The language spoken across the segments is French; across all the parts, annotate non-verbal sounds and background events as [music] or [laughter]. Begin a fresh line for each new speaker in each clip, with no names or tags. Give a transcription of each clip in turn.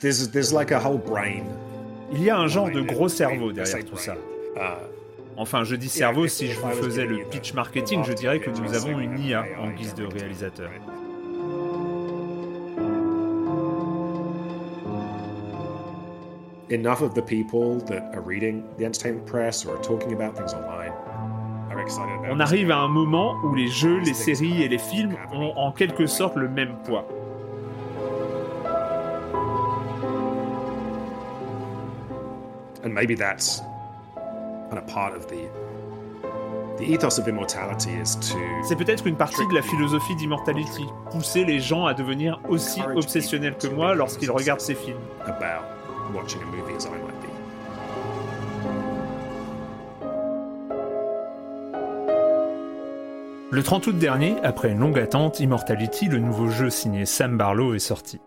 There's there's like a whole brain.
Il y a un genre de gros cerveau derrière tout ça. Enfin, je dis cerveau, si je vous faisais le pitch marketing, je dirais que nous avons une IA en guise de réalisateur.
Enough of the people that are reading the entertainment press or are talking about things online are excited about
On arrive à un moment où les jeux, les séries et les films ont en quelque sorte le même poids.
And maybe that's kind of part of the the ethos of immortality is to
C'est peut-être une partie de la philosophie d'Immortality, pousser les gens à devenir aussi obsessionnels que moi lorsqu'ils regardent ces films.
about watching a movie as I might be.
Le 30 août dernier, après une longue attente, Immortality, le nouveau jeu signé Sam Barlow, est sorti.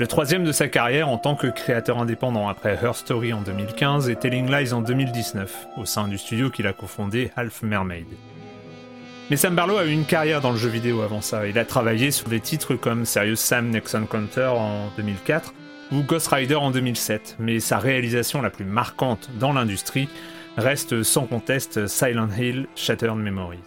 Le troisième de sa carrière en tant que créateur indépendant après Her Story en 2015 et Telling Lies en 2019, au sein du studio qu'il a cofondé Half Mermaid. Mais Sam Barlow a eu une carrière dans le jeu vidéo avant ça. Il a travaillé sur des titres comme Serious Sam Next Encounter en 2004 ou Ghost Rider en 2007, mais sa réalisation la plus marquante dans l'industrie reste sans conteste Silent Hill Shattered Memories.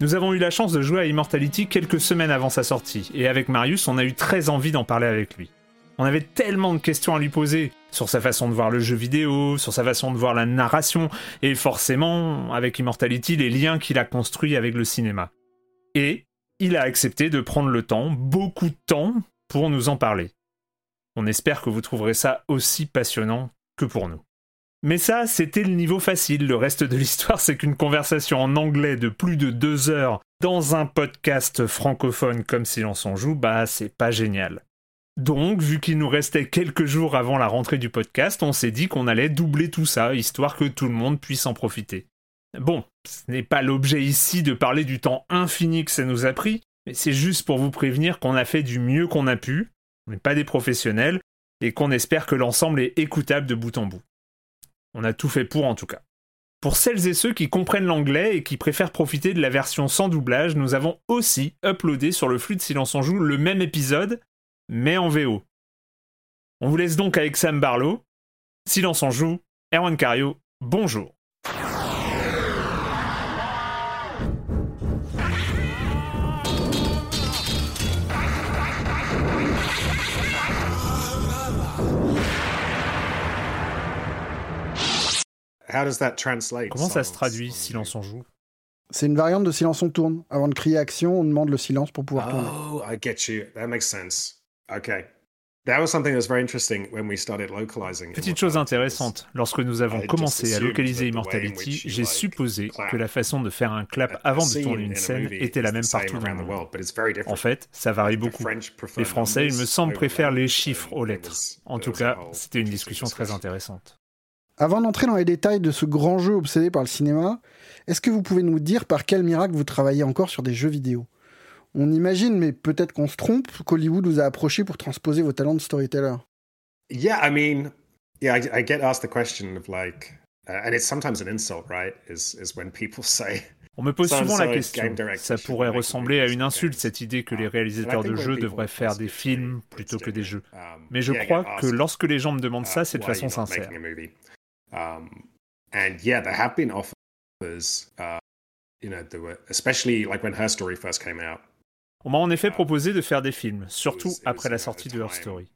Nous avons eu la chance de jouer à Immortality quelques semaines avant sa sortie, et avec Marius, on a eu très envie d'en parler avec lui. On avait tellement de questions à lui poser sur sa façon de voir le jeu vidéo, sur sa façon de voir la narration, et forcément, avec Immortality, les liens qu'il a construits avec le cinéma. Et il a accepté de prendre le temps, beaucoup de temps, pour nous en parler. On espère que vous trouverez ça aussi passionnant que pour nous. Mais ça, c'était le niveau facile. Le reste de l'histoire, c'est qu'une conversation en anglais de plus de deux heures dans un podcast francophone comme Silence on joue, bah c'est pas génial. Donc, vu qu'il nous restait quelques jours avant la rentrée du podcast, on s'est dit qu'on allait doubler tout ça, histoire que tout le monde puisse en profiter. Bon, ce n'est pas l'objet ici de parler du temps infini que ça nous a pris, mais c'est juste pour vous prévenir qu'on a fait du mieux qu'on a pu, on n'est pas des professionnels, et qu'on espère que l'ensemble est écoutable de bout en bout. On a tout fait pour en tout cas. Pour celles et ceux qui comprennent l'anglais et qui préfèrent profiter de la version sans doublage, nous avons aussi uploadé sur le flux de Silence on Joue le même épisode, mais en VO. On vous laisse donc avec Sam Barlow. Silence en joue, Erwan Cario, bonjour.
How does that translate?
Comment ça se traduit,
on
silence en joue?
C'est une variante de silence on tourne. Avant de crier action, on demande le silence pour pouvoir tourner.
Oh, I get you. That makes sense. Okay. Petite chose intéressante, lorsque nous avons commencé à localiser Immortality, j'ai supposé que la façon de faire un clap avant de tourner une scène était la même partout dans le monde. En fait, ça varie beaucoup. Les Français, il me semble, préfèrent les chiffres aux lettres. En tout cas, c'était une discussion très intéressante.
Avant d'entrer dans les détails de ce grand jeu obsédé par le cinéma, est-ce que vous pouvez nous dire par quel miracle vous travaillez encore sur des jeux vidéo? On imagine, mais peut-être qu'on se trompe, qu'Hollywood vous a approché pour transposer vos talents de storyteller.
Yeah, I mean, yeah, I, get asked the question of like, uh, and it's sometimes an insult, right? Is is when people [laughs] say.
On me pose souvent la question. Ça pourrait ressembler à une insulte, cette idée que les um, réalisateurs de jeux devraient faire des films plutôt que des jeux. Um, Mais je crois que lorsque les gens me demandent ça, c'est de façon sincère. On m'a en effet proposé de faire des films, surtout après la sortie de Her Story.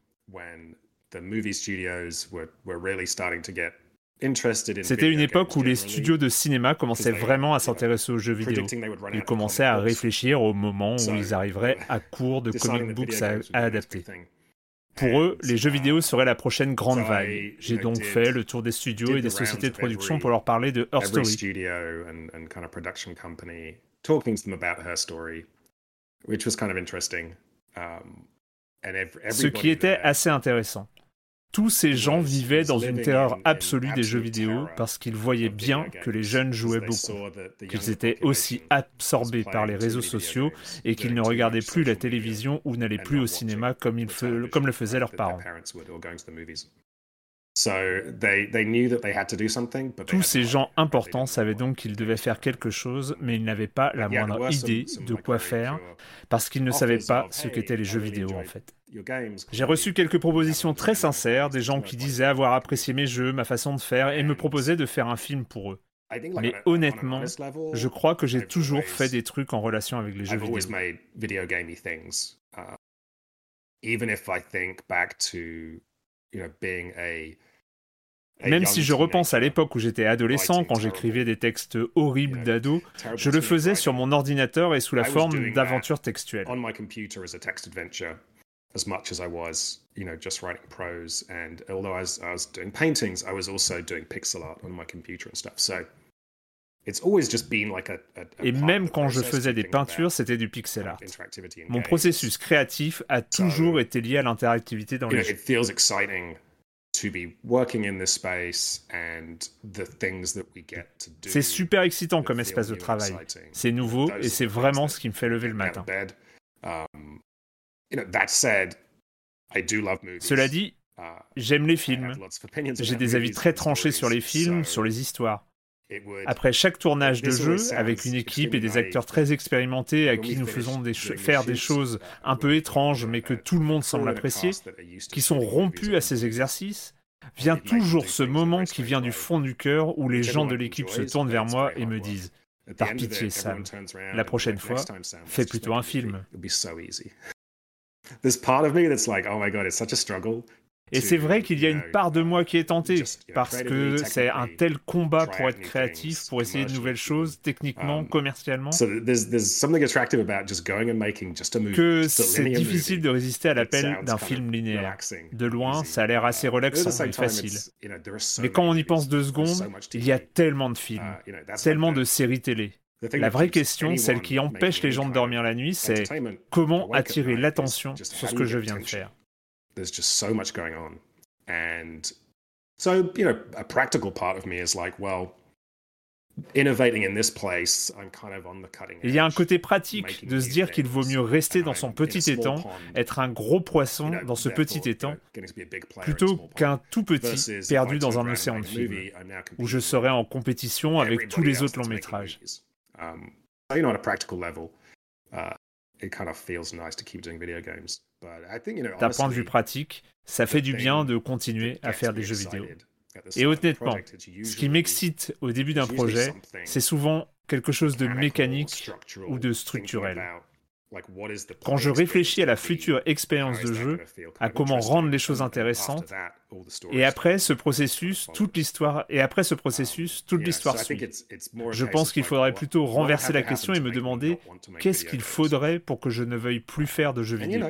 C'était une époque où les studios de cinéma commençaient vraiment à s'intéresser aux jeux vidéo. Ils commençaient à réfléchir au moment où ils arriveraient à court de comic books à, adapter. Pour eux, les jeux vidéo seraient la prochaine grande vague. J'ai donc fait le tour des studios et des sociétés de production pour leur parler de Her Story. Um, Ce qui était assez intéressant. Tous ces gens vivaient dans une terreur absolue des jeux vidéo parce qu'ils voyaient bien que les jeunes jouaient beaucoup, qu'ils étaient aussi absorbés par les réseaux sociaux et qu'ils ne regardaient plus la télévision ou n'allaient plus au cinéma comme, comme le faisaient leurs parents. Tous ces gens importants savaient donc qu'ils devaient faire quelque chose, mais ils n'avaient pas la moindre idée de quoi faire, parce qu'ils ne savaient pas ce qu'étaient les jeux vidéo en fait. J'ai reçu quelques propositions très sincères, des gens qui disaient avoir apprécié mes jeux, ma façon de faire, et me proposaient de faire un film pour eux. Mais honnêtement, je crois que j'ai toujours fait des trucs en relation avec les jeux vidéo. I think back to même si je repense à l'époque où j'étais adolescent, quand j'écrivais des textes horribles d'ado, je le faisais sur mon ordinateur et sous la forme d'aventures textuelles. as much as I was, you know, just writing prose. And although I was, I was doing paintings, I was also doing pixel art on my computer and stuff. So et même quand je faisais des peintures, c'était du pixel art. Mon processus créatif a toujours été lié à l'interactivité dans les jeux. C'est super excitant comme espace de travail. C'est nouveau et c'est vraiment ce qui me fait lever le matin. Um, Cela dit, uh, j'aime les films. J'ai des avis très tranchés sur les films, sur les histoires. Après chaque tournage de jeu, avec une équipe et des acteurs très expérimentés à qui nous faisons faire des choses un peu étranges mais que tout le monde semble apprécier, qui sont rompus à ces exercices, vient toujours ce moment qui vient du fond du cœur où les gens de l'équipe se tournent vers moi et me disent Par pitié, Sam, la prochaine fois, fais plutôt un film. Et c'est vrai qu'il y a une part de moi qui est tentée, parce que c'est un tel combat pour être créatif, pour essayer de nouvelles choses, techniquement, um, commercialement, que c'est difficile de résister à l'appel d'un film linéaire. De loin, ça a l'air assez relaxant et facile. Mais quand on y pense deux secondes, il y a tellement de films, uh, tellement de séries télé. La vraie question, celle qui empêche les gens de dormir la nuit, c'est comment attirer l'attention sur ce que je viens de faire? There's just so much going on. And so, you know, a practical part of me is like, well, Innovating in this place, I'm kind of on the cutting edge, Il y a un côté pratique de se dire qu'il vaut mieux rester dans son petit étang, être un gros poisson dans ce petit étang, plutôt qu'un tout petit perdu dans un océan de films, où je serais en compétition avec tous les autres longs métrages. Um, you know, on a practical level, uh, it kind of feels nice to keep doing video games. D'un point de vue pratique, ça fait du bien de continuer à faire des jeux vidéo. Et honnêtement, ce qui m'excite au début d'un projet, c'est souvent quelque chose de mécanique ou de structurel. Quand je réfléchis à la future expérience de jeu, à comment rendre les choses intéressantes, et après ce processus, toute l'histoire, et après ce processus, toute l'histoire suit. Je pense qu'il faudrait plutôt renverser la question et me demander qu'est-ce qu'il faudrait pour que je ne veuille plus faire de jeux vidéo?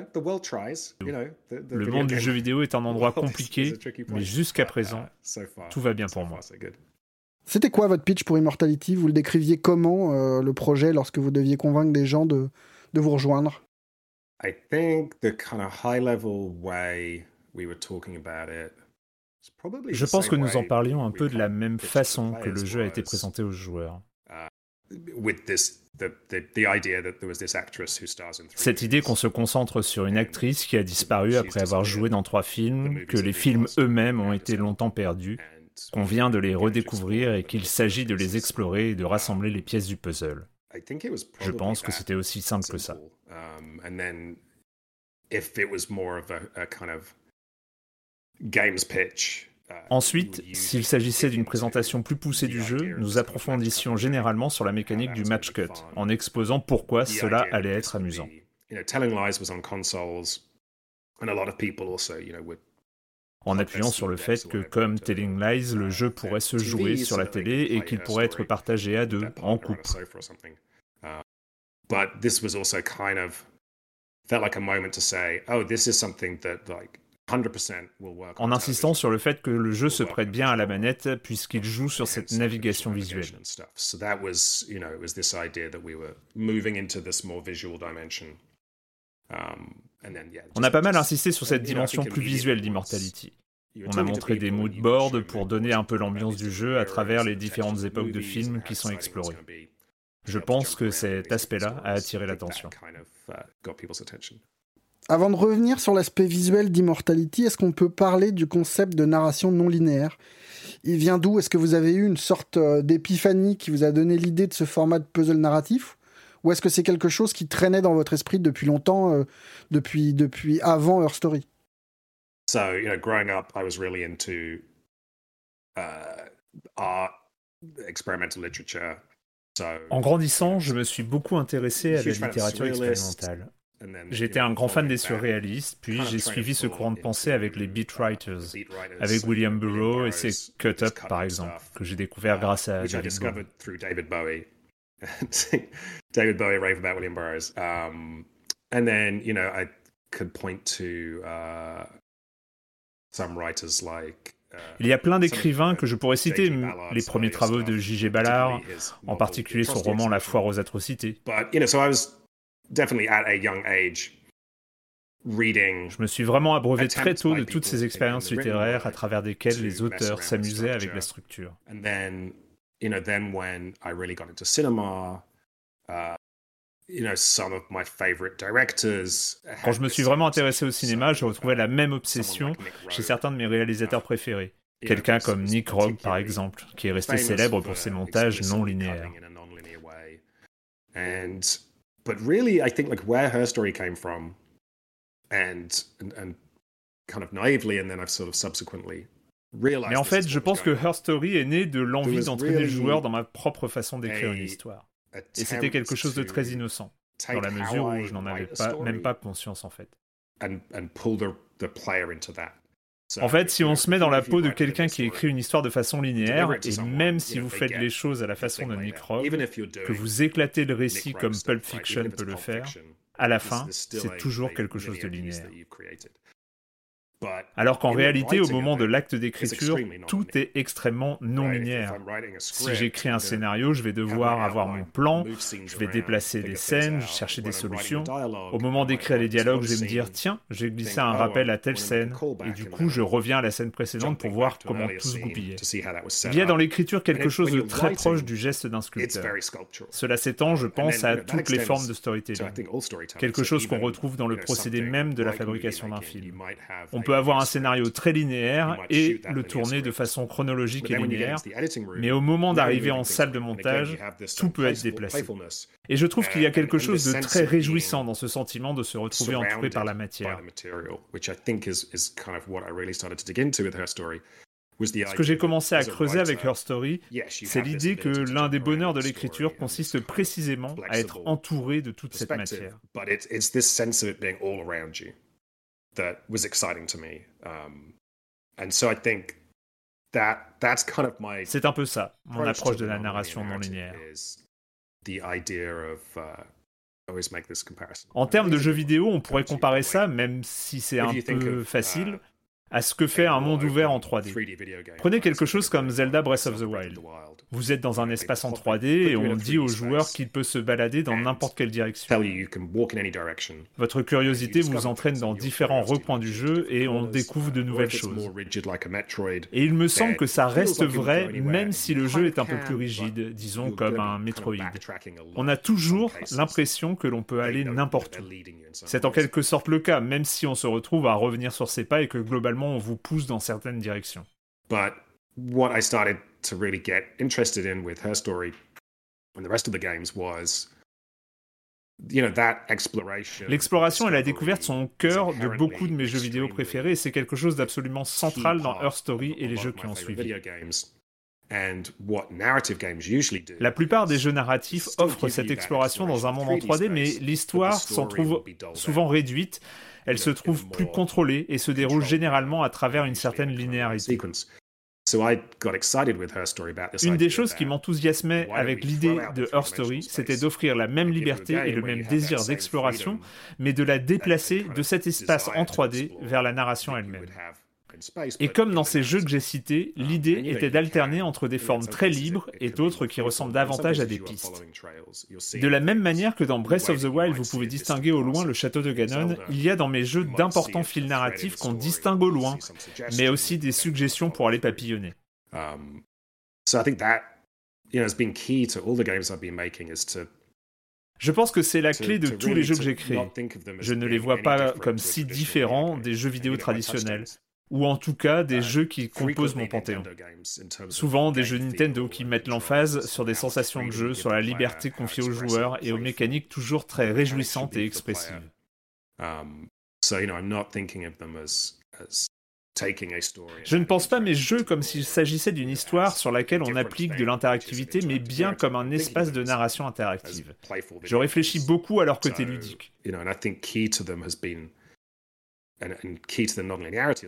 Le monde du jeu vidéo est un [laughs] endroit compliqué, mais jusqu'à présent, tout va bien pour moi.
C'était quoi votre pitch pour Immortality? Vous le décriviez comment euh, le projet lorsque vous deviez convaincre des gens de, de vous rejoindre
I think the kind of high level way we were talking about it
je pense que nous en parlions un peu de la même façon que le jeu a été présenté aux joueurs. Cette idée qu'on se concentre sur une actrice qui a disparu après avoir joué dans trois films, que les films eux-mêmes ont été longtemps perdus, qu'on vient de les redécouvrir et qu'il s'agit de les explorer et de rassembler les pièces du puzzle. Je pense que c'était aussi simple que ça. Ensuite, s'il s'agissait d'une présentation plus poussée du jeu, nous approfondissions généralement sur la mécanique du match cut, en exposant pourquoi cela allait être amusant en appuyant sur le fait que, comme Telling Lies, le jeu pourrait se jouer sur la télé et qu'il pourrait être partagé à deux, en couple. En insistant sur le fait que le jeu se prête bien à la manette puisqu'il joue sur cette navigation visuelle. On a pas mal insisté sur cette dimension plus visuelle d'Immortality. On a montré des mood boards pour donner un peu l'ambiance du jeu à travers les différentes époques de films qui sont explorées. Je pense que cet aspect-là a attiré l'attention.
Avant de revenir sur l'aspect visuel d'Immortality, est-ce qu'on peut parler du concept de narration non linéaire? Il vient d'où? Est-ce que vous avez eu une sorte euh, d'épiphanie qui vous a donné l'idée de ce format de puzzle narratif? Ou est-ce que c'est quelque chose qui traînait dans votre esprit depuis longtemps, euh, depuis, depuis avant Her Story?
So, you know, growing up, I was really into uh, art, experimental literature.
En grandissant, je me suis beaucoup intéressé à la littérature expérimentale. J'étais un grand fan des surréalistes, puis j'ai suivi ce courant de pensée avec les beat writers, avec William Burroughs et ses cut-up par exemple, que j'ai découvert grâce à David Bowie. [laughs]
David Bowie rave about William Burroughs. Um, and then, you know, I could point to uh, some writers like uh,
il y a plein d'écrivains que je pourrais citer, les premiers travaux de J.G. Ballard, en particulier son roman La foire aux atrocités. Je me suis vraiment abreuvé très tôt de toutes ces expériences littéraires à travers desquelles les auteurs s'amusaient avec la structure. You know, then when I really got into cinema, uh, you know, some of my favorite directors. Quand je me suis vraiment intéressé au cinéma, je retrouvais la même obsession chez certains de mes réalisateurs préférés. Quelqu'un comme Nick Rogue, par exemple, qui est resté célèbre pour ses montages non linéaires. And, but really, I think like where her story came from, and and, and kind of naively, and then I've sort of subsequently mais en fait, je pense que Her Story est né de l'envie d'entraîner le joueur dans ma propre façon d'écrire une histoire. Et c'était quelque chose de très innocent, dans la mesure où je n'en avais pas, même pas conscience en fait. En fait, si on se met dans la peau de quelqu'un qui écrit une histoire de façon linéaire, et même si vous faites les choses à la façon de Nick Robb, que vous éclatez le récit comme Pulp Fiction peut le faire, à la fin, c'est toujours quelque chose de linéaire. Alors qu'en réalité, au moment de l'acte d'écriture, tout est extrêmement non linéaire. Si j'écris un scénario, je vais devoir avoir mon plan, je vais déplacer des scènes, chercher des solutions. Au moment d'écrire les dialogues, je vais me dire, tiens, j'ai glissé un rappel à telle scène, et du coup, je reviens à la scène précédente pour voir comment tout se goupillait. Il y a dans l'écriture quelque chose de très proche du geste d'un sculpteur. Cela s'étend, je pense, à toutes les formes de storytelling. Quelque chose qu'on retrouve dans le procédé même de la fabrication d'un film. On peut avoir un scénario très linéaire et le tourner de façon chronologique et linéaire, mais au moment d'arriver en salle de montage, tout peut être déplacé. Et je trouve qu'il y a quelque chose de très réjouissant dans ce sentiment de se retrouver entouré par la matière. Ce que j'ai commencé à creuser avec Her Story, c'est l'idée que l'un des bonheurs de l'écriture consiste précisément à être entouré de toute cette matière. C'est un peu ça, mon approche de la narration non linéaire. En termes de jeux vidéo, on pourrait comparer ça, même si c'est un peu facile, à ce que fait un monde ouvert en 3D. Prenez quelque chose comme Zelda Breath of the Wild. Vous êtes dans un espace en 3D et on dit au joueur qu'il peut se balader dans n'importe quelle direction. Votre curiosité vous entraîne dans différents recoins du jeu et on découvre de nouvelles choses. Et il me semble que ça reste vrai même si le jeu est un peu plus rigide, disons comme un Metroid. On a toujours l'impression que l'on peut aller n'importe où. C'est en quelque sorte le cas, même si on se retrouve à revenir sur ses pas et que globalement on vous pousse dans certaines directions.
But what I started to really get interested in with her story and the rest of the games was
L'exploration et la découverte sont au cœur de beaucoup de mes jeux vidéo préférés et c'est quelque chose d'absolument central dans Her Story et les jeux qui ont suivi. La plupart des jeux narratifs offrent cette exploration dans un monde en 3D, mais l'histoire s'en trouve souvent réduite. Elle se trouve plus contrôlée et se déroule généralement à travers une certaine linéarité. Une des choses qui m'enthousiasmait avec l'idée de Her Story, c'était d'offrir la même liberté et le même désir d'exploration, mais de la déplacer de cet espace en 3D vers la narration elle-même. Et comme dans ces jeux que j'ai cités, um, l'idée était d'alterner entre des formes très libres et d'autres qui ressemblent davantage à des pistes. De la même manière que dans Breath of the Wild, vous pouvez distinguer au loin le château de Ganon, il y a dans mes jeux d'importants fils narratifs qu'on distingue au loin, mais aussi des suggestions pour aller papillonner. Je pense que c'est la clé de tous les jeux que j'ai créés. Je ne les vois pas comme si différents des jeux vidéo traditionnels ou en tout cas des jeux qui composent mon panthéon. Souvent des jeux Nintendo qui mettent l'emphase sur des sensations de jeu, sur la liberté confiée aux joueurs et aux mécaniques toujours très réjouissantes et expressives. Je ne pense pas mes jeux comme s'il s'agissait d'une histoire sur laquelle on applique de l'interactivité, mais bien comme un espace de narration interactive. Je réfléchis beaucoup à leur côté ludique.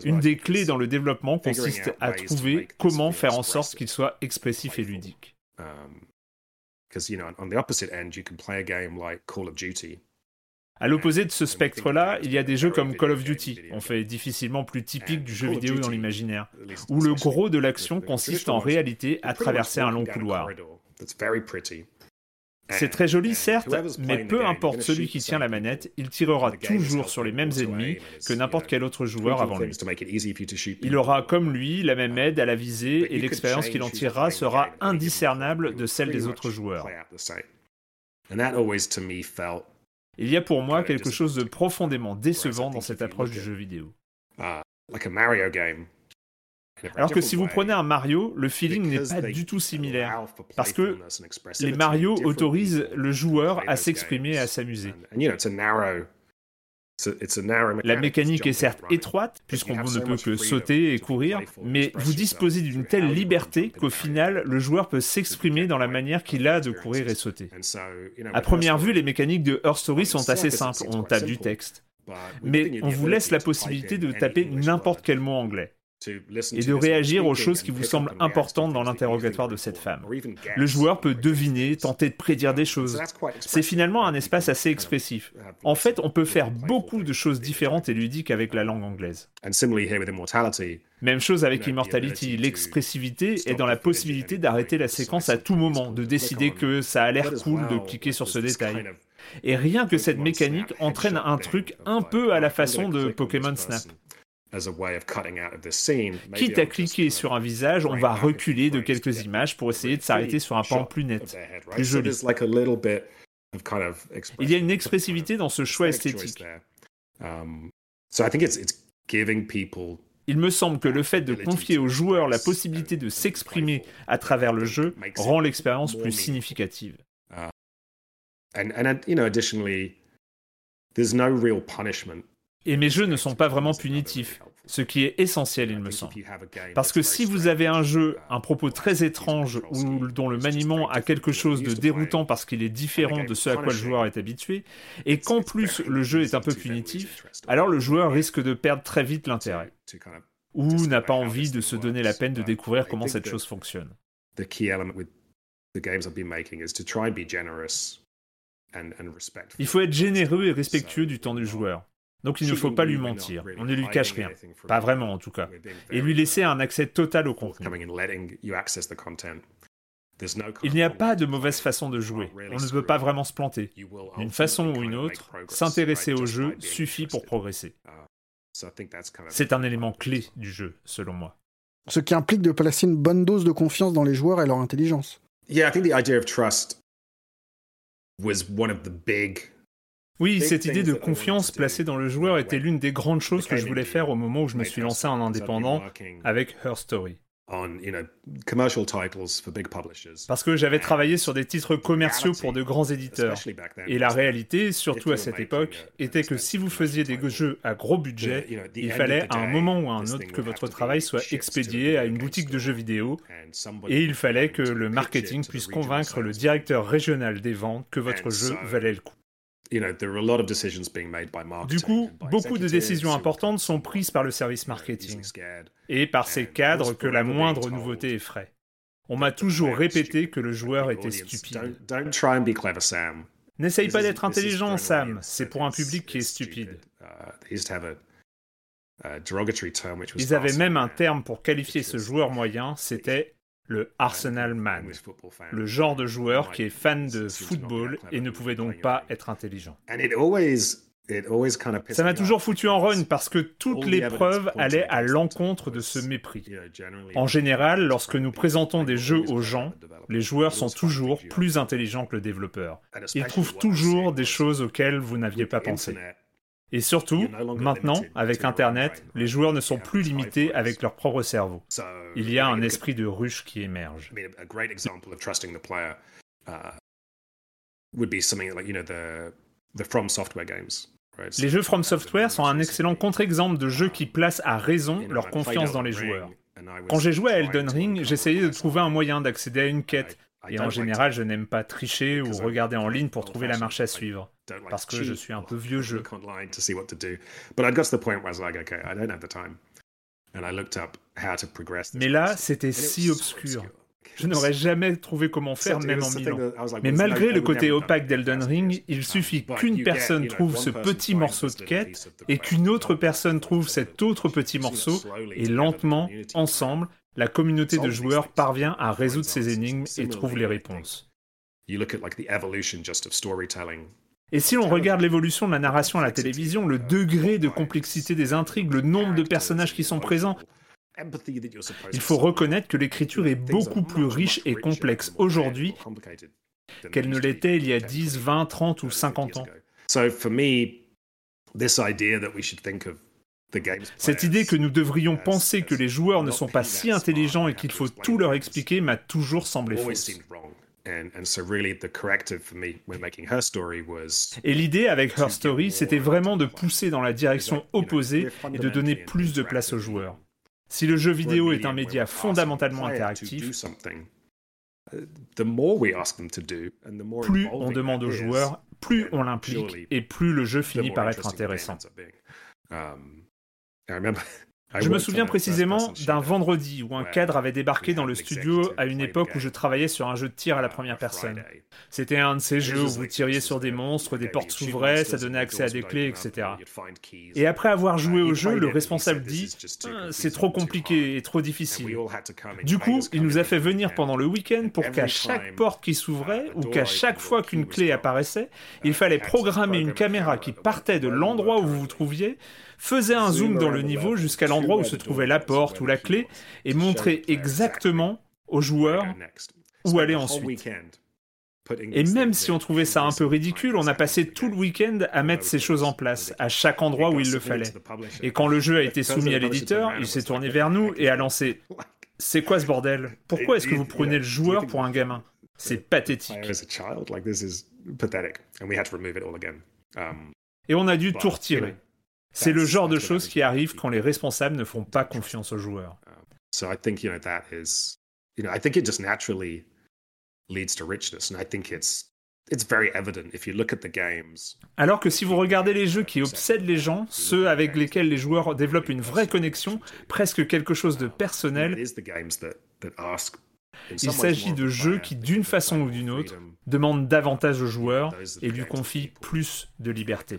Une des clés dans le développement consiste à trouver comment faire en sorte qu'il soit expressif et ludique. À l'opposé de ce spectre-là, il y a des jeux comme Call of Duty, on fait difficilement plus typique du jeu vidéo dans l'imaginaire, où le gros de l'action consiste en réalité à traverser un long couloir. C'est très joli, certes, mais peu importe celui qui tient la manette, il tirera toujours sur les mêmes ennemis que n'importe quel autre joueur avant lui. Il aura comme lui la même aide à la visée et l'expérience qu'il en tirera sera indiscernable de celle des autres joueurs. Il y a pour moi quelque chose de profondément décevant dans cette approche du jeu vidéo. Alors que si vous prenez un Mario, le feeling n'est pas du tout similaire, parce que les Mario autorisent le joueur à s'exprimer et à s'amuser. La mécanique est certes étroite, puisqu'on ne peut que sauter et courir, mais vous disposez d'une telle liberté qu'au final, le joueur peut s'exprimer dans la manière qu'il a de courir et sauter. À première vue, les mécaniques de Her Story sont assez simples, on tape du texte. Mais on vous laisse la possibilité de taper n'importe quel mot anglais et de réagir aux choses qui vous semblent importantes dans l'interrogatoire de cette femme. Le joueur peut deviner, tenter de prédire des choses. C'est finalement un espace assez expressif. En fait, on peut faire beaucoup de choses différentes et ludiques avec la langue anglaise. Même chose avec Immortality, l'expressivité est dans la possibilité d'arrêter la séquence à tout moment, de décider que ça a l'air cool de cliquer sur ce détail. Et rien que cette mécanique entraîne un truc un peu à la façon de Pokémon Snap. Quitte à cliquer sur un visage, on va reculer de quelques images pour essayer de s'arrêter sur un pan plus net, plus joli. Il y a une expressivité dans ce choix esthétique.
Um,
Il me semble que le fait de confier aux joueurs la possibilité de s'exprimer à travers le jeu rend l'expérience plus significative.
Uh, and, and, you know, additionally, there's no real punishment
et mes jeux ne sont pas vraiment punitifs. Ce qui est essentiel, il me semble. Parce que si vous avez un jeu, un propos très étrange ou dont le maniement a quelque chose de déroutant parce qu'il est différent de ce à quoi le joueur est habitué, et qu'en plus le jeu est un peu punitif, alors le joueur risque de perdre très vite l'intérêt. Ou n'a pas envie de se donner la peine de découvrir comment cette chose fonctionne. Il faut être généreux et respectueux du temps du joueur. Donc il ne faut pas lui mentir, on ne lui cache rien, pas vraiment en tout cas, et lui laisser un accès total au contenu. Il n'y a pas de mauvaise façon de jouer, on ne peut pas vraiment se planter. D'une façon ou une autre, s'intéresser au jeu suffit pour progresser. Uh, C'est un élément clé du jeu, selon moi.
Ce qui implique de placer une bonne dose de confiance dans les joueurs et leur intelligence.
Yeah, I think the idea of trust was one of the big
oui, cette idée de confiance placée dans le joueur était l'une des grandes choses que je voulais faire au moment où je me suis lancé en indépendant avec Her Story. Parce que j'avais travaillé sur des titres commerciaux pour de grands éditeurs. Et la réalité, surtout à cette époque, était que si vous faisiez des jeux à gros budget, il fallait à un moment ou à un autre que votre travail soit expédié à une boutique de jeux vidéo. Et il fallait que le marketing puisse convaincre le directeur régional des ventes que votre jeu valait le coup. Du coup, beaucoup de décisions importantes sont prises par le service marketing. Et par ces cadres que la moindre nouveauté effraie. On m'a toujours répété que le joueur était stupide. N'essaye pas d'être intelligent, Sam, c'est pour un public qui est stupide. Ils avaient même un terme pour qualifier ce joueur moyen, c'était le Arsenal Man, le genre de joueur qui est fan de football et ne pouvait donc pas être intelligent. Ça m'a toujours foutu en rogne parce que toutes les preuves allaient à l'encontre de ce mépris. En général, lorsque nous présentons des jeux aux gens, les joueurs sont toujours plus intelligents que le développeur. Ils trouvent toujours des choses auxquelles vous n'aviez pas pensé. Et surtout, maintenant, avec Internet, les joueurs ne sont plus limités avec leur propre cerveau. Il y a un esprit de ruche qui émerge. Les jeux From Software sont un excellent contre-exemple de jeux qui placent à raison leur confiance dans les joueurs. Quand j'ai joué à Elden Ring, j'essayais de trouver un moyen d'accéder à une quête, et en général, je n'aime pas tricher ou regarder en ligne pour trouver la marche à suivre, parce que je suis un peu vieux jeu. Mais là, c'était si obscur. Je n'aurais jamais trouvé comment faire, même en Milan. Mais malgré le côté opaque d'Elden Ring, il suffit qu'une personne trouve ce petit morceau de quête et qu'une autre personne trouve cet autre petit morceau, et lentement, ensemble, la communauté de joueurs parvient à résoudre ces énigmes et trouve les réponses. Et si l'on regarde l'évolution de la narration à la télévision, le degré de complexité des intrigues, le nombre de personnages qui sont présents, il faut reconnaître que l'écriture est beaucoup plus riche et complexe aujourd'hui qu'elle ne l'était il y a 10, 20, 30 ou 50 ans. Cette idée que nous devrions penser que les joueurs ne sont pas si intelligents et qu'il faut tout leur expliquer m'a toujours semblé fausse. Et l'idée avec Her Story, c'était vraiment de pousser dans la direction opposée et de donner plus de place aux joueurs. Si le jeu vidéo est un média fondamentalement interactif, plus on demande aux joueurs, plus on l'implique et plus le jeu finit par être intéressant. Je me souviens précisément d'un vendredi où un cadre avait débarqué dans le studio à une époque où je travaillais sur un jeu de tir à la première personne. C'était un de ces jeux où vous tiriez sur des monstres, des portes s'ouvraient, ça donnait accès à des clés, etc. Et après avoir joué au jeu, le responsable dit ah, C'est trop compliqué et trop difficile. Du coup, il nous a fait venir pendant le week-end pour qu'à chaque porte qui s'ouvrait ou qu'à chaque fois qu'une clé apparaissait, il fallait programmer une caméra qui partait de l'endroit où vous vous trouviez faisait un zoom dans le niveau jusqu'à l'endroit où se trouvait la porte ou la clé et montrait exactement aux joueurs où aller ensuite. Et même si on trouvait ça un peu ridicule, on a passé tout le week-end à mettre ces choses en place, à chaque endroit où il le fallait. Et quand le jeu a été soumis à l'éditeur, il s'est tourné vers nous et a lancé [laughs] C'est quoi ce bordel? Pourquoi est-ce que vous prenez le joueur pour un gamin? C'est pathétique. Et on a dû tout retirer. C'est le genre de choses qui arrivent quand les responsables ne font pas confiance aux joueurs.
So I think you know that is, you know, I think it just naturally leads to richness, and I think it's it's very evident if you look at the games.
Alors que si vous regardez les jeux qui obsèdent les gens, ceux avec lesquels les joueurs développent une vraie connexion, presque quelque chose de personnel, il s'agit de jeux qui, d'une façon ou d'une autre, demandent davantage aux joueurs et lui confient plus de liberté.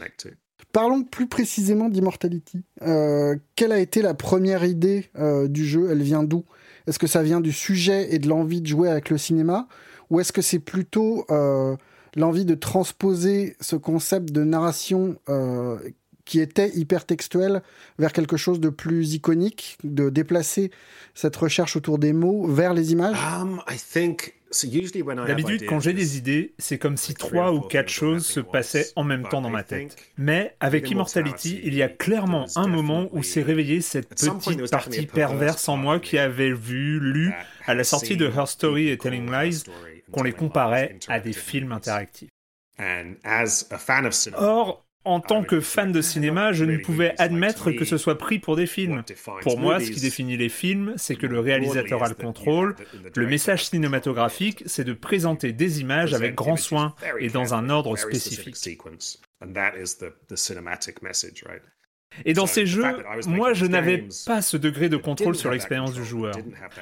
Parlons plus précisément d'Immortality. Euh, quelle a été la première idée euh, du jeu? Elle vient d'où? Est-ce que ça vient du sujet et de l'envie de jouer avec le cinéma? Ou est-ce que c'est plutôt euh, l'envie de transposer ce concept de narration qui était hypertextuel vers quelque chose de plus iconique, de déplacer cette recherche autour des mots vers les images
um,
D'habitude, quand j'ai des idées, c'est comme si trois ou quatre choses se passaient en même temps dans ma tête. Mais avec Immortality, il y a clairement un moment où s'est réveillée cette petite partie perverse en moi qui avait vu, lu, à la sortie de Her Story et Telling Lies, qu'on les comparait à des films interactifs. Or, en tant que fan de cinéma, je ne pouvais admettre que ce soit pris pour des films. Pour moi, ce qui définit les films, c'est que le réalisateur a le contrôle. Le message cinématographique, c'est de présenter des images avec grand soin et dans un ordre spécifique. Et dans ces jeux, moi, je n'avais pas ce degré de contrôle sur l'expérience du joueur.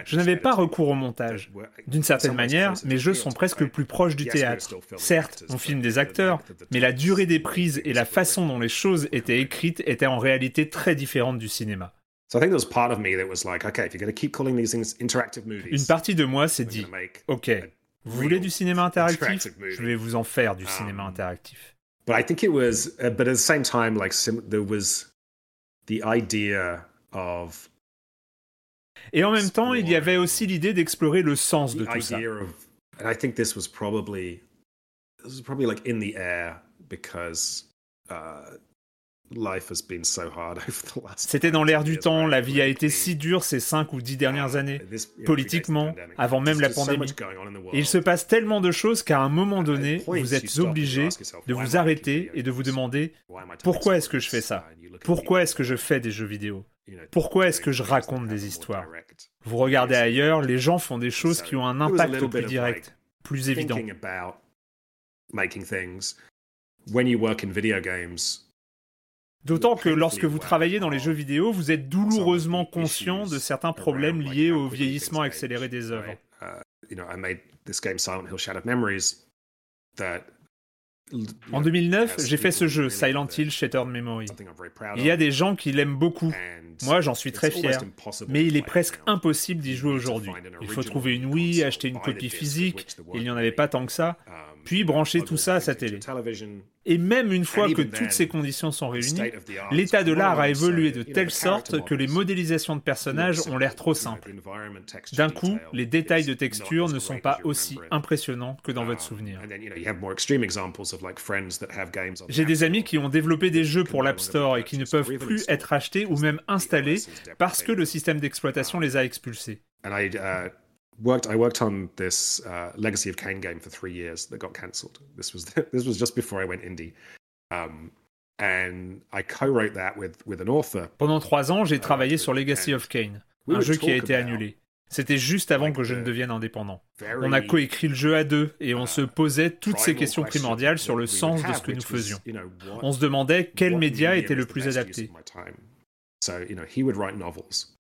Je n'avais pas recours au montage. D'une certaine manière, mes jeux sont presque plus proches du théâtre. Certes, on filme des acteurs, mais la durée des prises et la façon dont les choses étaient écrites étaient en réalité très différentes du cinéma. Une partie de moi s'est dit, ok, vous voulez du cinéma interactif? Je vais vous en faire du cinéma interactif.
But I think it was, uh, but at the same time, like there was
et en même temps, il y avait aussi l'idée d'explorer le sens de tout ça. I think this was probably this was probably like in the air because uh, [laughs] c'était dans l'air du temps, la vie a été si dure ces cinq ou dix dernières années, politiquement, avant même la pandémie. Et il se passe tellement de choses qu'à un moment donné, vous êtes obligé de vous arrêter et de vous demander pourquoi est-ce que je fais ça? Pourquoi est-ce que je fais des jeux vidéo? Pourquoi est-ce que je raconte des histoires? Vous regardez ailleurs, les gens font des choses qui ont un impact plus direct, plus évident. When you work in video games, D'autant que lorsque vous travaillez dans les jeux vidéo, vous êtes douloureusement conscient de certains problèmes liés au vieillissement accéléré des œuvres. En 2009, j'ai fait ce jeu, Silent Hill Shattered Memory. Il y a des gens qui l'aiment beaucoup. Moi, j'en suis très fier. Mais il est presque impossible d'y jouer aujourd'hui. Il faut trouver une Wii, acheter une copie physique. Il n'y en avait pas tant que ça puis brancher tout ça à sa télé. Et même une fois que toutes ces conditions sont réunies, l'état de l'art a évolué de telle sorte que les modélisations de personnages ont l'air trop simples. D'un coup, les détails de texture ne sont pas aussi impressionnants que dans votre souvenir. J'ai des amis qui ont développé des jeux pour l'App Store et qui ne peuvent plus être achetés ou même installés parce que le système d'exploitation les a expulsés
worked I worked on this uh, Legacy of Kane game for three years that got cancelled. This was [laughs] this was just before I went indie. Um, and I co-wrote that with, with an author.
Pendant trois ans, j'ai uh, travaillé sur Legacy of Kane, un jeu qui a été annulé. C'était juste avant que je ne devienne indépendant. On a coécrit le jeu à deux et on se uh, posait toutes ces questions primordiales sur le sens de ce que nous faisions. On se demandait quel média était le plus adapté. So, you know, he would write novels.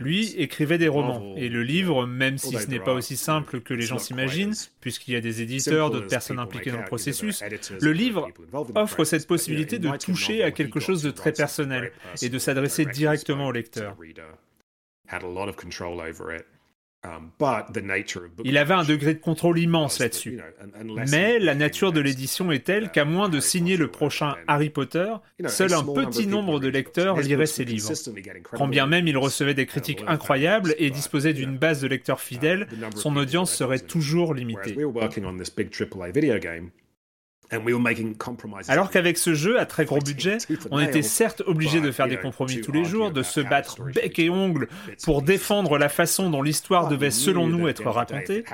Lui écrivait des romans, et le livre, même si ce n'est pas aussi simple que les gens s'imaginent, puisqu'il y a des éditeurs, d'autres personnes impliquées dans le processus, le livre offre cette possibilité de toucher à quelque chose de très personnel et de s'adresser directement au lecteur. Um, Il avait un degré de contrôle immense là-dessus. Mais la nature de l'édition est telle qu'à moins de signer le prochain Harry Potter, seul un petit nombre de lecteurs liraient ses livres. Quand bien même il recevait des critiques incroyables et disposait d'une base de lecteurs fidèles, son audience serait toujours limitée. Alors qu'avec ce jeu à très gros budget, on était certes obligé de faire des compromis tous les jours, de se battre bec et ongle pour défendre la façon dont l'histoire devait selon nous être racontée,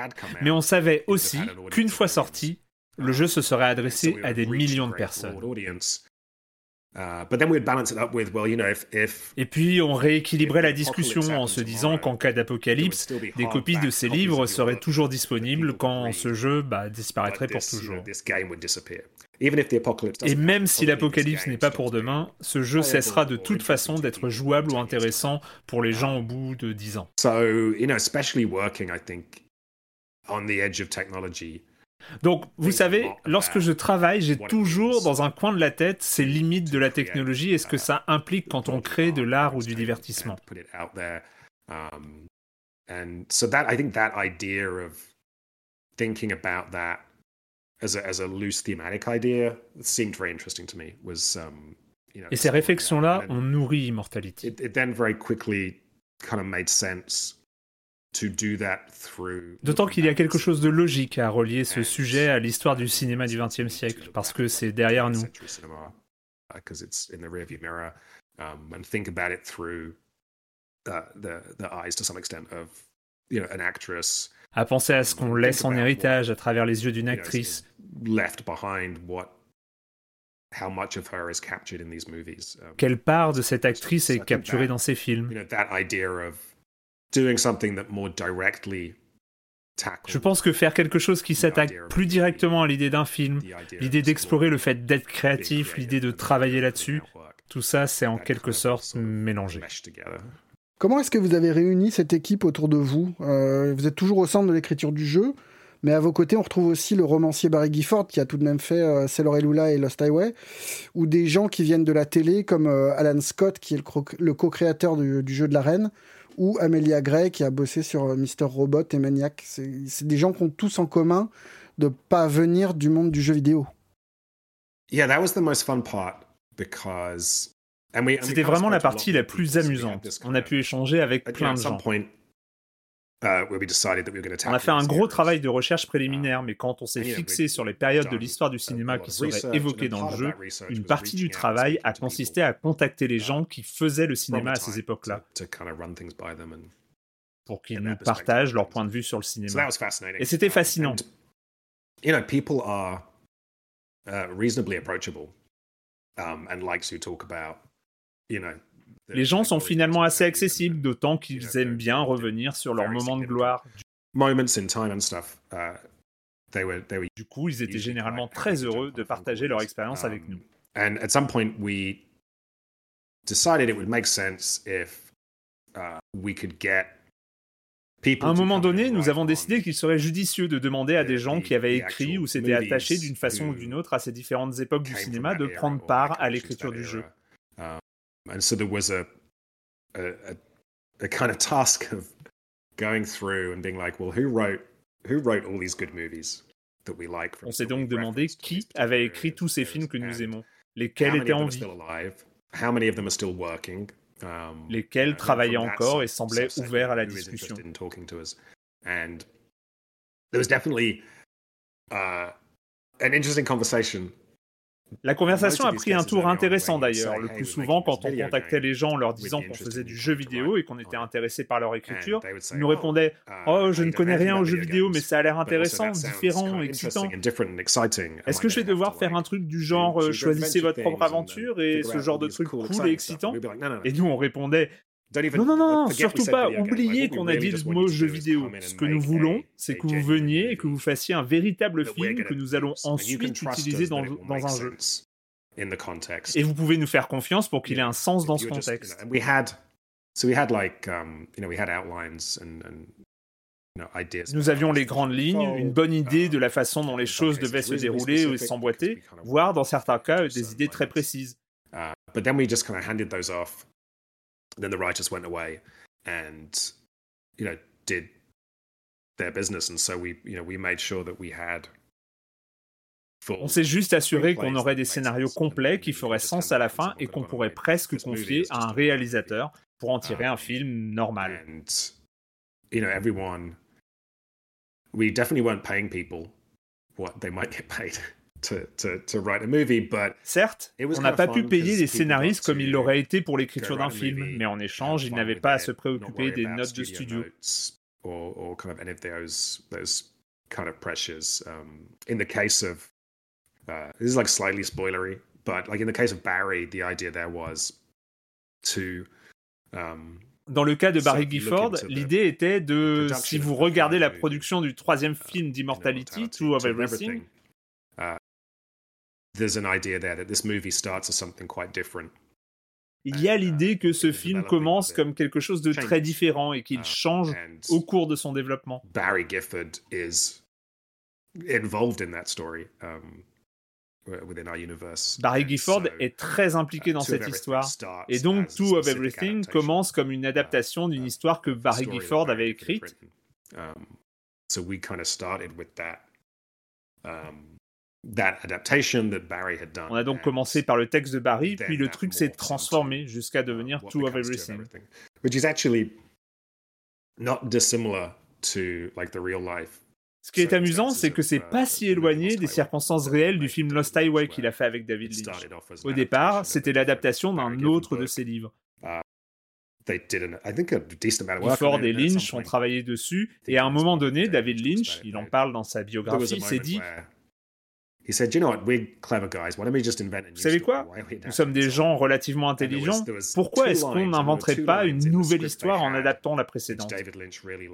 mais on savait aussi qu'une fois sorti, le jeu se serait adressé à des millions de personnes. Et puis on rééquilibrait la discussion en se disant qu'en cas d'apocalypse, des copies de ces livres seraient toujours disponibles quand ce jeu bah, disparaîtrait pour toujours. Et même si l'apocalypse n'est pas pour demain, ce jeu cessera de toute façon d'être jouable ou intéressant pour les gens au bout de 10 ans. Donc, vous savez, lorsque je travaille, j'ai toujours dans un coin de la tête ces limites de la technologie et ce que ça implique quand on crée de l'art ou du divertissement.
And so that I think that idea of thinking about that as a, as a loose thematic idea seemed very interesting to me. Was um, you know,
et ces réflexions-là ont nourri Immortality.
It, it then very quickly kind of made sense
D'autant qu'il y a quelque chose de logique à relier ce sujet à l'histoire du cinéma du XXe siècle, parce que c'est derrière nous. À penser à ce qu'on laisse en héritage à travers les yeux d'une actrice. Quelle part de cette actrice est capturée dans ces films je pense que faire quelque chose qui s'attaque plus directement à l'idée d'un film, l'idée d'explorer le fait d'être créatif, l'idée de travailler là-dessus, tout ça, c'est en quelque sorte mélangé.
Comment est-ce que vous avez réuni cette équipe autour de vous? Euh, Vous êtes toujours au centre de l'écriture du jeu, mais à vos côtés, on retrouve aussi le romancier Barry Gifford qui a tout de même fait euh, Sailor Lula et Lost Highway, ou des gens qui viennent de la télé comme euh, Alan Scott qui est le, co-créateur du, jeu de la reine, ou Amelia Gray qui a bossé sur euh, Mister Robot et Maniac. C'est des gens qui ont tous en commun de pas venir du monde du jeu vidéo.
C'était vraiment la partie la plus amusante. On a pu échanger avec plein de gens. Uh, on a fait un gros travail de recherche préliminaire, uh, mais quand on s'est fixé sur les périodes de l'histoire du cinéma qui seraient évoquées dans le jeu, une partie du travail a consisté à contacter les gens qui faisaient le cinéma à ces époques-là. pour qu'ils nous partagent leur point de vue sur le cinéma. Et c'était fascinant.
people are uh, reasonably approachable um, and likes to talk about, you know,
les gens sont finalement assez accessibles, d'autant qu'ils aiment bien revenir sur leurs moments de gloire. Du coup, ils étaient généralement très heureux de partager leur expérience avec nous. À un moment donné, nous avons décidé qu'il serait judicieux de demander à des gens qui avaient écrit ou s'étaient attachés d'une façon ou d'une autre à ces différentes époques du cinéma de prendre part à l'écriture du jeu. And so there was a, a, a, kind of task of going through and being like, well, who wrote, who wrote all these good movies that we like? On s'est donc demandé qui avait écrit tous ces films que nous aimons, lesquels étaient en vie, how many of them are still working, um, lesquels travaillaient encore et semblaient ouverts à la discussion. And there was definitely uh, an interesting conversation La conversation a pris un tour intéressant d'ailleurs. Le plus souvent, quand on contactait les gens en leur disant qu'on faisait du jeu vidéo et qu'on était intéressé par leur écriture, ils nous répondaient Oh, je ne connais rien aux jeux vidéo, mais ça a l'air intéressant, différent, excitant. Est-ce que je vais devoir faire un truc du genre euh, choisissez votre propre aventure et ce genre de truc cool et excitant Et nous, on répondait non, non, non, surtout pas. Oubliez qu'on a dit le mot jeu vidéo. Ce que nous voulons, c'est que vous veniez et que vous fassiez un véritable film que nous allons ensuite utiliser dans, dans un jeu. Et vous pouvez nous faire confiance pour qu'il ait un sens dans ce contexte. Nous avions les grandes lignes, une bonne idée de la façon dont les choses devaient se dérouler ou s'emboîter, voire dans certains cas des idées très précises. Then we just kind of handed those off then the writers went away and you know did their business and so we you know we made sure that we had on s'est juste assuré qu'on aurait des scénarios complets qui feraient sens à la fin et qu'on pourrait presque confier à un réalisateur pour en tirer um, un film normal. And, you know, everyone, we definitely weren't paying people what they might get paid. [laughs] Certes, on n'a pas pu payer les scénaristes comme il l'aurait été pour l'écriture d'un film, mais en échange, ils n'avaient pas à se préoccuper des notes de studio. kind of pressures. Um, in the case of, uh, this is like slightly spoilery,
but like in the case of Barry, the idea there was to um,
Dans le cas de Barry Gifford, l'idée était de, si
of
vous regardez la production du troisième film d'Immortality, Two of Everything,
Uh, there's an idea there that this movie starts as something quite different.
il y a
uh,
l'idée que ce film commence comme quelque chose de très différent et qu'il
Uh,
change au cours de son développement.
Barry Gifford is involved in that story um, within our universe.
Barry Gifford
so,
est très impliqué
uh,
dans cette histoire. Et donc, Two of Everything commence comme une adaptation d'une
uh,
histoire que Barry Gifford avait écrite.
Um, so we kind of started with that. Um, that adaptation that Barry had done.
On a donc commencé par le texte de Barry, puis le truc s'est transformé jusqu'à
uh,
devenir Two of Everything.
Which is actually not dissimilar to like the real life.
Ce qui est amusant, c'est que c'est pas si éloigné des circonstances réelles du film Lost Highway qu'il a fait avec David Lynch. Au départ, c'était l'adaptation d'un autre de ses livres. Gifford
it,
et Lynch ont travaillé dessus, et à un moment donné, David Lynch, il en parle dans sa biographie, s'est dit Vous savez quoi?
Why don't we
Nous sommes des gens relativement intelligents. Pourquoi est-ce qu'on n'inventerait pas une nouvelle histoire en adaptant la précédente?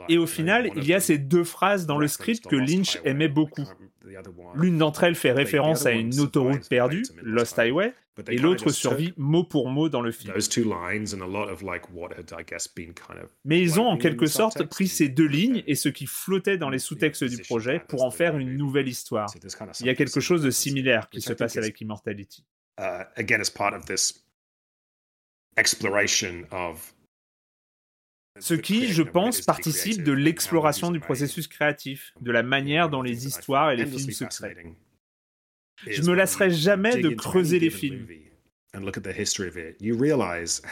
Et au final, il y a ces deux phrases dans le script que Lynch aimait beaucoup. L'une d'entre elles fait référence à une autoroute perdue, Lost
Highway,
et l'autre survit mot pour mot dans le film. Mais ils ont en quelque sorte pris ces deux lignes et ce qui flottait dans les sous-textes du projet pour en faire une nouvelle histoire. Il y a quelque chose de similaire qui se passe avec Immortality.
uh,
Ce qui, je pense, participe de l'exploration du processus créatif, de la manière dont les histoires et les films se créent. Je me lasserai jamais de creuser les films.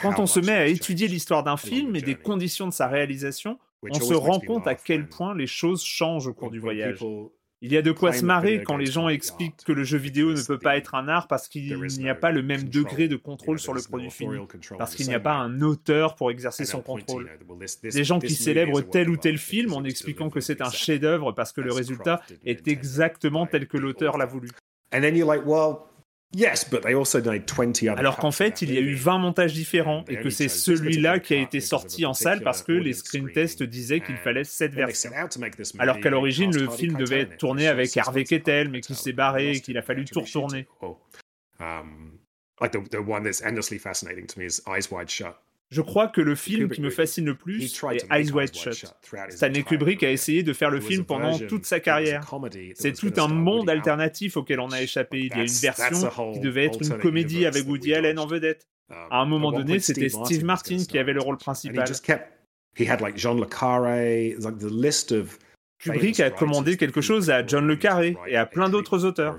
Quand on se met à étudier l'histoire d'un film et des conditions de sa réalisation, on se rend compte à quel point les choses changent au cours du voyage. Il y a de quoi se marrer quand les gens expliquent que le jeu vidéo ne peut pas être un art parce qu'il n'y a pas le même degré de contrôle sur le produit fini, parce qu'il n'y a pas un auteur pour exercer son contrôle. Des gens qui célèbrent tel ou tel film en expliquant que c'est un chef-d'œuvre parce que le résultat est exactement tel que l'auteur l'a voulu. Alors qu'en fait, il y a eu 20 montages différents et que c'est celui-là qui a été sorti en salle parce que les screen tests disaient qu'il fallait cette version. Alors qu'à l'origine, le film devait être tourné avec Harvey Keitel, mais qui s'est barré et qu'il a fallu tout retourner. Je crois que le film qui me fascine le plus est Eyes Wide Shut. Stanley Kubrick a essayé de faire le film pendant toute sa carrière. C'est tout un monde alternatif auquel on a échappé. Il y a une version qui devait être une comédie avec Woody Allen en vedette. À un moment donné, c'était Steve Martin qui avait le rôle principal. Kubrick a commandé quelque chose à John Le Carré et à plein d'autres auteurs.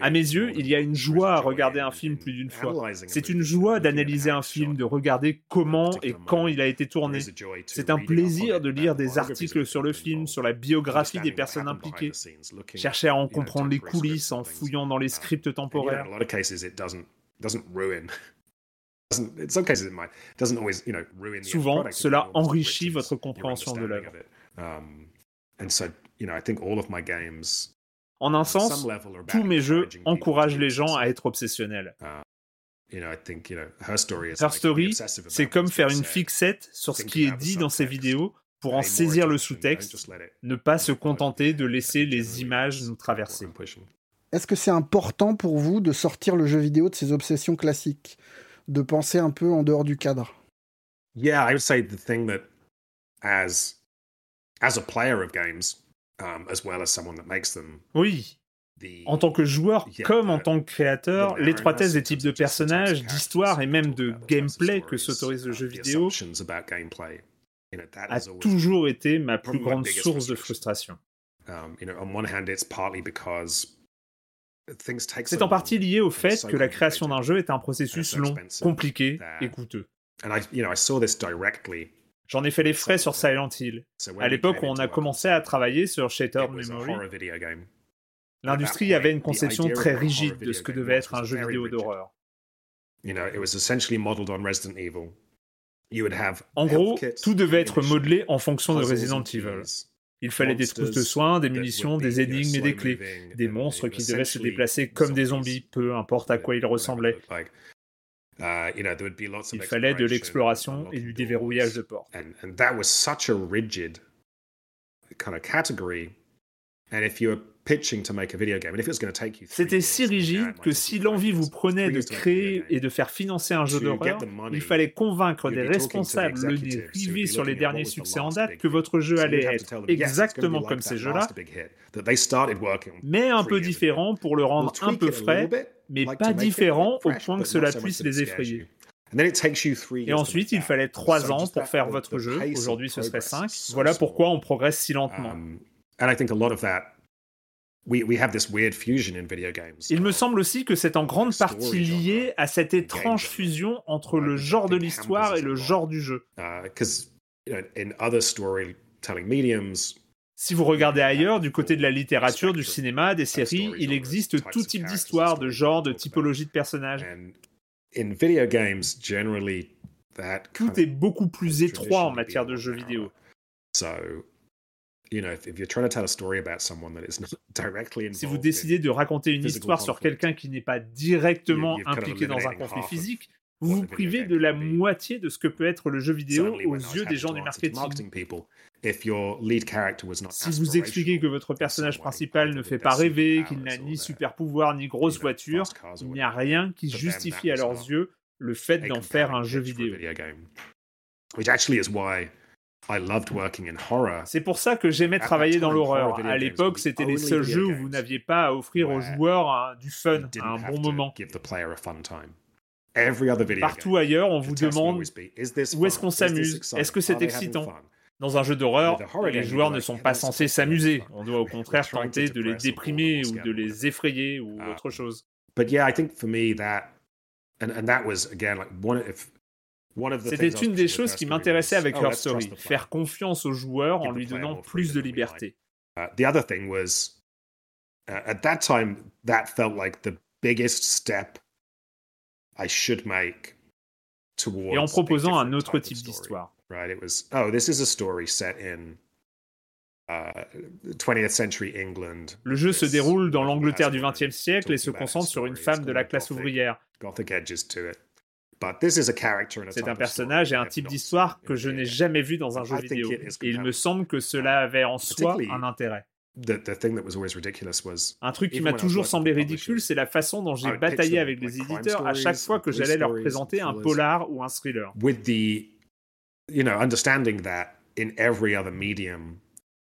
À mes yeux, il y a une joie à regarder un film plus d'une fois. C'est une joie d'analyser un film, de regarder comment et quand il a été tourné. C'est un plaisir de lire des articles sur le film, sur la biographie des personnes impliquées, chercher à en comprendre les coulisses en fouillant dans les scripts temporaires. [laughs] Souvent, cela enrichit votre compréhension de l'œuvre. En un sens, tous mes jeux encouragent les gens à être obsessionnels. Her Story, c'est comme faire une fixette sur ce qui est dit dans ces vidéos pour en saisir le sous-texte, ne pas se contenter de laisser les images nous traverser.
Est-ce que c'est important pour vous de sortir le jeu vidéo de ses obsessions classiques, de penser un peu en dehors du cadre?
Yeah, I would say the thing that, as as a player of games, um, as well as someone that makes them.
Oui. En tant que joueur comme en tant que créateur, l'étroitesse des types de personnages, d'histoires et même de gameplay que s'autorise le jeu vidéo a toujours été ma plus grande source de frustration. C'est en partie lié au fait que la création d'un jeu est un processus long, compliqué et coûteux. J'en ai fait les frais sur Silent Hill. À l'époque où on a commencé à travailler sur Shattered Memory, l'industrie avait une conception très rigide de ce que devait être un jeu vidéo d'horreur. En gros, tout devait être modelé en fonction de Resident Evil. Il fallait des trousses de soins, des munitions, des énigmes et des clés, des monstres qui devaient se déplacer comme des
zombies,
peu importe à quoi ils ressemblaient.
Uh,
Il fallait de l'exploration et du déverrouillage de portes.
And, that was such a rigid kind of category. And if you
c'était si rigide que si l'envie vous prenait de créer et de faire financer un jeu d'horreur, il fallait convaincre des responsables des rivés sur les derniers succès en date que votre jeu allait être exactement comme ces jeux-là, mais un peu différent pour le rendre un peu frais, mais pas différent au point que cela puisse les effrayer. Et ensuite, il fallait trois ans pour faire votre jeu. Aujourd'hui, ce serait
cinq.
Voilà pourquoi on progresse si lentement. Il me semble aussi que c'est en grande partie lié à cette étrange fusion entre le genre de l'histoire et le genre du jeu. Si vous regardez ailleurs, du côté de la littérature, du cinéma, des séries, il existe tout type d'histoire, de genre, de typologie de personnages. Tout est beaucoup plus étroit en matière de jeux vidéo. Si vous décidez de raconter une histoire sur quelqu'un qui n'est pas directement impliqué dans un conflit physique, vous vous privez de la moitié de ce que peut être le jeu vidéo aux yeux des gens du marketing. Si vous expliquez que votre personnage principal ne fait pas rêver, qu'il n'a ni super pouvoir ni grosse voiture, il n'y a rien qui justifie à leurs yeux le fait d'en faire un jeu vidéo. C'est pour ça que j'aimais travailler dans l'horreur. À l'époque, c'était les seuls jeux où vous n'aviez pas à offrir aux joueurs du fun, un bon moment. Partout ailleurs, on vous demande où est-ce qu'on s'amuse? Est-ce que c'est excitant? Dans un jeu d'horreur, les joueurs ne sont pas censés s'amuser. On doit au contraire tenter de les déprimer ou de les effrayer ou autre chose.
But yeah, I think for me that, and, and that was again like
c'était une des choses qui m'intéressait avec Her Story, faire confiance au joueur en lui donnant plus de liberté. Et en proposant un autre
type
d'histoire. Le jeu se déroule dans l'Angleterre du XXe siècle et se concentre sur une femme de la classe ouvrière. C'est un personnage et un type d'histoire que je n'ai jamais vu dans un jeu vidéo. Il me semble que cela avait en soi un intérêt. Un truc qui m'a toujours semblé ridicule, c'est la façon dont j'ai bataillé avec les éditeurs à chaque fois que j'allais leur présenter un polar ou un thriller.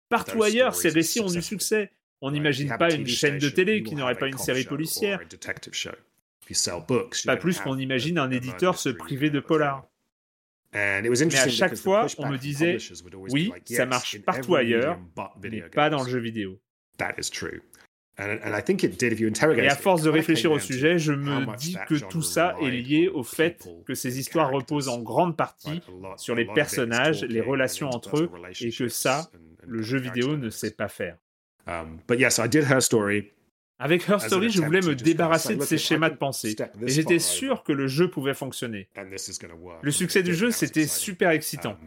Partout ailleurs, ces récits ont du succès. On n'imagine pas une chaîne de télé qui n'aurait pas une série policière. Pas plus qu'on imagine un éditeur se priver de polar. Mais à chaque fois, on me disait, oui, ça marche partout ailleurs, mais pas dans le jeu vidéo. Et à force de réfléchir au sujet, je me dis que tout ça est lié au fait que ces histoires reposent en grande partie sur les personnages, les relations entre eux, et que ça, le jeu vidéo ne sait pas faire. Avec Her Story, je voulais me débarrasser de ces schémas de pensée, et j'étais sûr que le jeu pouvait fonctionner. Le succès du jeu, c'était super excitant.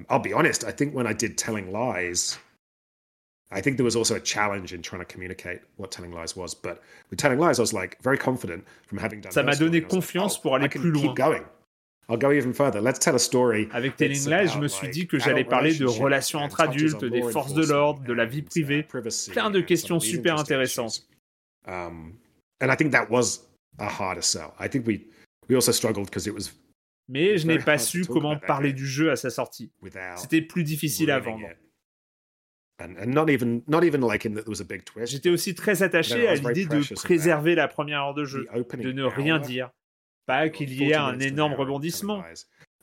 I think there was also a challenge in trying to communicate what telling lies was, but with telling lies, I was like very confident from having done.
Ça m'a donné
confiance like, oh,
pour aller plus loin.
Keep going. I'll go even further. Let's tell a story.
Avec Telling Lies, je me suis dit que j'allais parler de relations entre adultes, des forces de l'ordre, de la vie privée, plein de questions super intéressantes.
Um, and I think that was a harder sell. I think we we also struggled because it was.
Mais je n'ai pas su comment parler du jeu à sa sortie. C'était plus difficile à vendre. J'étais aussi très attaché à l'idée de préserver la première heure de jeu, de ne rien dire, pas qu'il y ait un énorme rebondissement.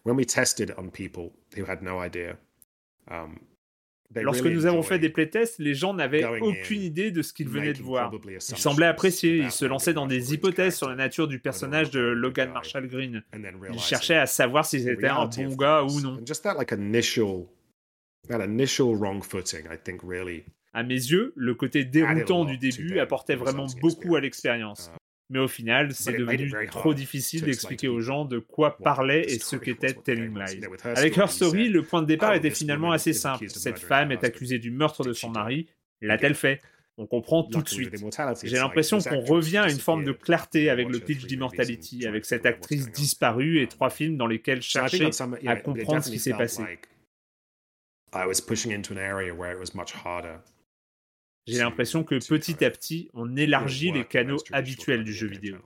When we tested on people
who had no idea, um, Lorsque nous avons fait des playtests, les gens n'avaient aucune idée de ce qu'ils venaient de voir. Ils semblaient apprécier, ils se lançaient dans des hypothèses sur la nature du personnage de Logan Marshall Green. Ils cherchaient à savoir si c'était un bon gars ou non. À mes yeux, le côté déroutant du début apportait vraiment beaucoup à l'expérience. Mais au final, c'est devenu trop difficile d'expliquer aux gens de quoi parlait et ce qu'était Telling Lies. Avec Her Story, le point de départ était finalement assez simple. Cette femme est accusée du meurtre de son mari. L'a-t-elle fait? On comprend tout de suite. J'ai l'impression qu'on revient à une forme de clarté avec le pitch d'Immortality, avec cette actrice disparue et trois films dans lesquels chercher à comprendre ce qui s'est passé. J'ai l'impression que petit à petit, on élargit les canaux habituels du jeu vidéo.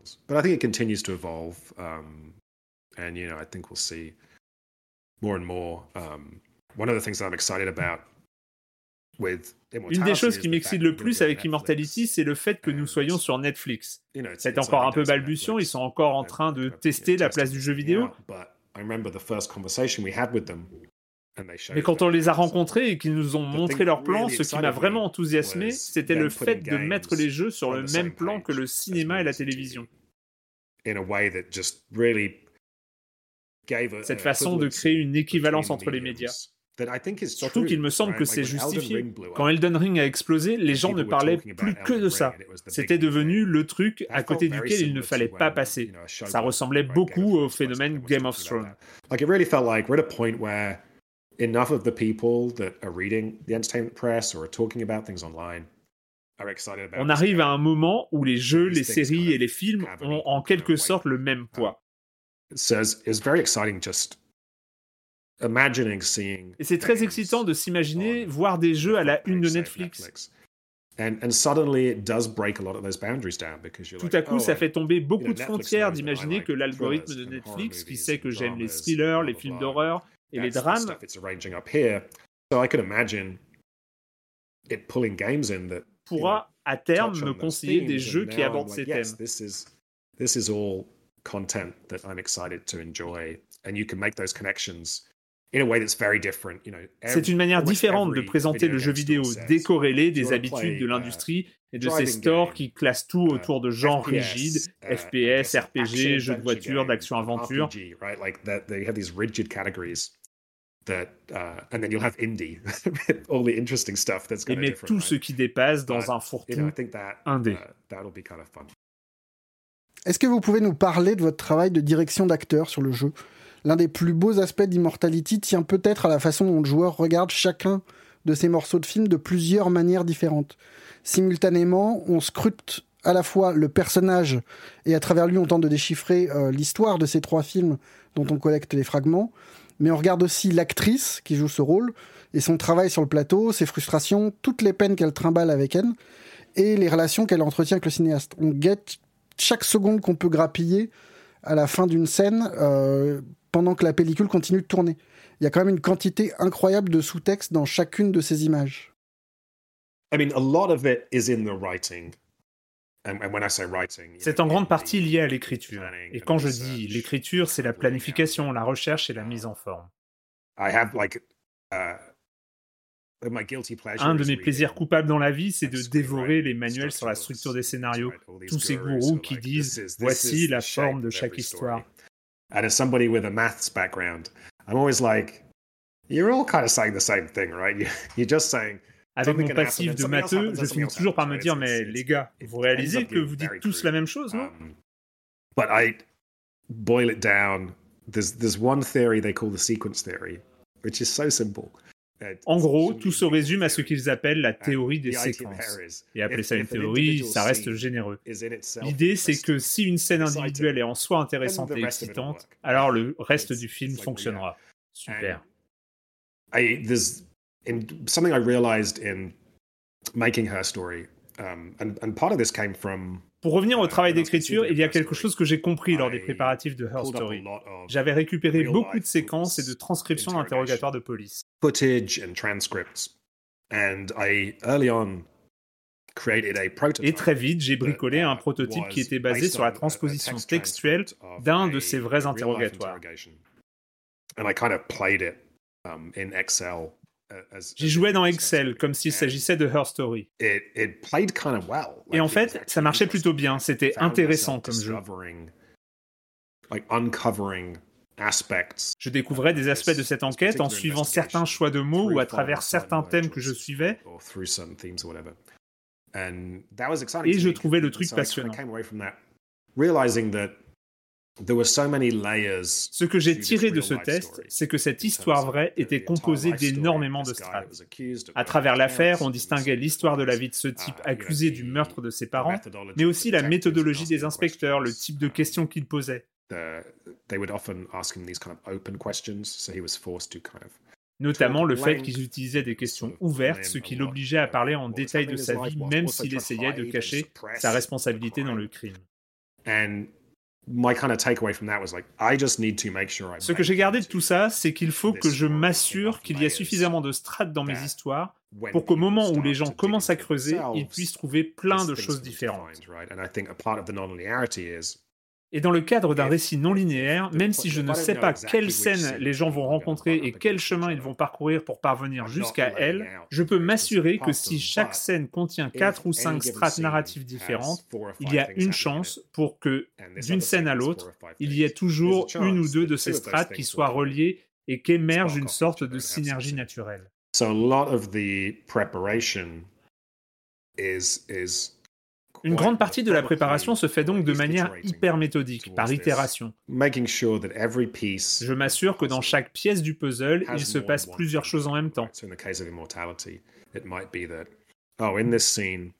Une des choses qui m'excite le plus avec Immortality, c'est le fait que nous soyons sur Netflix. C'est encore un peu balbutiant, ils sont encore en train de tester la place du jeu vidéo. Mais quand on les a rencontrés et qu'ils nous ont montré leur plan, ce qui m'a vraiment enthousiasmé, c'était le fait de mettre les jeux sur le même plan que le cinéma et la télévision. Cette façon de créer une équivalence entre les médias. Surtout qu'il me semble que c'est justifié. Quand Elden Ring a explosé, les gens ne parlaient plus que de ça. C'était devenu le truc à côté duquel il ne fallait pas passer. Ça ressemblait beaucoup au phénomène Game of Thrones enough of the people that are reading the entertainment press or are talking about things online on arrive à un moment où les jeux, les séries et les films ont en quelque sorte le même poids. Et c'est très excitant de s'imaginer voir des jeux à la une de Netflix. Tout à coup, ça oh, fait tomber beaucoup de frontières d'imaginer que l'algorithme de Netflix, qui sait que j'aime les thrillers, les films d'horreur, et les drames. pourra à terme me conseiller des jeux qui abordent ces thèmes. This is all content that I'm excited to enjoy, and you can make those connections in a way that's very different. You know, c'est une manière différente de présenter le jeu vidéo, décorrélé des habitudes de uh, l'industrie et de ces stores qui classent tout uh, autour de genres rigides, FPS, RPG, jeux de voiture, d'action-aventure. That, uh, and then you'll have indie, [laughs] all the interesting stuff that's Et mettre tout right? ce qui dépasse dans but, un fourre-tout you know, indé. Uh, that'll be kind of fun.
Est-ce que vous pouvez nous parler de votre travail de direction d'acteur sur le jeu? L'un des plus beaux aspects d'Immortality tient peut-être à la façon dont le joueur regarde chacun de ces morceaux de film de plusieurs manières différentes. Simultanément, on scrute à la fois le personnage et à travers lui on tente de déchiffrer euh, l'histoire de ces trois films dont on collecte les fragments, mais on regarde aussi l'actrice qui joue ce rôle et son travail sur le plateau, ses frustrations, toutes les peines qu'elle trimballe avec elle et les relations qu'elle entretient avec le cinéaste. On guette chaque seconde qu'on peut grappiller à la fin d'une scène euh, pendant que la pellicule continue de tourner. Il y a quand même une quantité incroyable de sous-texte dans chacune de ces images.
I mean, a lot of it is in the writing. C'est en grande partie lié à l'écriture. Et quand je dis l'écriture, c'est la planification, la recherche et la mise en forme. Uh, Un de mes plaisirs coupables dans la vie, c'est de dévorer les manuels sur la structure des scénarios, tous ces gourous qui disent voici la forme de chaque histoire. Avec mon passif de matheux, je finis toujours par me dire, mais les gars, vous réalisez que vous dites tous la même chose, non But I boil it down. There's, there's one theory they call the sequence theory, which is so simple. En gros, tout se résume à ce qu'ils appellent la théorie des séquences. Et appeler ça une théorie, ça reste généreux. L'idée, c'est que si une scène individuelle est en soi intéressante et excitante, alors le reste du film fonctionnera. Super. In something I realized in making her story, um, and, and part of this came from Pour revenir au travail d'écriture, il y a quelque chose que j'ai compris lors des préparatifs de Her Story. J'avais récupéré beaucoup de séquences et de transcriptions d'interrogatoires de police. Footage and transcripts. And I early on et très vite, j'ai bricolé un prototype qui était basé sur la transposition textuelle d'un de ces vrais interrogatoires. And I kind of played it um, in Excel J'y jouais dans Excel, comme s'il s'agissait de Her Story. Et en fait, ça marchait plutôt bien, c'était intéressant comme jeu. Je découvrais des aspects de cette enquête en suivant certains choix de mots ou à travers certains thèmes que je suivais. Et je trouvais le truc passionnant. Ce que j'ai tiré de ce test, c'est que cette histoire vraie était composée d'énormément de strates. À travers l'affaire, on distinguait l'histoire de la vie de ce type accusé du meurtre de ses parents, mais aussi la méthodologie des inspecteurs, le type de questions qu'ils posaient. Notamment le fait qu'ils utilisaient des questions ouvertes, ce qui l'obligeait à parler en détail de sa vie, même s'il essayait de cacher sa responsabilité dans le crime. Ce que j'ai gardé de tout ça, c'est qu'il faut que je m'assure qu'il y a suffisamment de strates dans mes histoires pour qu'au moment où les gens commencent à creuser, ils puissent trouver plein de choses différentes. Et dans le cadre d'un récit non linéaire, même si je ne sais pas quelle scène les gens vont rencontrer et quel chemin ils vont parcourir pour parvenir jusqu'à elle, je peux m'assurer que si chaque scène contient quatre ou cinq strates narratives différentes, il y a une chance pour que, d'une scène à l'autre, il y ait toujours une ou deux de ces strates qui soient reliées et qu'émerge une sorte de synergie naturelle. Une grande partie de la préparation se fait donc de manière hyper méthodique, par itération. Je m'assure que dans chaque pièce du puzzle, il se passe plusieurs choses en même temps. Oh, uh,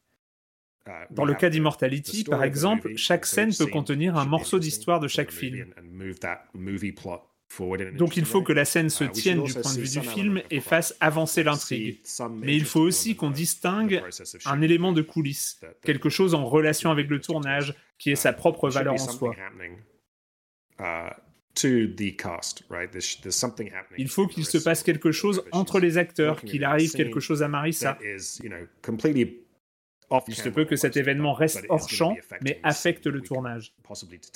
dans le cas d'Immortality, par exemple, chaque scène peut contenir un morceau d'histoire de chaque film. Donc il faut que la scène se uh, tienne du point de vue du film et fasse avancer l'intrigue. Mais il faut aussi qu'on distingue un élément de coulisses, quelque chose en relation avec le tournage, qui ait sa propre valeur en soi. Il faut qu'il se passe quelque chose entre les acteurs, qu'il arrive quelque chose à Marissa. Il se peut que cet événement reste hors champ, mais affecte le tournage.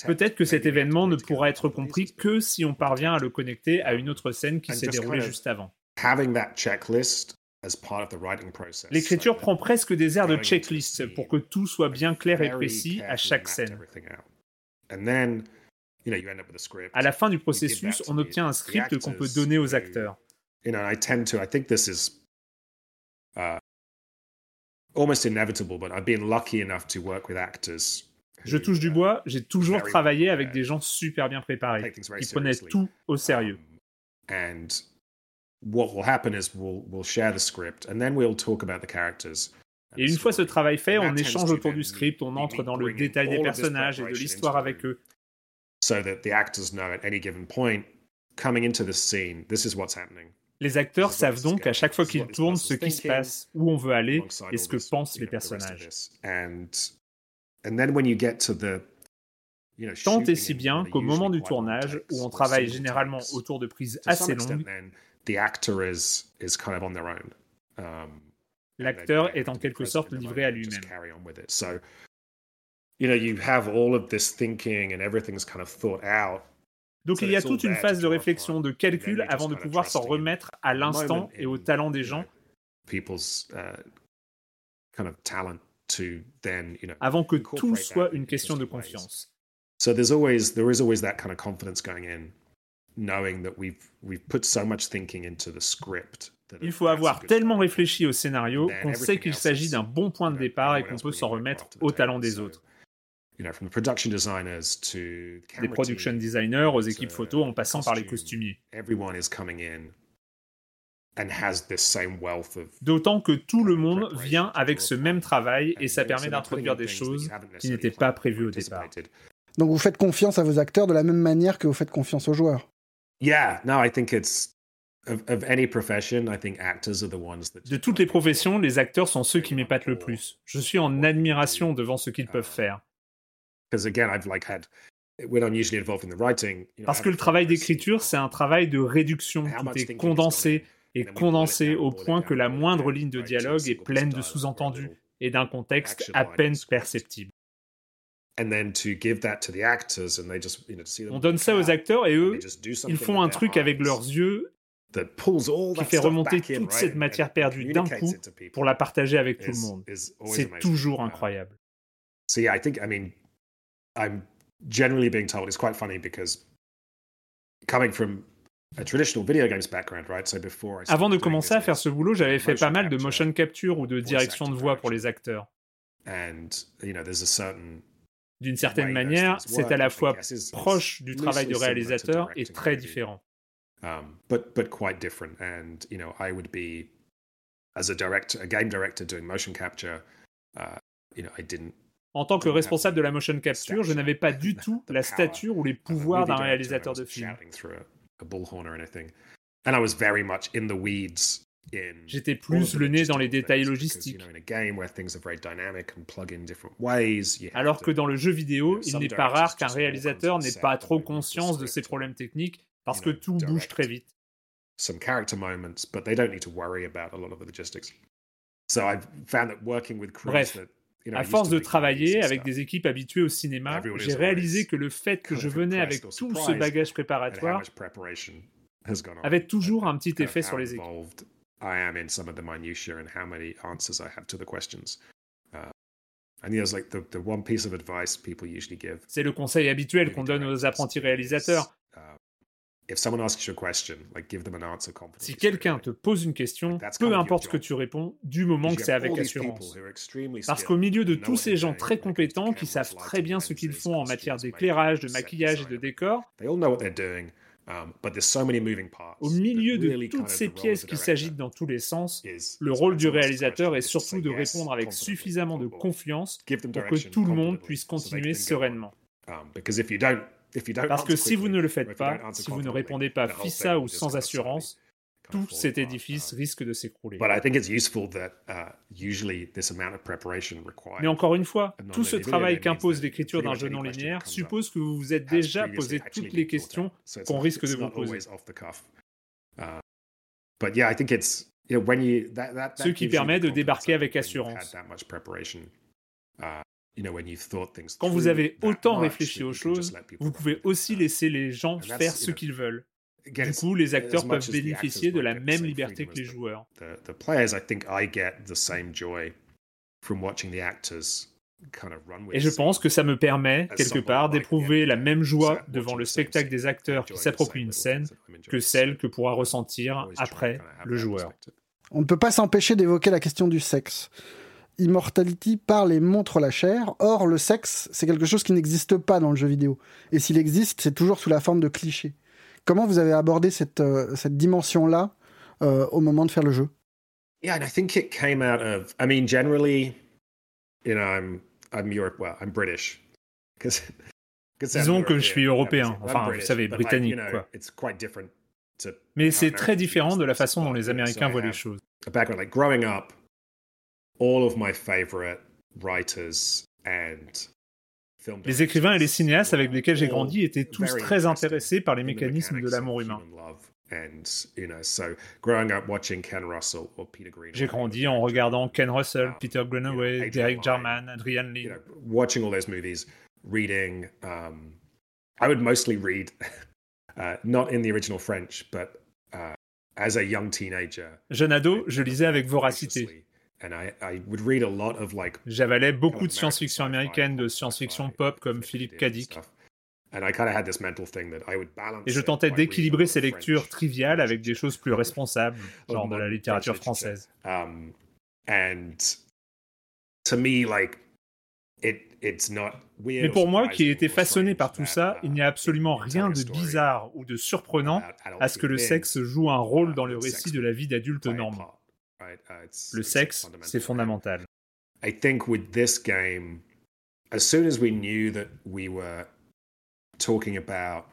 Peut-être que cet événement ne pourra être compris que si on parvient à le connecter à une autre scène qui s'est déroulée juste avant. L'écriture prend presque des airs de checklist pour que tout soit bien clair et précis à chaque scène. À la fin du processus, on obtient un script qu'on peut donner aux acteurs. Je touche du bois, j'ai toujours travaillé avec des gens super bien préparés, qui prenaient tout au sérieux. Et une fois ce travail fait, on échange autour du script, on entre dans le détail des personnages et de l'histoire avec eux. So that the actors know at any given point, coming into the scene, this is what's happening. Les acteurs savent donc à chaque fois qu'ils tournent ce qui se passe, où on veut aller et ce que pensent les personnages. Tant et si bien qu'au moment du tournage, où on travaille généralement autour de prises assez longues, l'acteur est en quelque sorte livré à lui-même. You know, you have all of this thinking and everything's kind of thought out. Donc il y a toute une phase de réflexion, de calcul avant de pouvoir s'en remettre à l'instant et au talent des gens. Avant que tout soit une question de confiance. Il faut avoir tellement réfléchi au scénario qu'on sait qu'il s'agit d'un bon point de départ et qu'on peut s'en remettre au talent des autres des production designers aux équipes photo en passant par les costumiers. D'autant que tout le monde vient avec ce même travail et ça permet d'introduire des choses qui n'étaient pas prévues au départ.
Donc vous faites confiance à vos acteurs de la même manière que vous faites confiance aux joueurs.
De toutes les professions, les acteurs sont ceux qui m'épatent le plus. Je suis en admiration devant ce qu'ils peuvent faire. Parce que le travail d'écriture, c'est un travail de réduction. Tout est condensé et condensé au point que la moindre ligne de dialogue est pleine de sous-entendus et d'un contexte à peine perceptible. On donne ça aux acteurs et eux, ils font un truc avec leurs yeux
qui fait remonter toute cette matière perdue d'un coup pour la partager avec tout le monde. C'est toujours
Uh,
incroyable.
I'm generally being told it's quite funny because coming from a traditional video games background, right? So before I
Avant de commencer à faire ce boulot, j'avais fait pas mal de motion capture ou de direction de voix pour les acteurs.
and you know there's a certain
D'une certaine manière, c'est à la fois proche du travail de réalisateur et très différent.
um, but but quite different. And you know, I would be as a director, a game director doing motion capture. Uh, you know, I didn't.
En tant que responsable de la motion capture, je n'avais pas du tout la stature ou les pouvoirs d'un réalisateur de film. J'étais plus le nez dans les détails logistiques. Alors que dans le jeu vidéo, il n'est pas rare qu'un réalisateur n'ait pas trop conscience de ses problèmes techniques parce que tout bouge très vite.
some character moments, but they don't need to worry about a lot of the logistics. So I've found that working with crews
Bref, À force de travailler avec des équipes habituées au cinéma, j'ai réalisé que le fait que je venais avec tout ce bagage préparatoire avait toujours un petit effet sur les équipes.
Uh,
C'est le conseil habituel qu'on donne aux apprentis réalisateurs.
If someone asks you a question, like give them an answer confidently.
Si quelqu'un te pose une question, peu importe ce que tu réponds, du moment que c'est avec assurance. Parce qu'au milieu de tous ces gens très compétents qui savent très bien ce qu'ils font en matière d'éclairage, de maquillage et de décor,
They all know what they're doing, um, but there's so many moving parts.
au milieu de toutes ces pièces qui s'agitent dans tous les sens, le rôle du réalisateur est surtout de répondre avec suffisamment de confiance pour que tout le monde puisse continuer sereinement. Parce que si vous ne le faites
if you don't
pas, si vous ne répondez pas
thing
ou sans assurance, tout cet édifice
Um,
risque de s'écrouler.
But I think it's useful that uh, usually this amount of preparation required.
Mais encore une fois, tout ce travail qu'impose l'écriture d'un jeu non linéaire suppose que vous vous êtes déjà posé toutes les questions qu'on risque de vous poser.
Uh,
Ce qui permet de débarquer avec assurance. Quand vous avez autant réfléchi aux
you can just
choses, vous pouvez aussi laisser les gens faire ce qu'ils veulent. Du coup, les acteurs peuvent bénéficier
actors
de la même
same
liberté
freedom
que les
as the-
joueurs.
the, the players, I think I get the same joy from watching the actors kind of run with
Et je pense que ça me permet, quelque part, d'éprouver la même joie devant le
the
spectacle des acteurs qui s'approprient une scène que celle que pourra ressentir après le joueur.
On ne peut pas s'empêcher d'évoquer la question du sexe. Immortality parle et montre la chair, or le sexe, c'est quelque chose qui n'existe pas dans le jeu vidéo. Et s'il existe, c'est toujours sous la forme de clichés. Comment vous avez abordé cette, euh, cette dimension-là euh, au moment de faire le jeu?
Yeah, and I think it came out of. I mean, generally, you know, I'm I'm Europe. Well, I'm British. Because
Disons que je suis européen, enfin, vous savez, britannique, quoi.
It's quite different to
Mais c'est très différent de la façon dont
but,
les
so
Américains voient les choses.
a background like growing up. All of my favorite writers and film
Les écrivains et les cinéastes avec lesquels j'ai grandi étaient tous très intéressés par les mécanismes de l'amour humain.
human love. And you know, so growing up watching Ken Russell or Peter Greenaway,
J'ai grandi en regardant Ken Russell, Peter Greenaway, Derek Jarman, Adrian Lee.
watching all those movies, reading. Um, I would mostly read, [laughs] uh, not in the original French, but uh, as a young teenager.
Jeune ado, je lisais avec voracité.
Voraciously, And I, I would read a lot of like
J'avalais beaucoup
of
de science-fiction américaine, de science-fiction pop comme Philippe
it
K.
and
Dick.
stuff. And I kind of had this mental thing that I would balance
Et je tentais d'équilibrer ces lectures triviales avec des choses plus responsables, [laughs]
Or
genre de la littérature française.
And to me, like, it, it's not weird.
Mais pour moi, qui ai été façonné par tout ça,
uh,
il n'y a absolument rien de bizarre ou de surprenant à ce que le sexe joue un rôle
uh,
dans le récit de la vie d'adulte norme.
Uh,
Le sexe, c'est fondamental.
I think with this game, as soon as we knew that we were talking about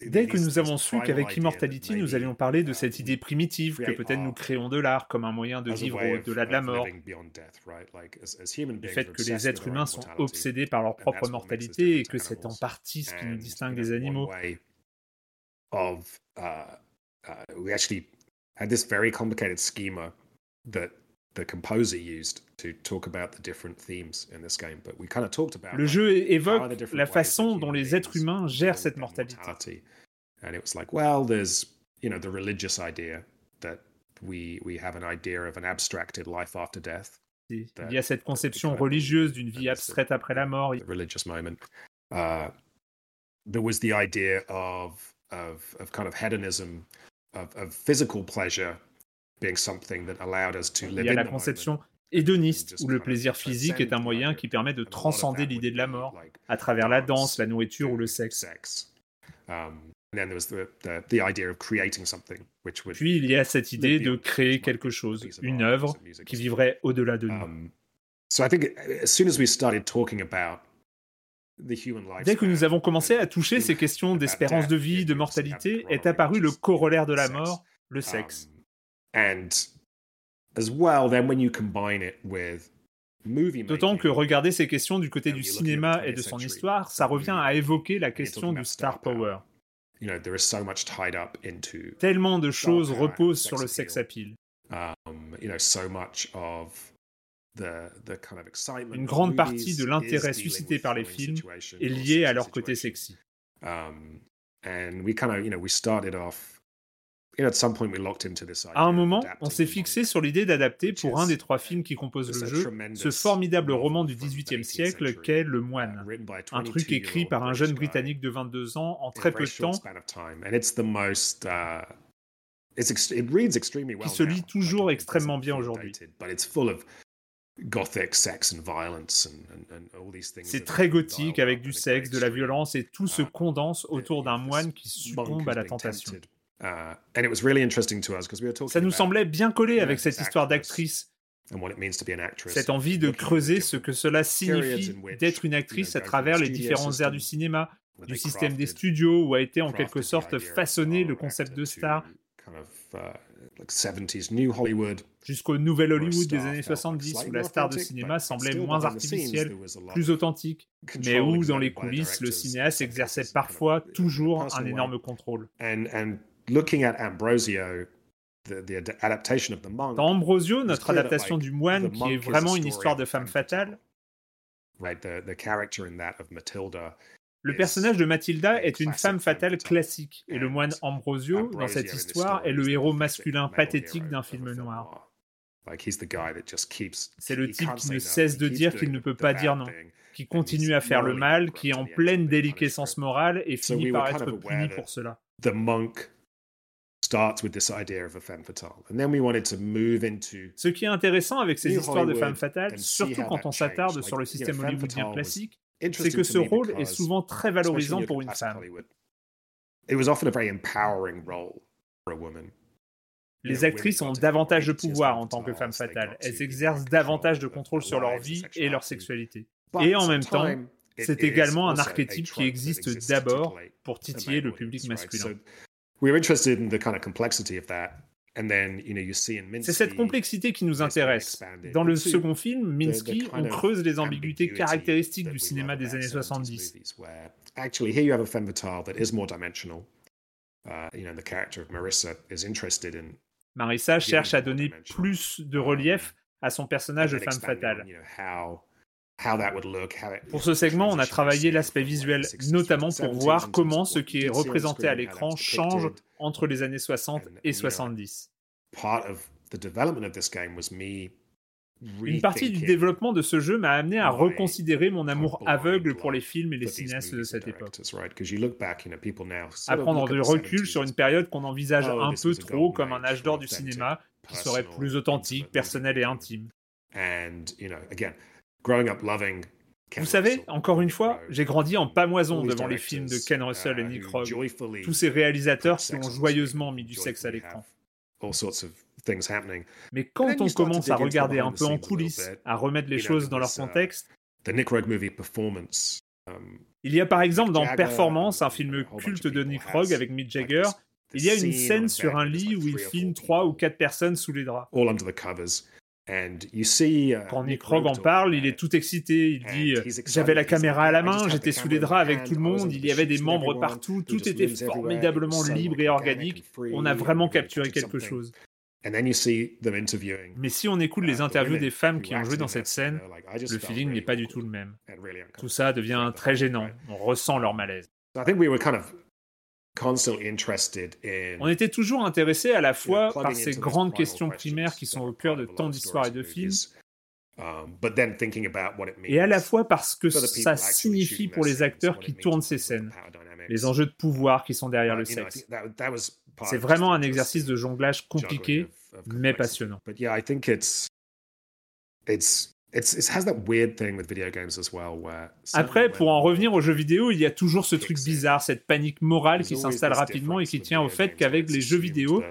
Dès que nous avons su qu'avec Immortality, nous allions parler de
uh,
cette idée primitive que peut-être nous créons de l'art comme un moyen de vivre au-delà de la mort, le fait que les êtres humains sont obsédés par leur propre mortalité et que c'est en partie ce qui nous distingue des animaux.
One way of uh, uh, we actually had this very complicated schema that the composer used to talk about the different themes in this game, but we kind of talked about
Le
like,
jeu
how are the
évoque la façon dont les êtres humains gèrent cette mortalité.
mortality. And it was like, well, there's you know, the religious idea that we we have an idea of an abstracted life after death.
Il y a cette conception religieuse d'une vie abstraite après la mort.
The religious moment. Uh, there was the idea of of of kind of hedonism, of, of physical pleasure being something that allowed us to live
Il y a
in
la
the
conception hédoniste, où le plaisir physique est un moyen qui permet de transcender l'idée de la mort, à travers la danse, la nourriture ou le sexe.
sex. Um, and then there was the, the, the idea of creating something which would
Puis il y a cette idée de créer quelque chose, une œuvre qui vivrait au-delà de nous.
Um, so I think as soon as we started talking about
Dès que nous avons commencé à toucher ces questions d'espérance de vie, de mortalité, est apparu le corollaire de la mort, le sexe.
Um, and as well, then when you combine it with movie
D'autant que regarder ces questions du côté du cinéma et de son histoire, ça revient à évoquer la question du star power. Tellement de choses reposent sur le
appeal.
sex appeal. Une grande partie de l'intérêt suscité par les films est
or
lié à leur côté sexy.
And we kind of, you know, we started off. You know, at some point we locked into this idea
À un moment, on s'est
the
fixé sur l'idée d'adapter pour un des trois films qui composent le jeu ce formidable roman du XVIIIe
18th
siècle qu'est Le
uh,
Moine.
a
Un truc écrit
22-year-old
par un jeune Britannique de 22 ans en très peu de temps,
most, uh,
se lit toujours extrêmement bien aujourd'hui. C'est très gothique avec du sexe, de la violence et tout se
Ah.
condense autour d'un moine qui succombe à la tentation.
Uh, and it was really interesting to us because we were talking
Ça nous semblait bien collé avec cette
this
histoire d'actrice,
and what it means to be an actress.
cette envie de creuser
the
ce que cela signifie d'être une actrice à travers
the
les différentes ères du cinéma, du système des studios où a été en quelque
the
sorte façonné le concept de star
to kind of, like 70s New Hollywood.
jusqu'au nouvel Hollywood des années
felt like
70 où la star de cinéma semblait moins artificielle, plus authentique, mais où dans les coulisses le cinéaste exerçait parfois toujours un énorme contrôle.
And and looking at Ambrosio, the, the ad- adaptation of the monk,
Dans Ambrosio, notre adaptation du moine, qui est vraiment une histoire de femme
fatale. Matilda
le personnage de Mathilda
a
est une femme fatale classique, et le moine Ambrosio, dans cette
in this
histoire, est
is
le héros masculin pathétique d'un film noir. C'est le type qui ne cesse de dire qu'il ne peut pas dire non, qui continue à faire le mal, qui est en pleine déliquescence morale et finit par être puni pour cela.
The monk starts with this idea of a femme fatale, and then we wanted to move into
Ce qui est intéressant avec ces histoires de femmes fatales, surtout quand on s'attarde sur le système hollywoodien classique, c'est que ce rôle est souvent très valorisant pour une femme. Les actrices ont davantage de pouvoir en tant que femmes
fatales,
Elles exercent davantage de
control
contrôle sur
their
leur vie
and
et leur
sexuality.
sexualité. Et en
the
même temps, c'est également un archétype qui existe d'abord pour titiller le public masculin.
So we were interested in the kind of complexity of that. And then, you know, you see in Minsky,
C'est cette complexité qui nous intéresse. Dans le second film,
the- the
Minsky, on
of
creuse les ambiguïtés caractéristiques
that
du cinéma des années
70s
70.
Marissa
cherche à donner plus de relief à son personnage de femme fatale. Pour ce segment, on a travaillé l'aspect visuel, notamment pour voir comment ce qui est représenté à l'écran change entre les années 60 et 70. Une partie du développement de ce jeu m'a amené à reconsidérer mon amour aveugle pour les films et les cinéastes de cette époque. À prendre du recul
70s
sur une période qu'on envisage
Oh,
un peu trop comme un âge d'or du cinéma qui serait plus authentique, personnel et intime. Vous savez, encore une fois, j'ai grandi en pamoison devant les films de Ken Russell et
uh,
Nick
joyfully
tous ces réalisateurs qui ont joyeusement mis du sexe à l'écran. Mais quand on commence à regarder un peu en coulisses, à remettre les choses dans leur contexte,
The Nick Rogue movie performance. Um,
il y a par exemple dans Performance, un film culte de Nick Rogue avec Mick Jagger, il y a une scène sur un lit où il
three or
filme trois ou quatre personnes sous les draps.
uh,
Quand Nick
Rogue
en parle, il est tout excité, il dit euh, J'avais la caméra à la
"I just
main, j'étais sous les draps avec tout le monde, il y avait des membres partout, tout était formidablement libre et organique. On a vraiment capturé quelque chose.
And then you see them interviewing
Mais si on écoute les
uh, the
interviews des femmes qui ont joué dans cette scène,
they're like, "I just
le feeling n'est pas du tout le même. Tout ça devient très gênant. On ressent leur malaise.
So I think we were kind of On était toujours intéressé à la fois par ces grandes questions primaires qui sont au cœur de tant d'histoires et de films,
um,
et à la fois parce que ça signifie pour les acteurs qui tournent ces scènes, les enjeux de pouvoir qui sont derrière le sexe. C'est vraiment un exercice de jonglage compliqué, mais passionnant. Après, pour en revenir aux jeux vidéo, il y a toujours ce truc bizarre, cette panique morale qui s'installe rapidement et qui tient au fait qu'avec les jeux vidéo,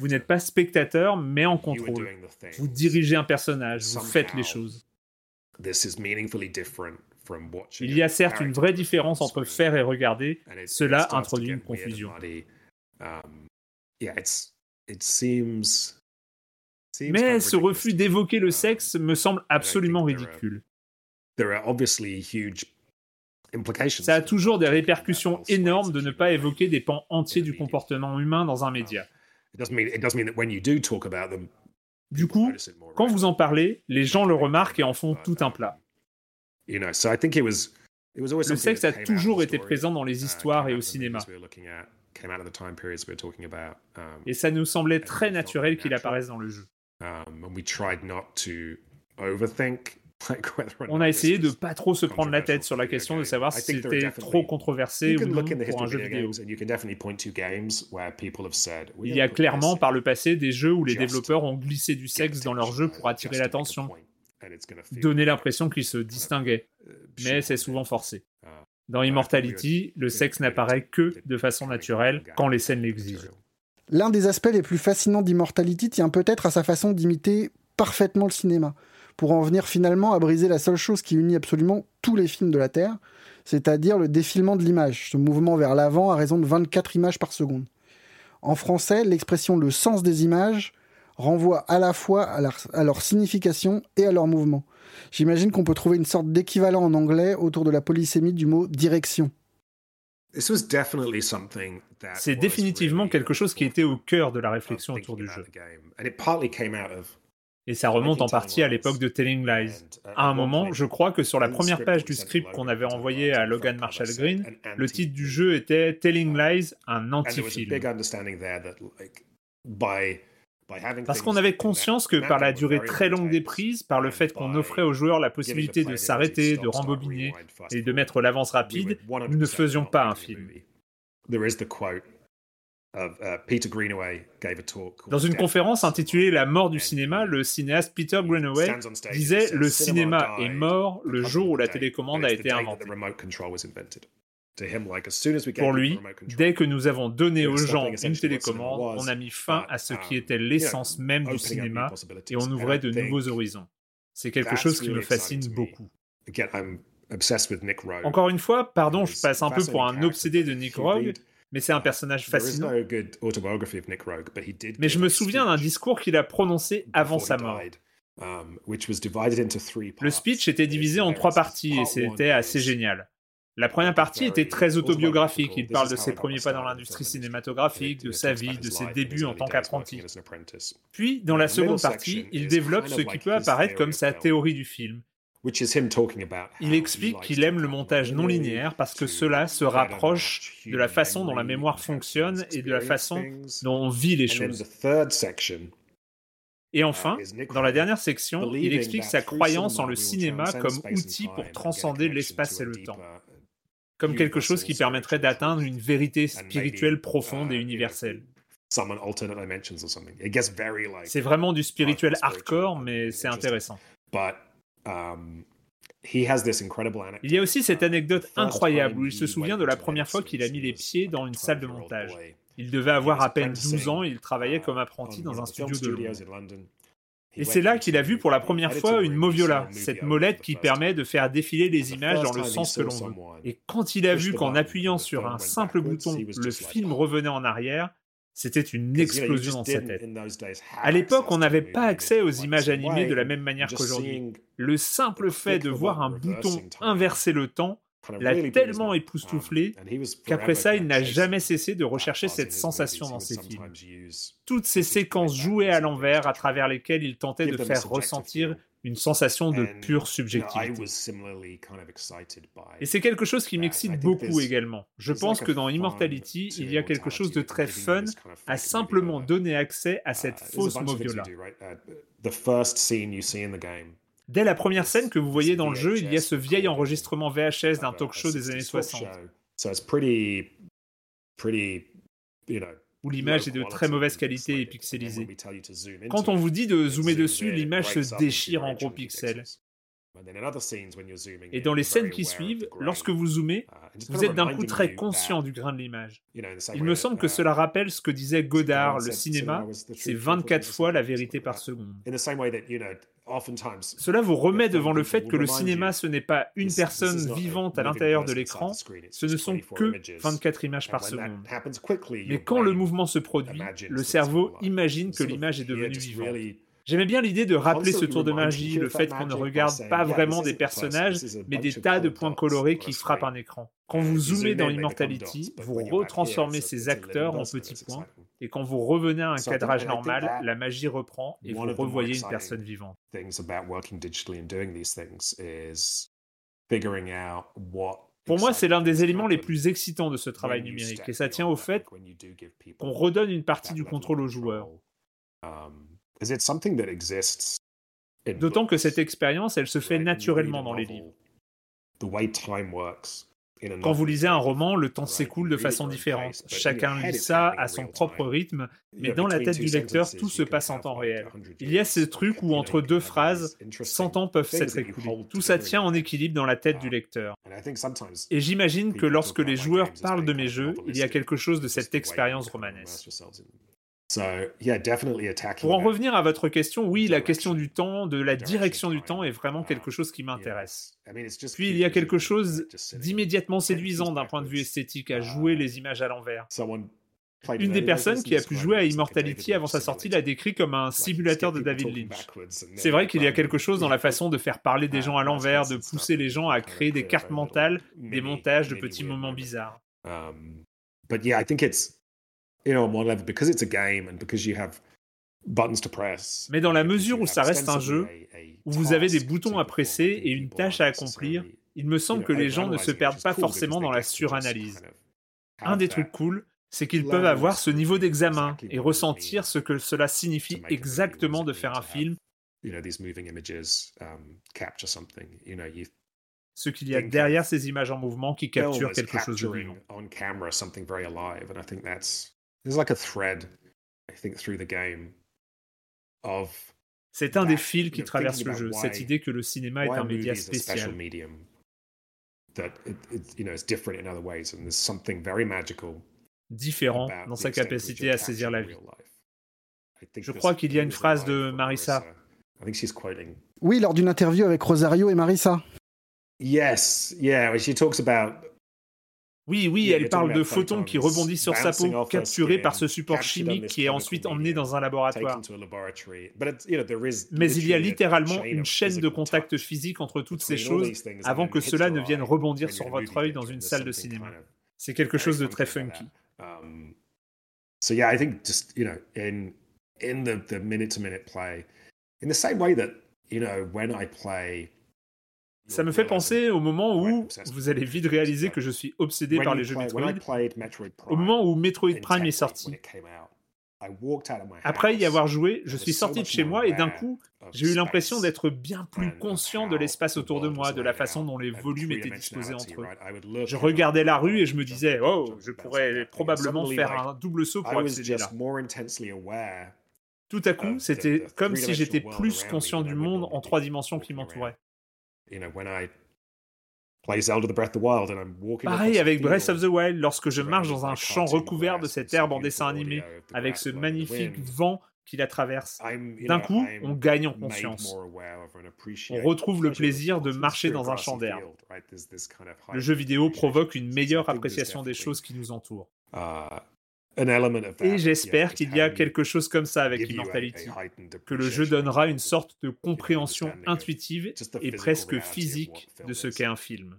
vous n'êtes pas spectateur, mais en contrôle. Vous dirigez un personnage, vous faites les choses. Il y a certes une vraie différence entre faire et regarder, cela introduit une confusion. Mais ce refus d'évoquer le sexe me semble absolument ridicule. Ça a toujours des répercussions énormes de ne pas évoquer des pans entiers du comportement humain dans un média. Du coup, quand vous en parlez, les gens le remarquent et en font tout un plat. Le sexe a toujours été présent dans les histoires et au cinéma. Et ça nous semblait très naturel qu'il apparaisse dans le jeu. On a essayé de pas trop se prendre la tête sur la question de savoir si c'était trop controversé ou non pour un jeu vidéo. Il y a clairement par le passé des jeux où les développeurs ont glissé du sexe dans leur jeu pour attirer l'attention, donner l'impression qu'ils se distinguaient, uh, mais c'est souvent forcé. Uh, dans Immortality, le sexe n'apparaît que de façon naturelle quand les scènes l'exigent.
L'un des aspects les plus fascinants d'Immortality tient peut-être à sa façon d'imiter parfaitement le cinéma, pour en venir finalement à briser la seule chose qui unit absolument tous les films de la Terre, c'est-à-dire le défilement de l'image, ce mouvement vers l'avant à raison de 24 images par seconde. En français, l'expression le sens des images renvoie à la fois à leur, à leur signification et à leur mouvement. J'imagine qu'on peut trouver une sorte d'équivalent en anglais autour de la polysémie du mot direction.
C'est définitivement quelque chose qui était au cœur de la réflexion autour du jeu. Et ça remonte en partie à l'époque de Telling Lies.
Uh,
à un moment, je crois que sur la première page du script qu'on avait envoyé à Logan Marshall Green, le titre du jeu était Telling Lies, un anti-film. Parce qu'on avait conscience que par la durée très longue des prises, par le fait qu'on offrait aux joueurs la possibilité de s'arrêter, de rembobiner et de mettre l'avance rapide, nous ne faisions pas un film. Dans une conférence intitulée La mort du cinéma, le cinéaste Peter Greenaway disait Le cinéma est mort le jour où la télécommande a été inventée. Pour lui, dès que nous avons donné aux gens une télécommande, on a mis fin à ce qui um, était l'essence même du cinéma et on ouvrait de nouveaux horizons. C'est quelque chose qui me fascine beaucoup. Encore une fois, pardon, je passe un peu pour un obsédé de Nick Rogue, mais c'est un personnage fascinant. Mais je me souviens d'un discours qu'il a prononcé avant sa mort.
Um,
Le speech était divisé en trois parties et c'était assez génial. La première partie était très autobiographique. Il parle de ses premiers pas dans l'industrie cinématographique, de sa vie, de ses débuts en tant qu'apprenti. Puis, dans la seconde partie, il développe ce qui peut apparaître comme sa théorie du film. Il explique qu'il aime le montage non linéaire parce que cela se rapproche de la façon dont la mémoire fonctionne et de la façon dont on vit les choses. Et enfin, dans la dernière section, il explique sa croyance en le cinéma comme outil pour transcender l'espace et le temps comme quelque chose qui permettrait d'atteindre une vérité spirituelle profonde et universelle. C'est vraiment du spirituel hardcore, mais c'est intéressant.
Um, il
y a aussi cette anecdote incroyable où il se souvient de la première fois qu'il a mis les pieds dans une salle de montage. Il devait avoir à peine 12 ans et il travaillait comme apprenti dans un studio de Londres. Et c'est là qu'il a vu pour la première fois une moviola, cette molette qui permet de faire défiler les images dans le sens que l'on veut. Et quand il a vu qu'en appuyant sur un simple bouton, le film revenait en arrière, c'était une explosion dans sa tête. À l'époque, on n'avait pas accès aux images animées de la même manière qu'aujourd'hui. Le simple fait de voir un bouton inverser le temps l'a tellement époustouflé qu'après ça, il n'a jamais cessé de rechercher cette sensation dans ses films. Toutes ces séquences jouées à l'envers à travers lesquelles il tentait de faire ressentir une sensation de pure subjectivité. Et c'est quelque chose qui m'excite beaucoup également. Je pense que dans Immortality, il y a quelque chose de très fun à simplement donner accès à cette
Uh,
fausse Moviola. Dès la première scène que vous voyez dans le jeu, il y a ce vieil enregistrement VHS d'un talk show des années 60, où l'image est de très mauvaise qualité et pixelisée. Quand on vous dit de zoomer dessus, l'image se déchire en gros pixels. Et dans les scènes qui suivent, lorsque vous zoomez, vous êtes d'un coup très conscient du grain de l'image. Il me semble que cela rappelle ce que disait Godard, le cinéma, c'est 24 fois la vérité par seconde. Cela vous remet devant le fait que le cinéma, ce n'est pas une personne vivante à l'intérieur de l'écran, ce ne sont que 24 images par seconde. Mais quand le mouvement se produit, le cerveau imagine que l'image est devenue vivante. J'aimais bien l'idée de rappeler ce tour de magie, le fait qu'on ne regarde pas vraiment des personnages, mais des tas de points colorés qui frappent un écran. Quand vous zoomez dans Immortality, vous retransformez ces acteurs en petits points, et quand vous revenez à un cadrage normal, la magie reprend et vous revoyez une personne vivante. Pour moi, c'est l'un des éléments les plus excitants de ce travail numérique, et ça tient au fait qu'on redonne une partie du contrôle aux joueurs. D'autant que cette expérience, elle se fait naturellement dans les livres. Quand vous lisez un roman, le temps s'écoule de façon différente. Chacun lit ça à son propre rythme, mais dans la tête du lecteur, tout se passe en temps réel. Il y a ce truc où entre deux phrases, 100 ans peuvent s'être écoulés. Tout ça tient en équilibre dans la tête du lecteur. Et j'imagine que lorsque les joueurs parlent de mes jeux, il y a quelque chose de cette expérience romanesque. Pour en revenir à votre question, oui, la question du temps, de la direction du temps est vraiment quelque chose qui m'intéresse. Puis il y a quelque chose d'immédiatement séduisant d'un point de vue esthétique à jouer les images à l'envers. Une des personnes qui a pu jouer à Immortality avant sa sortie l'a décrit comme un simulateur de David Lynch. C'est vrai qu'il y a quelque chose dans la façon de faire parler des gens à l'envers, de pousser les gens à créer des cartes mentales, des montages de petits moments bizarres. Mais dans la mesure où ça reste un jeu, où vous avez des boutons à presser et une tâche à accomplir, il me semble que les gens ne se perdent pas forcément dans la suranalyse. Un des trucs cool, c'est qu'ils peuvent avoir ce niveau d'examen et ressentir ce que cela signifie exactement de faire un film, ce qu'il y a derrière ces images en mouvement qui capturent quelque chose de vivant. C'est un des fils qui traverse le jeu, cette idée que le cinéma est un média spécial. Différent dans sa capacité à saisir la vie. Je crois qu'il y a une phrase de Marissa.
Oui, lors d'une interview avec Rosario et Marissa.
Yes, yeah, she talks about
oui, oui, elle parle de photons qui rebondissent sur sa peau, capturés par ce support chimique qui est ensuite emmené dans un laboratoire. Mais il y a littéralement une chaîne de contact physique entre toutes ces choses avant que cela ne vienne rebondir sur votre œil dans une salle de cinéma. C'est quelque chose de très funky.
So yeah, I think just you know in in the the minute to minute play, in the same way that you know when I play
ça me fait penser au moment où vous allez vite réaliser que je suis obsédé par les jeux Metroid, au moment où Metroid Prime est sorti. Après y avoir joué, je suis sorti de chez moi et d'un coup, j'ai eu l'impression d'être bien plus conscient de l'espace autour de moi, de la façon dont les volumes étaient disposés entre eux. Je regardais la rue et je me disais, oh, je pourrais probablement faire un double saut pour accéder là. Tout à coup, c'était comme si j'étais plus conscient du monde en trois dimensions qui m'entourait. Pareil avec Breath of the Wild, lorsque je marche dans un champ recouvert de cette herbe en dessin animé, avec ce magnifique vent qui la traverse. D'un coup, on gagne en conscience. On retrouve le plaisir de marcher dans un champ d'herbe. Le jeu vidéo provoque une meilleure appréciation des choses qui nous entourent. Et j'espère qu'il y a quelque chose comme ça avec Immortality, que le jeu donnera une sorte de compréhension intuitive et presque physique de ce qu'est un film.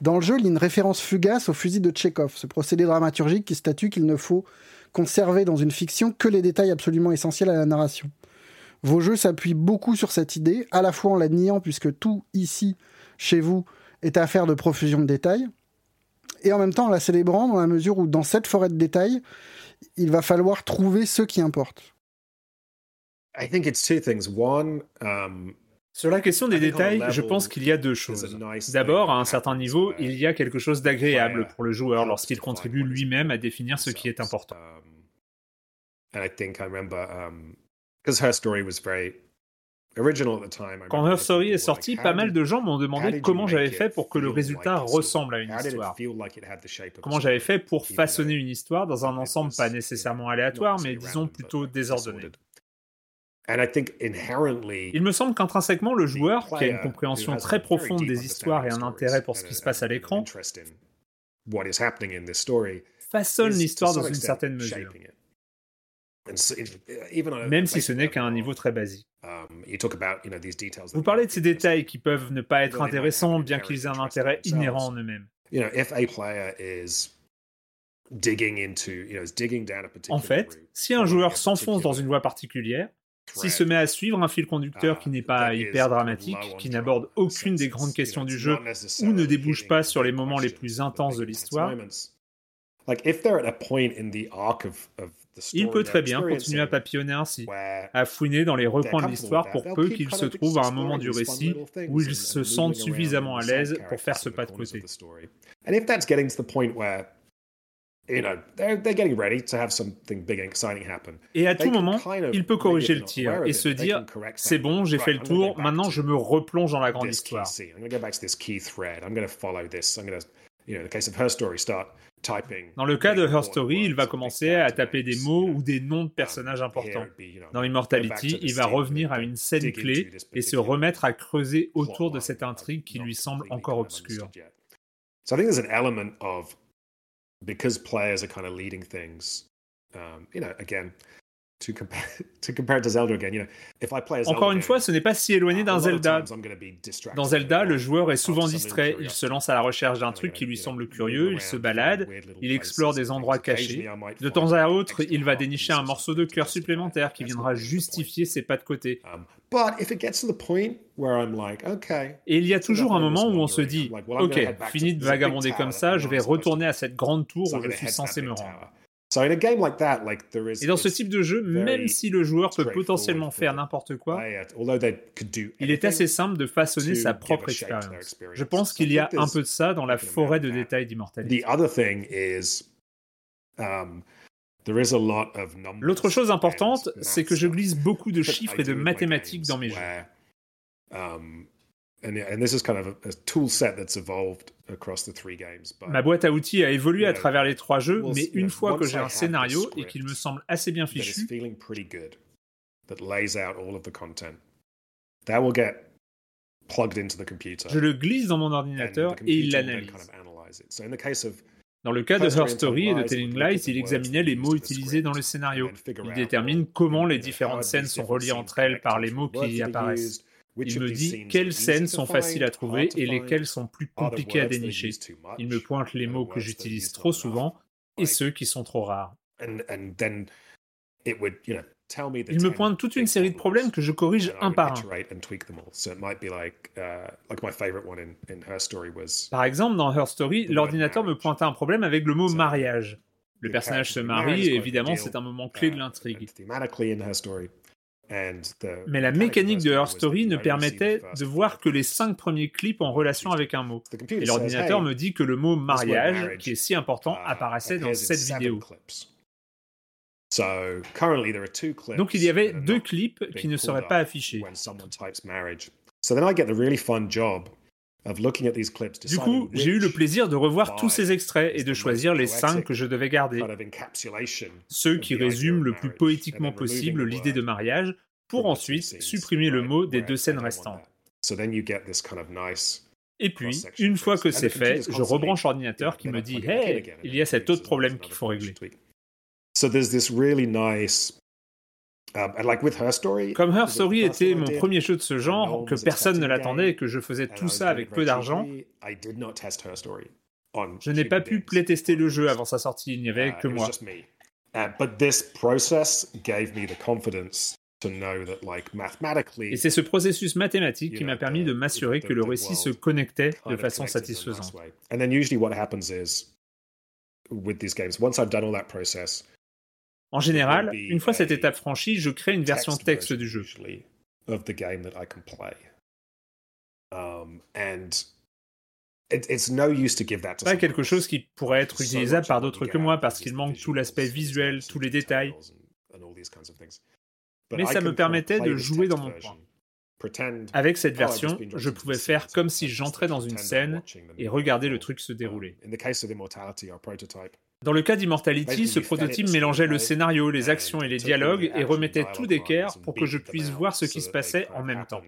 Dans le jeu, il y a une référence fugace au fusil de Tchekhov, ce procédé dramaturgique qui statue qu'il ne faut conserver dans une fiction que les détails absolument essentiels à la narration. Vos jeux s'appuient beaucoup sur cette idée, à la fois en la niant puisque tout ici, chez vous, est affaire de profusion de détails, et en même temps en la célébrant dans la mesure où dans cette forêt de détails, il va falloir trouver ceux qui
importent.
Sur la question des détails, je pense qu'il y a deux choses. D'abord, à un certain niveau, il y a quelque chose d'agréable pour le joueur lorsqu'il contribue lui-même à définir ce qui est important. Quand Her Story est sorti, pas mal de gens m'ont demandé comment j'avais fait pour que le résultat ressemble à une histoire. Comment j'avais fait pour façonner une histoire dans un ensemble pas nécessairement aléatoire, mais disons plutôt désordonné. Il me semble qu'intrinsèquement, le joueur, qui a une compréhension très profonde des histoires et un intérêt pour ce qui se passe à l'écran, façonne l'histoire dans une certaine mesure même si ce n'est qu'à un niveau très basique. Vous parlez de ces détails qui peuvent ne pas être intéressants, bien qu'ils aient un intérêt inhérent en eux-mêmes. En fait, si un joueur s'enfonce dans une voie particulière, s'il se met à suivre un fil conducteur qui n'est pas hyper dramatique, qui n'aborde aucune des grandes questions du jeu ou ne débouche pas sur les moments les plus intenses de l'histoire, il peut très bien continuer à papillonner ainsi, à fouiner dans les recoins de l'histoire pour peu qu'il se trouve à un moment du récit où
il
se
sente
suffisamment à l'aise pour faire ce pas de côté. Et à tout moment, il peut corriger le tir et se dire c'est bon, j'ai fait le tour, maintenant je me replonge dans la grande histoire. Dans le cas de Her Story, il va commencer à taper des mots ou des noms de personnages importants. Dans Immortality, il va revenir à une scène clé et se remettre à creuser autour de cette intrigue qui lui semble encore obscure.
Because players are kind of leading things. Um, you know, again,
encore une fois, ce n'est pas si éloigné d'un Zelda. Dans Zelda, le joueur est souvent distrait, il se lance à la recherche d'un truc qui lui semble curieux, il se balade, il explore des endroits cachés. De temps à autre, il va dénicher un morceau de cœur supplémentaire qui viendra justifier ses pas de côté. Et il y a toujours un moment où on se dit, ok, fini de vagabonder comme ça, je vais retourner à cette grande tour où je suis censé me rendre. Et dans ce type de jeu, même si le joueur peut potentiellement faire n'importe quoi, il est assez simple de façonner sa propre expérience. Je pense qu'il y a un peu de ça dans la forêt de détails d'immortalité. L'autre chose importante, c'est que je glisse beaucoup de [laughs] chiffres et de mathématiques dans mes jeux
and, this is kind of a, tool set that's evolved across the three games. But,
Ma boîte à outils a évolué à travers les trois jeux, mais une fois que j'ai un scénario et qu'il me semble assez bien fichu, je le glisse dans mon ordinateur et il l'analyse. Dans le cas de
Her Story
et de Telling Lies, il examinait les mots utilisés dans le scénario. Il détermine comment les différentes scènes sont reliées entre elles par les mots qui y apparaissent. Il me dit quelles scènes sont faciles à trouver et lesquelles sont plus compliquées à dénicher. Il me pointe les mots que j'utilise trop souvent et ceux qui sont trop rares. Il me pointe toute une série de problèmes que je corrige un par un. Par exemple, dans Her Story, l'ordinateur me pointe un problème avec le mot mariage. Le personnage se marie et évidemment c'est un moment clé de l'intrigue. Mais la mécanique de Her Story ne permettait de voir que les cinq premiers clips en relation avec un mot. Et l'ordinateur me dit que le mot mariage, qui est si important, apparaissait dans cette vidéo. Donc il y avait deux clips qui ne seraient pas affichés. Du coup, j'ai eu le plaisir de revoir tous ces extraits et de choisir les cinq que je devais garder, ceux qui résument le plus poétiquement possible l'idée de mariage, pour ensuite supprimer le mot des deux scènes restantes. Et puis, une fois que c'est fait, je rebranche l'ordinateur qui me dit Hey, il y a cet autre problème qu'il faut régler. Comme Her Story était mon premier jeu de ce genre, que personne ne l'attendait et que je faisais tout ça avec peu d'argent, je n'ai pas pu playtester le jeu avant sa sortie, il n'y avait que moi. Et c'est ce processus mathématique qui m'a permis de m'assurer que le récit se connectait de façon satisfaisante. En général, une fois cette étape franchie, je crée une version texte du jeu. Pas quelque chose qui pourrait être utilisable par d'autres que moi parce qu'il manque tout l'aspect visuel, tous les détails. Mais ça me permettait de jouer dans mon coin. Avec cette version, je pouvais faire comme si j'entrais dans une scène et regarder le truc se dérouler. Dans le cas d'Immortality, ce prototype mélangeait le scénario, les actions et les dialogues et remettait tout d'équerre pour que je puisse voir ce qui se passait en même temps.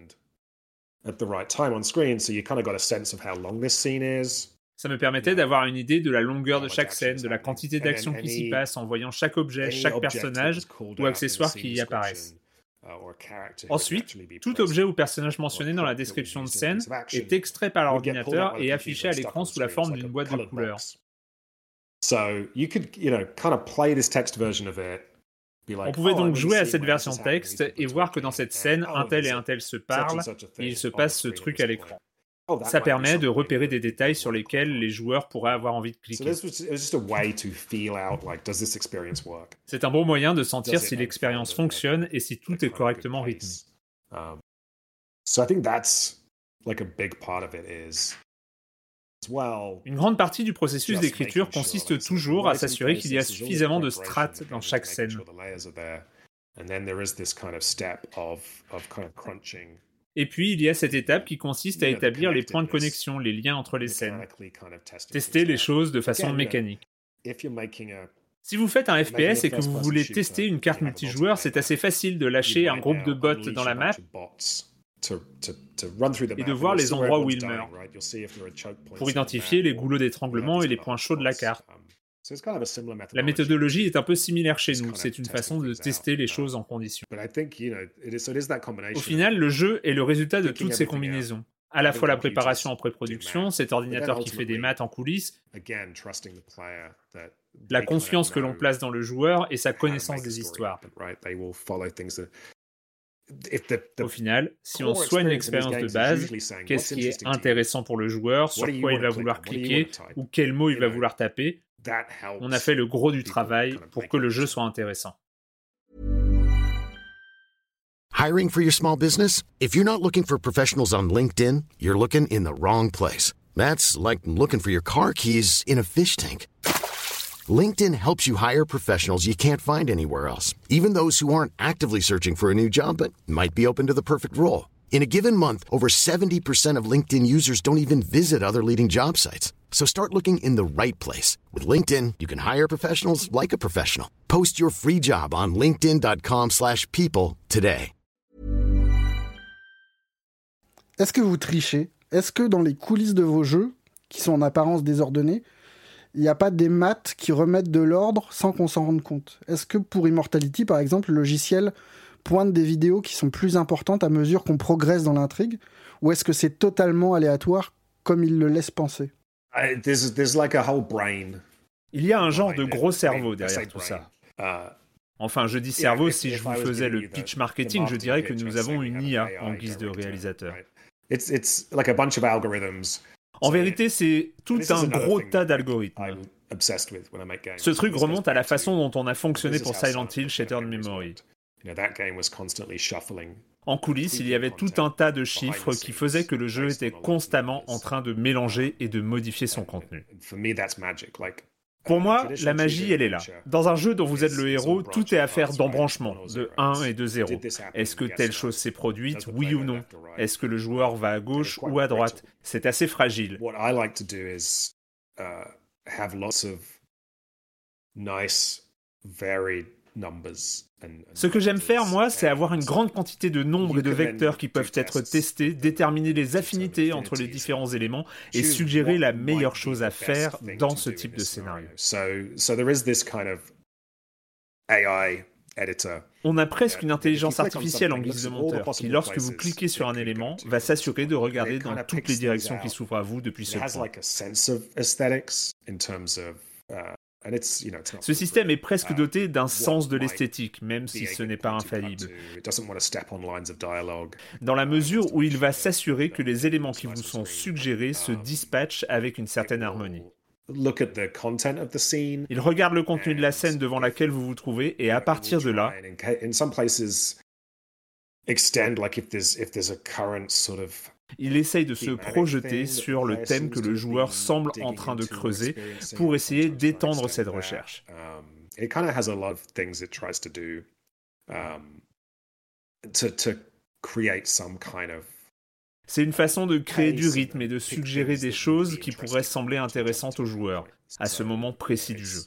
Ça me permettait d'avoir une idée de la longueur de chaque scène, de la quantité d'actions qui s'y passent en voyant chaque objet, chaque personnage ou accessoire qui y apparaissent. Uh, Ensuite, tout objet ou personnage mentionné dans la description de scène est extrait par l'ordinateur et affiché à l'écran sous la forme d'une boîte de couleurs. On pouvait donc jouer à cette version texte et voir que dans cette scène, un tel et un tel se parlent et il se passe ce truc à l'écran. Oh, Ça permet de repérer des détails sur lesquels les joueurs pourraient avoir envie de cliquer. C'est un bon moyen de sentir si l'expérience fonctionne et si tout est correctement rythmé. Une grande partie du processus d'écriture consiste toujours à s'assurer qu'il y a suffisamment de strates dans chaque scène. Et puis, il y a cette étape qui consiste à établir les points de connexion, les liens entre les scènes. Tester les choses de façon mécanique. Si vous faites un FPS et que vous voulez tester une carte multijoueur, c'est assez facile de lâcher un groupe de bots dans la map et de voir les endroits où ils meurent, pour identifier les goulots d'étranglement et les points chauds de la carte. La méthodologie est un peu similaire chez nous, c'est une façon de tester les choses en condition. Au final, le jeu est le résultat de toutes ces combinaisons. À la fois la préparation en pré-production, cet ordinateur qui fait des maths en coulisses, la confiance que l'on place dans le joueur et sa connaissance des histoires. Au final, si on soigne l'expérience de base, qu'est-ce qui est intéressant pour le joueur, sur quoi il va vouloir cliquer ou quel mot il va vouloir taper, on a fait le gros du travail pour que le jeu soit intéressant.
Hiring for your small business? If you're not looking for professionals on LinkedIn, you're looking in the wrong place. That's like looking for your car keys in a fish tank. LinkedIn helps you hire professionals you can't find anywhere else, even those who aren't actively searching for a new job but might be open to the perfect role. In a given month, over 70% of LinkedIn users don't even visit other leading job sites. So start looking in the right place. With LinkedIn, you can hire professionals like a professional. Post your free job on linkedin.com slash people today.
Est-ce que vous trichez Est-ce que dans les coulisses de vos jeux, qui sont en apparence désordonnés, il n'y a pas des maths qui remettent de l'ordre sans qu'on s'en rende compte. Est-ce que pour Immortality, par exemple, le logiciel pointe des vidéos qui sont plus importantes à mesure qu'on progresse dans l'intrigue Ou est-ce que c'est totalement aléatoire comme il le laisse penser?
Il y a un genre de gros cerveau derrière tout ça. Uh, enfin, je dis cerveau, si je vous faisais le pitch marketing, je dirais que nous avons une IA en guise de réalisateur. En vérité, c'est tout un gros tas d'algorithmes. Ce truc remonte à la façon dont on a fonctionné pour Silent Hill Shattered Memory. En coulisses, il y avait tout un tas de chiffres qui faisaient que le jeu était constamment en train de mélanger et de modifier son contenu. Pour moi, la magie, elle est là. Dans un jeu dont vous êtes le héros, tout est affaire d'embranchement, de 1 et de 0. Est-ce que telle chose s'est produite, oui ou non? Est-ce que le joueur va à gauche ou à droite? C'est assez fragile. Ce que j'aime faire, moi, c'est avoir une grande quantité de nombres et de vecteurs qui peuvent être testés, déterminer les affinités entre les différents éléments et suggérer la meilleure chose à faire dans ce type de scénario. On a presque une intelligence artificielle en guise de monteur qui, lorsque vous cliquez sur un élément, va s'assurer de regarder dans toutes les directions qui s'ouvrent à vous depuis ce point. Ce système est presque doté d'un sens de l'esthétique, même si ce n'est pas infaillible. Dans la mesure où il va s'assurer que les éléments qui vous sont suggérés se dispatchent avec une certaine harmonie. Il regarde le contenu de la scène devant laquelle vous vous trouvez et à partir de là, il essaye de se projeter sur le thème que le joueur semble en train de creuser pour essayer d'étendre cette recherche. C'est une façon de créer du rythme et de suggérer des choses qui pourraient sembler intéressantes aux joueurs à ce moment précis du jeu.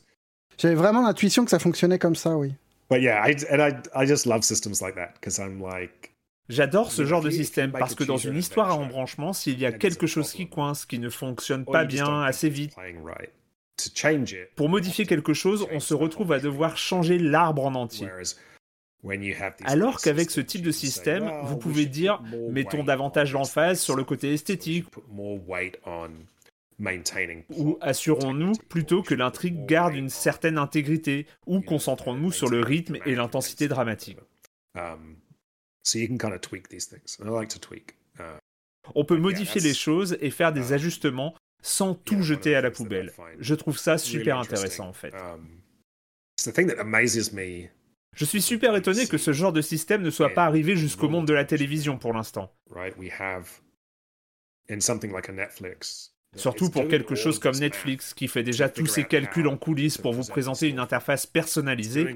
J'avais vraiment l'intuition que ça fonctionnait comme ça, oui.
J'adore ce genre de système parce que dans une histoire à embranchement, s'il y a quelque chose qui coince, qui ne fonctionne pas bien assez vite, pour modifier quelque chose, on se retrouve à devoir changer l'arbre en entier. Alors qu'avec ce type de système, vous pouvez dire mettons davantage l'emphase sur le côté esthétique ou assurons-nous plutôt que l'intrigue garde une certaine intégrité ou concentrons-nous sur le rythme et l'intensité dramatique. On peut modifier les choses et faire des uh, ajustements sans tout jeter à la poubelle. Je trouve ça super intéressant en fait. Um, je suis super étonné que ce genre de système ne soit pas arrivé jusqu'au monde de la télévision pour l'instant. Surtout pour quelque chose comme Netflix, qui fait déjà tous ses calculs en coulisses pour vous présenter une interface personnalisée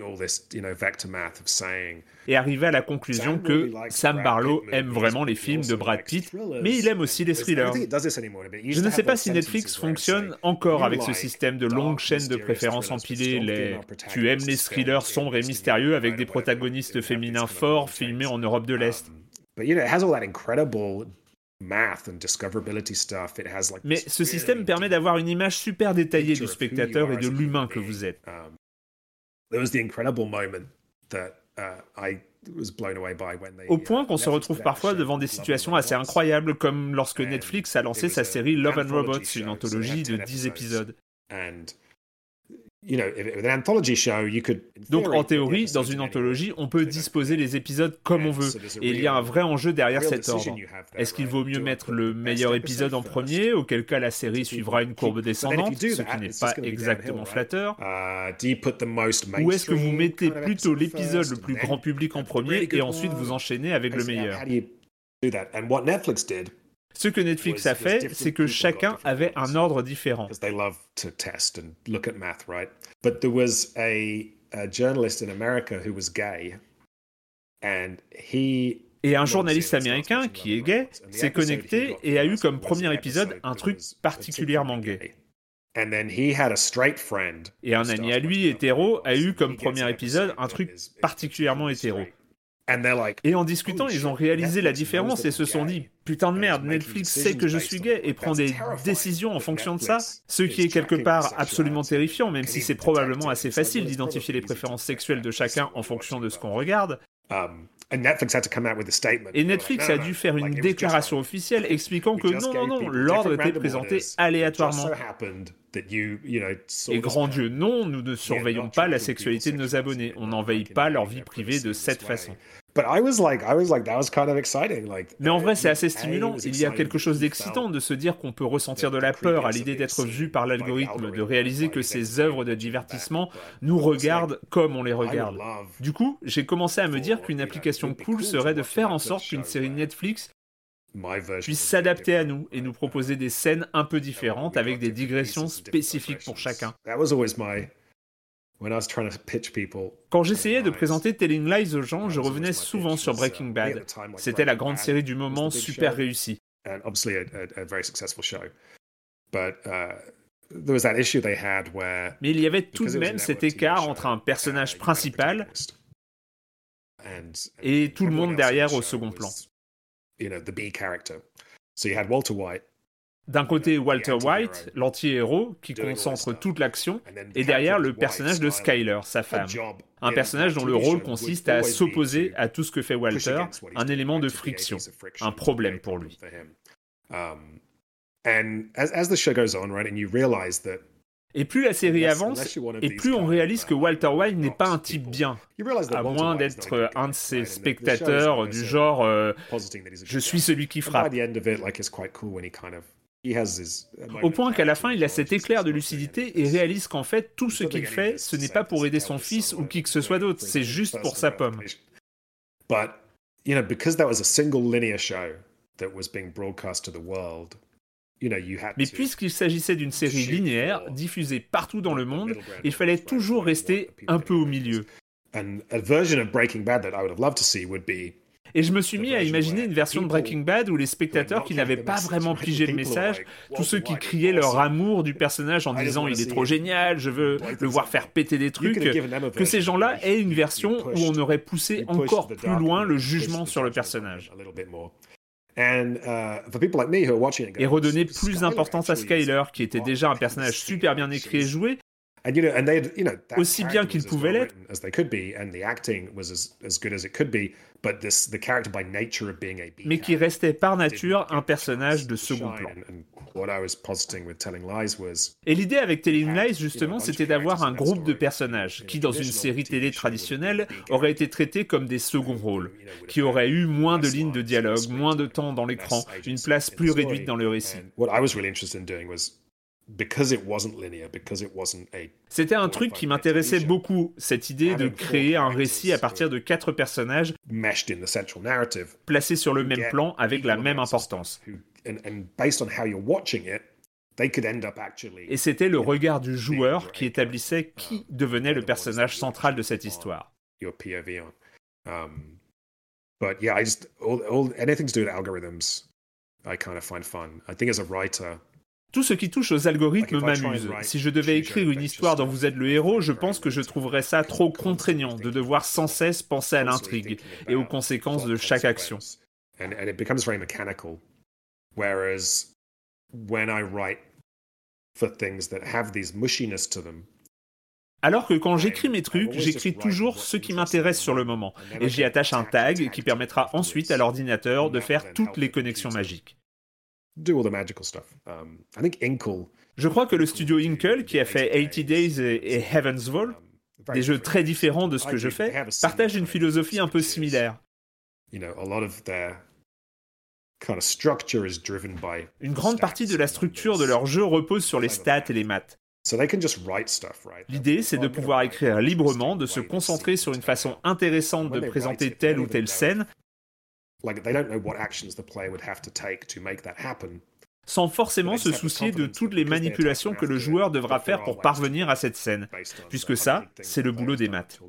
et arriver à la conclusion que Sam Barlow aime vraiment les films de Brad Pitt, mais il aime aussi les thrillers. Je ne sais pas si Netflix fonctionne encore avec ce système de longues chaînes de préférences empilées, les tu aimes les thrillers sombres et mystérieux avec des protagonistes féminins forts filmés en Europe de l'Est. Mais ce système permet d'avoir une image super détaillée du spectateur et de l'humain que vous êtes. Au point qu'on se retrouve parfois devant des situations assez incroyables, comme lorsque Netflix a lancé sa série Love and Robots, une anthologie de 10 épisodes. Donc en théorie, dans une anthologie, on peut disposer les épisodes comme on veut, et il y a un vrai enjeu derrière cet ordre. Est-ce qu'il vaut mieux mettre le meilleur épisode en premier, auquel cas la série suivra une courbe descendante, ce qui n'est pas exactement flatteur. Uh, Ou est-ce que vous mettez plutôt l'épisode le plus grand public en premier et ensuite vous enchaînez avec le meilleur? Ce que Netflix a fait, c'est que chacun avait un ordre différent. Et un journaliste américain qui est gay s'est connecté et a eu comme premier épisode un truc particulièrement gay. Et un ami à lui, hétéro, a eu comme premier épisode un truc particulièrement hétéro. Et en discutant, ils ont réalisé la différence et se sont dit Putain de merde, Netflix sait que je suis gay et prend des décisions en fonction de ça, ce qui est quelque part absolument terrifiant, même si c'est probablement assez facile d'identifier les préférences sexuelles de chacun en fonction de ce qu'on regarde. Um, et Netflix a dû faire une déclaration officielle expliquant que non, non, non, l'ordre était présenté aléatoirement. Et grand Dieu, non, nous ne surveillons pas la sexualité de nos abonnés. On n'envahit pas leur vie privée de cette façon. Mais en vrai, c'est assez stimulant. Il y a quelque chose d'excitant de se dire qu'on peut ressentir de la peur à l'idée d'être vu par l'algorithme, de réaliser que ces œuvres de divertissement nous regardent comme on les regarde. Du coup, j'ai commencé à me dire qu'une application cool serait de faire en sorte qu'une série Netflix puisse s'adapter à nous et nous proposer des scènes un peu différentes avec des digressions spécifiques pour chacun. Quand j'essayais de présenter Telling Lies aux gens, je revenais souvent sur Breaking Bad. C'était la grande série du moment super réussie. Mais il y avait tout de même cet écart entre un personnage principal et tout le monde derrière au second plan. D'un côté, Walter White, l'anti-héros, qui concentre toute l'action, et derrière le personnage de Skyler, sa femme. Un personnage dont le rôle consiste à s'opposer à tout ce que fait Walter, un élément de friction, un problème pour lui. Et plus la série avance, et plus on réalise que Walter White n'est pas un type bien, à moins d'être un de ces spectateurs du genre euh, je suis celui qui frappe. Au point qu'à la fin, il a cet éclair de lucidité et réalise qu'en fait, tout ce qu'il fait, ce n'est pas pour aider son fils ou qui que ce soit d'autre, c'est juste pour sa pomme.
But, you know, because that was a single linear show that was being broadcast to the world,
mais puisqu'il s'agissait d'une série linéaire, diffusée partout dans le monde, il fallait toujours rester un peu au milieu. Et je me suis mis à imaginer une version de Breaking Bad où les spectateurs qui n'avaient pas vraiment pigé le message, tous ceux qui criaient leur amour du personnage en disant il est trop génial, je veux le voir faire péter des trucs, que ces gens-là aient une version où on aurait poussé encore plus loin le jugement sur le personnage.
Uh,
et redonner plus d'importance à Skyler, qui était déjà un personnage super bien écrit et joué, aussi bien qu'il pouvait l'être. Mais qui restait par nature un personnage de second plan. Et l'idée avec Telling Lies, justement, c'était d'avoir un groupe de personnages qui, dans une série télé traditionnelle, auraient été traités comme des seconds rôles, qui auraient eu moins de lignes de dialogue, moins de temps dans l'écran, une place plus réduite dans le récit. C'était un truc qui m'intéressait beaucoup, cette idée de créer un récit à partir de quatre personnages placés sur le même plan avec la même importance. Et c'était le regard du joueur qui établissait qui devenait le personnage central de cette histoire. Tout ce qui touche aux algorithmes m'amuse. Si je devais écrire une histoire dont vous êtes le héros, je pense que je trouverais ça trop contraignant de devoir sans cesse penser à l'intrigue et aux conséquences de chaque action. Alors que quand j'écris mes trucs, j'écris toujours ce qui m'intéresse sur le moment, et j'y attache un tag qui permettra ensuite à l'ordinateur de faire toutes les connexions magiques. Um, Je crois que le studio Inkle, qui a fait 80 Days et, Heaven's Vault, um, des jeux très différents de ce que je fais, partagent une philosophie un peu similaire. Une grande partie de la structure de leur jeu repose sur les stats et les maths. L'idée, c'est de pouvoir écrire librement, de se concentrer sur une façon intéressante de présenter telle ou telle scène, sans forcément se soucier de toutes les manipulations que le joueur devra faire pour parvenir à cette scène, puisque ça, c'est le boulot des maths.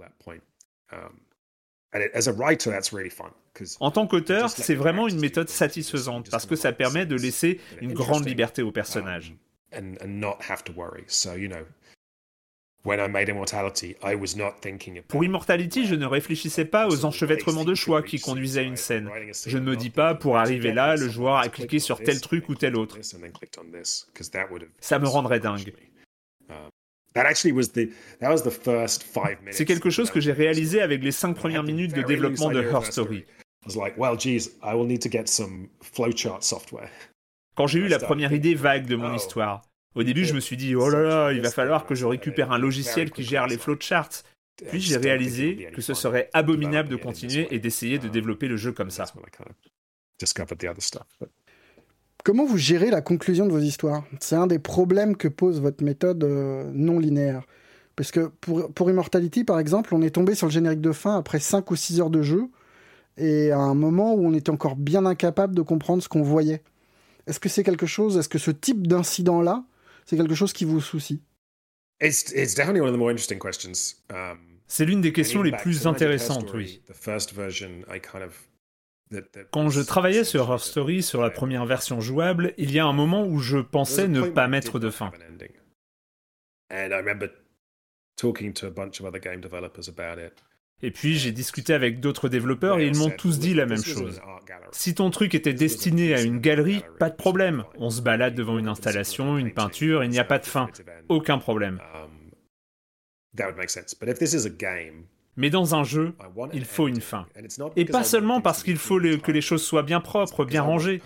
Um, en tant qu'auteur, c'est vraiment une méthode satisfaisante parce que ça permet de laisser une grande liberté au personnage. Pour Immortality, je ne réfléchissais pas aux enchevêtrements de choix qui conduisaient à une scène. Je ne me dis pas, pour arriver là, le joueur a cliqué sur tel truc ou tel autre. Ça me rendrait dingue. C'est quelque chose que j'ai réalisé avec les cinq premières minutes de développement de Her Story. Quand j'ai eu la première idée vague de mon
oh.
histoire, au début, je me suis dit, oh là là, il va falloir que je récupère un logiciel qui gère les flowcharts. Puis j'ai réalisé que ce serait abominable de continuer et d'essayer de développer le jeu comme ça.
Comment vous gérez la conclusion de vos histoires? C'est un des problèmes que pose votre méthode euh, non linéaire. Parce que pour, pour Immortality, par exemple, on est tombé sur le générique de fin après 5 ou 6 heures de jeu, et à un moment où on était encore bien incapable de comprendre ce qu'on voyait. Est-ce que c'est quelque chose, est-ce que ce type d'incident-là, c'est quelque chose qui vous soucie
um,
C'est l'une des questions les plus intéressantes, oui. Quand je travaillais sur Her Story, sur la première version jouable, il y a un moment où je pensais ne pas mettre de fin. Et puis j'ai discuté avec d'autres développeurs et ils m'ont tous dit la même chose. Si ton truc était destiné à une galerie, pas de problème. On se balade devant une installation, une peinture, il n'y a pas de fin. Aucun problème. Mais dans un jeu, il faut une fin. Et pas seulement parce qu'il faut que les choses soient bien propres, bien rangées,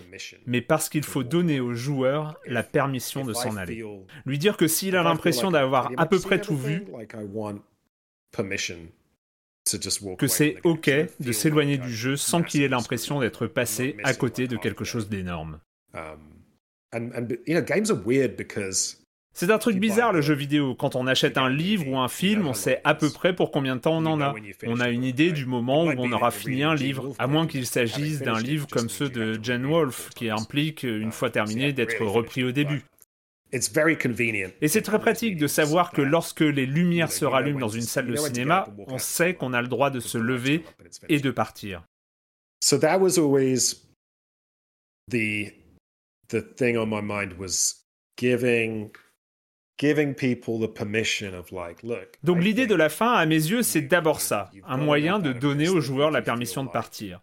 mais parce qu'il faut donner au joueur la permission de s'en aller. Lui dire que s'il a l'impression d'avoir à peu près tout vu, que c'est OK de s'éloigner du jeu sans qu'il ait l'impression d'être passé à côté de quelque chose d'énorme. C'est un truc bizarre le jeu vidéo. Quand on achète un livre ou un film, on sait à peu près pour combien de temps on en a. On a une idée du moment où on aura fini un livre, à moins qu'il s'agisse d'un livre comme ceux de Jen Wolfe, qui implique, une fois terminé, d'être repris au début. Et c'est très pratique de savoir que lorsque les lumières se rallument dans une salle de cinéma, on sait qu'on a le droit de se lever et de partir.
So that was always the the thing on my mind was giving
donc l'idée de la fin, à mes yeux, c'est d'abord ça, un moyen de donner aux joueurs la permission de partir.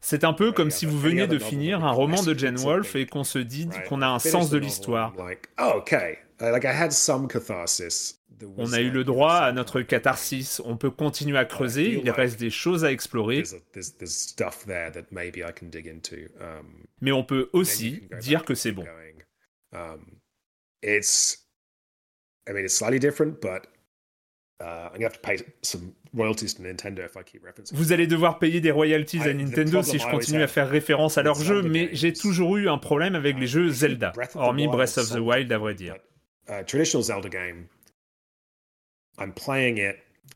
C'est un peu comme si vous veniez de finir un roman de Jane Wolfe et qu'on se dit qu'on a un sens de l'histoire.
Oh,
on a eu le droit à notre catharsis. On peut continuer à creuser. Il reste des choses à explorer. Mais on peut aussi dire que c'est bon. Vous allez devoir payer des royalties à Nintendo si je continue à faire référence à leurs jeux, mais j'ai toujours eu un problème avec les jeux Zelda, hormis Breath of the Wild à vrai dire.
Uh,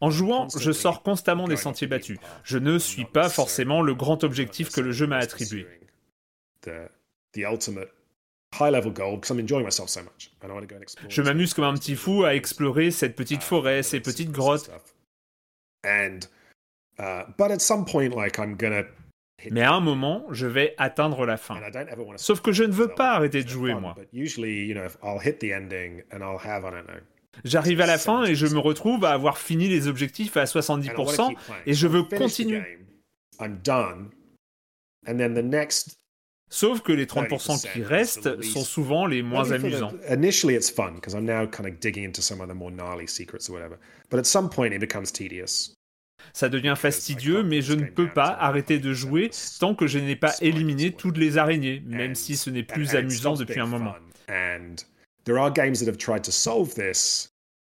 en jouant, je sors constamment des sentiers battus. Je ne suis pas forcément le grand objectif que le jeu m'a attribué. Je m'amuse comme un petit fou à explorer cette petite forêt, ces petites grottes. Mais à un moment, je vais atteindre la fin. Sauf que je ne veux pas arrêter de jouer, moi. J'arrive à la fin et je me retrouve à avoir fini les objectifs à 70% et je veux continuer. Sauf que les 30% qui restent sont souvent les moins amusants.
Initially it's fun because I'm now kind of digging into some of the more gnarly secrets or whatever. But at some point it becomes tedious.
Ça devient fastidieux, mais je ne peux pas arrêter de jouer tant que je n'ai pas éliminé toutes les araignées, même si ce n'est plus amusant depuis un moment.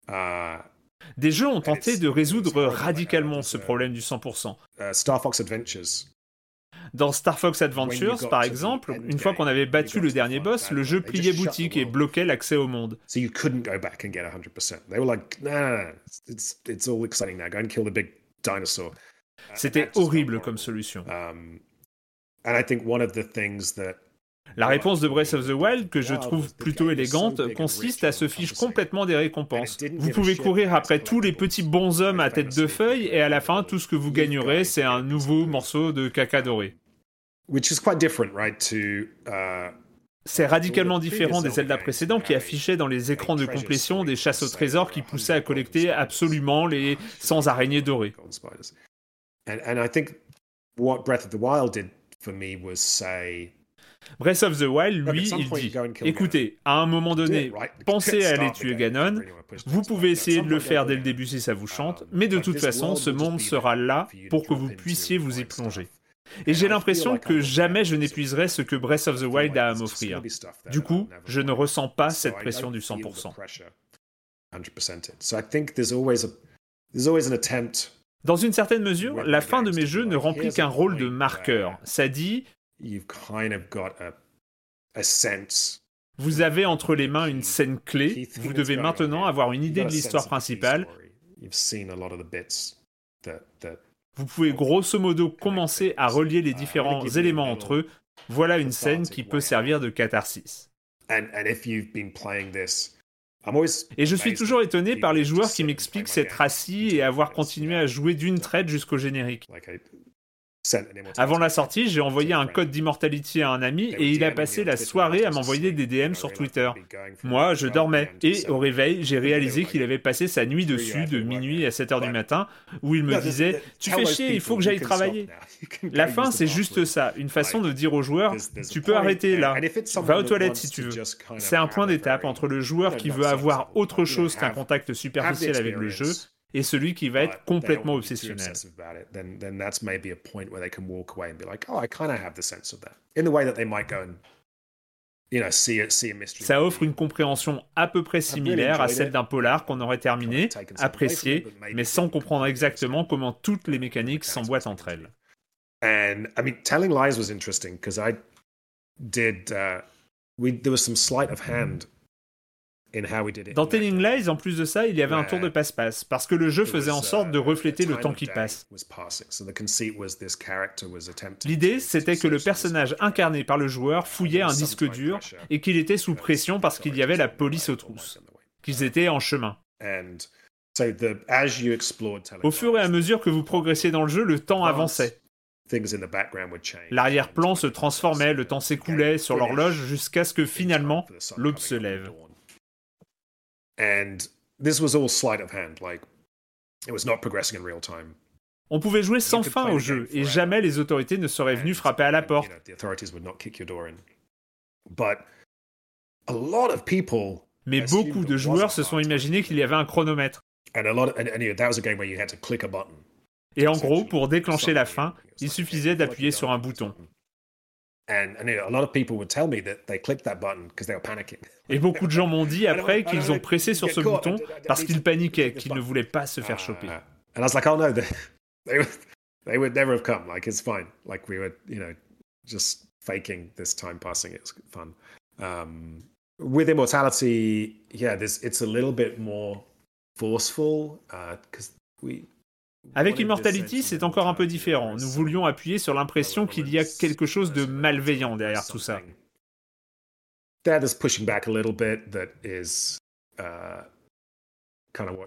Uh, Des jeux ont tenté de résoudre radicalement ce problème du 100%.
Uh, Star Fox Adventures.
Dans Star Fox Adventures, par exemple, une fois qu'on avait battu le dernier boss, le jeu pliait boutique et bloquait l'accès au monde. C'était horrible comme solution. Um, la réponse de Breath of the Wild, que je trouve plutôt élégante, consiste à se fiche complètement des récompenses. Vous pouvez courir après tous les petits bonshommes à tête de feuille, et à la fin, tout ce que vous gagnerez, c'est un nouveau morceau de caca doré.
Uh,
c'est radicalement différent des Zelda précédents qui affichaient dans les écrans de complétion des chasses au trésor qui poussaient à collecter absolument les 100 araignées dorées.
And I think what Breath of the Wild did for me was say
Breath of the Wild, lui, il dit écoutez, à un moment donné, pensez à aller tuer Ganon. Vous pouvez essayer de le faire dès le début si ça vous chante, mais de toute façon, ce monde sera là pour que vous puissiez vous y plonger. Et j'ai l'impression que jamais je n'épuiserai ce que Breath of the Wild a à m'offrir. Du coup, je ne ressens pas cette pression du 100%. Dans une certaine mesure, la fin de mes jeux ne remplit qu'un rôle de marqueur. Ça dit vous avez entre les mains une scène clé. Vous devez maintenant avoir une idée de l'histoire principale. Vous pouvez grosso modo commencer à relier les différents éléments entre eux. Voilà une scène qui peut servir de catharsis. Et je suis toujours étonné par les joueurs qui m'expliquent s'être assis et avoir continué à jouer d'une traite jusqu'au générique. Avant la sortie, j'ai envoyé un code d'immortality à un ami et il a passé la soirée à m'envoyer des DM sur Twitter. Moi, je dormais et au réveil, j'ai réalisé qu'il avait passé sa nuit dessus de minuit à 7 heures du matin où il me disait "Tu fais chier, il faut que j'aille travailler." La fin, c'est juste ça, une façon de dire aux joueurs "Tu peux arrêter là. Va aux toilettes si tu veux." C'est un point d'étape entre le joueur qui veut avoir autre chose qu'un contact superficiel avec le jeu et celui qui va être complètement obsessionnel. Ça offre une compréhension à peu près similaire à celle d'un polar qu'on aurait terminé, apprécié, mais sans comprendre exactement comment toutes les mécaniques s'emboîtent entre elles.
And I mean, telling lies was interesting because I did. Uh, we there was some sleight of hand
dans Telling Lies, en plus de ça, il y avait un tour de passe-passe, parce que le jeu faisait en sorte de uh, refléter le temps qui passe. L'idée, c'était que le personnage incarné par le joueur fouillait un disque dur et qu'il était sous pression parce qu'il y avait la police aux trousses, qu'ils étaient en chemin. Au fur et à mesure que vous progressiez dans le jeu, le temps avançait. L'arrière-plan se transformait, le temps s'écoulait sur l'horloge jusqu'à ce que finalement l'aube se lève. On pouvait jouer sans fin au jeu et jamais les autorités ne seraient venues frapper à la porte. Mais beaucoup de joueurs se sont imaginés qu'il y avait un chronomètre. Et en gros, pour déclencher la fin, il suffisait d'appuyer sur un bouton. [laughs] Et beaucoup de gens m'ont dit après qu'ils ont pressé sur ce bouton parce qu'ils paniquaient, qu'ils ne voulaient pas se faire uh, choper.
And I was like, oh no, they, they would never have come. Like it's fine. Like we were, you know, just faking this time passing. It's fun. Um, with immortality, yeah, this it's a little bit more forceful because uh, we
avec Immortality, c'est encore un peu différent. Nous voulions appuyer sur l'impression qu'il y a quelque chose de malveillant derrière tout ça.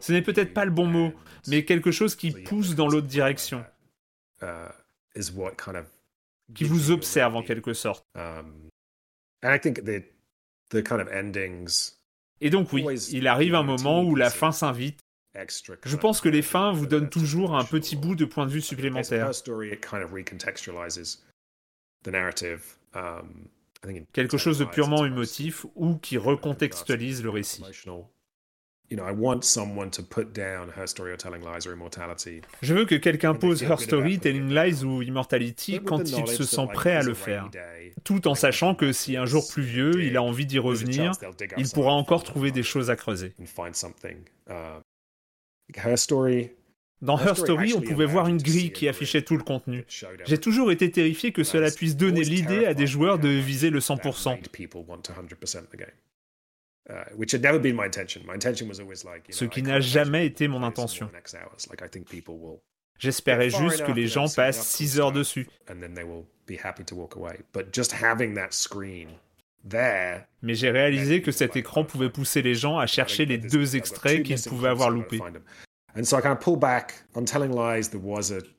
Ce n'est peut-être pas le bon mot, mais quelque chose qui pousse dans l'autre direction. Qui vous observe en quelque sorte. Et donc oui, il arrive un moment où la fin s'invite je pense que les fins vous donnent toujours un petit bout de point de vue supplémentaire. Quelque chose de purement émotif ou qui recontextualise le récit. Je veux que quelqu'un pose Her Story, Telling Lies ou Immortality quand il se sent prêt à le faire, tout en sachant que si un jour pluvieux il a envie d'y revenir, il pourra encore trouver des choses à creuser. Dans Her Story, on pouvait voir une grille qui affichait tout le contenu. J'ai toujours été terrifié que cela puisse donner l'idée à des joueurs de viser le 100%. Ce qui n'a jamais été mon intention. J'espérais juste que les gens passent 6 heures dessus. Mais j'ai réalisé que cet écran pouvait pousser les gens à chercher les deux extraits qu'ils pouvaient avoir loupés.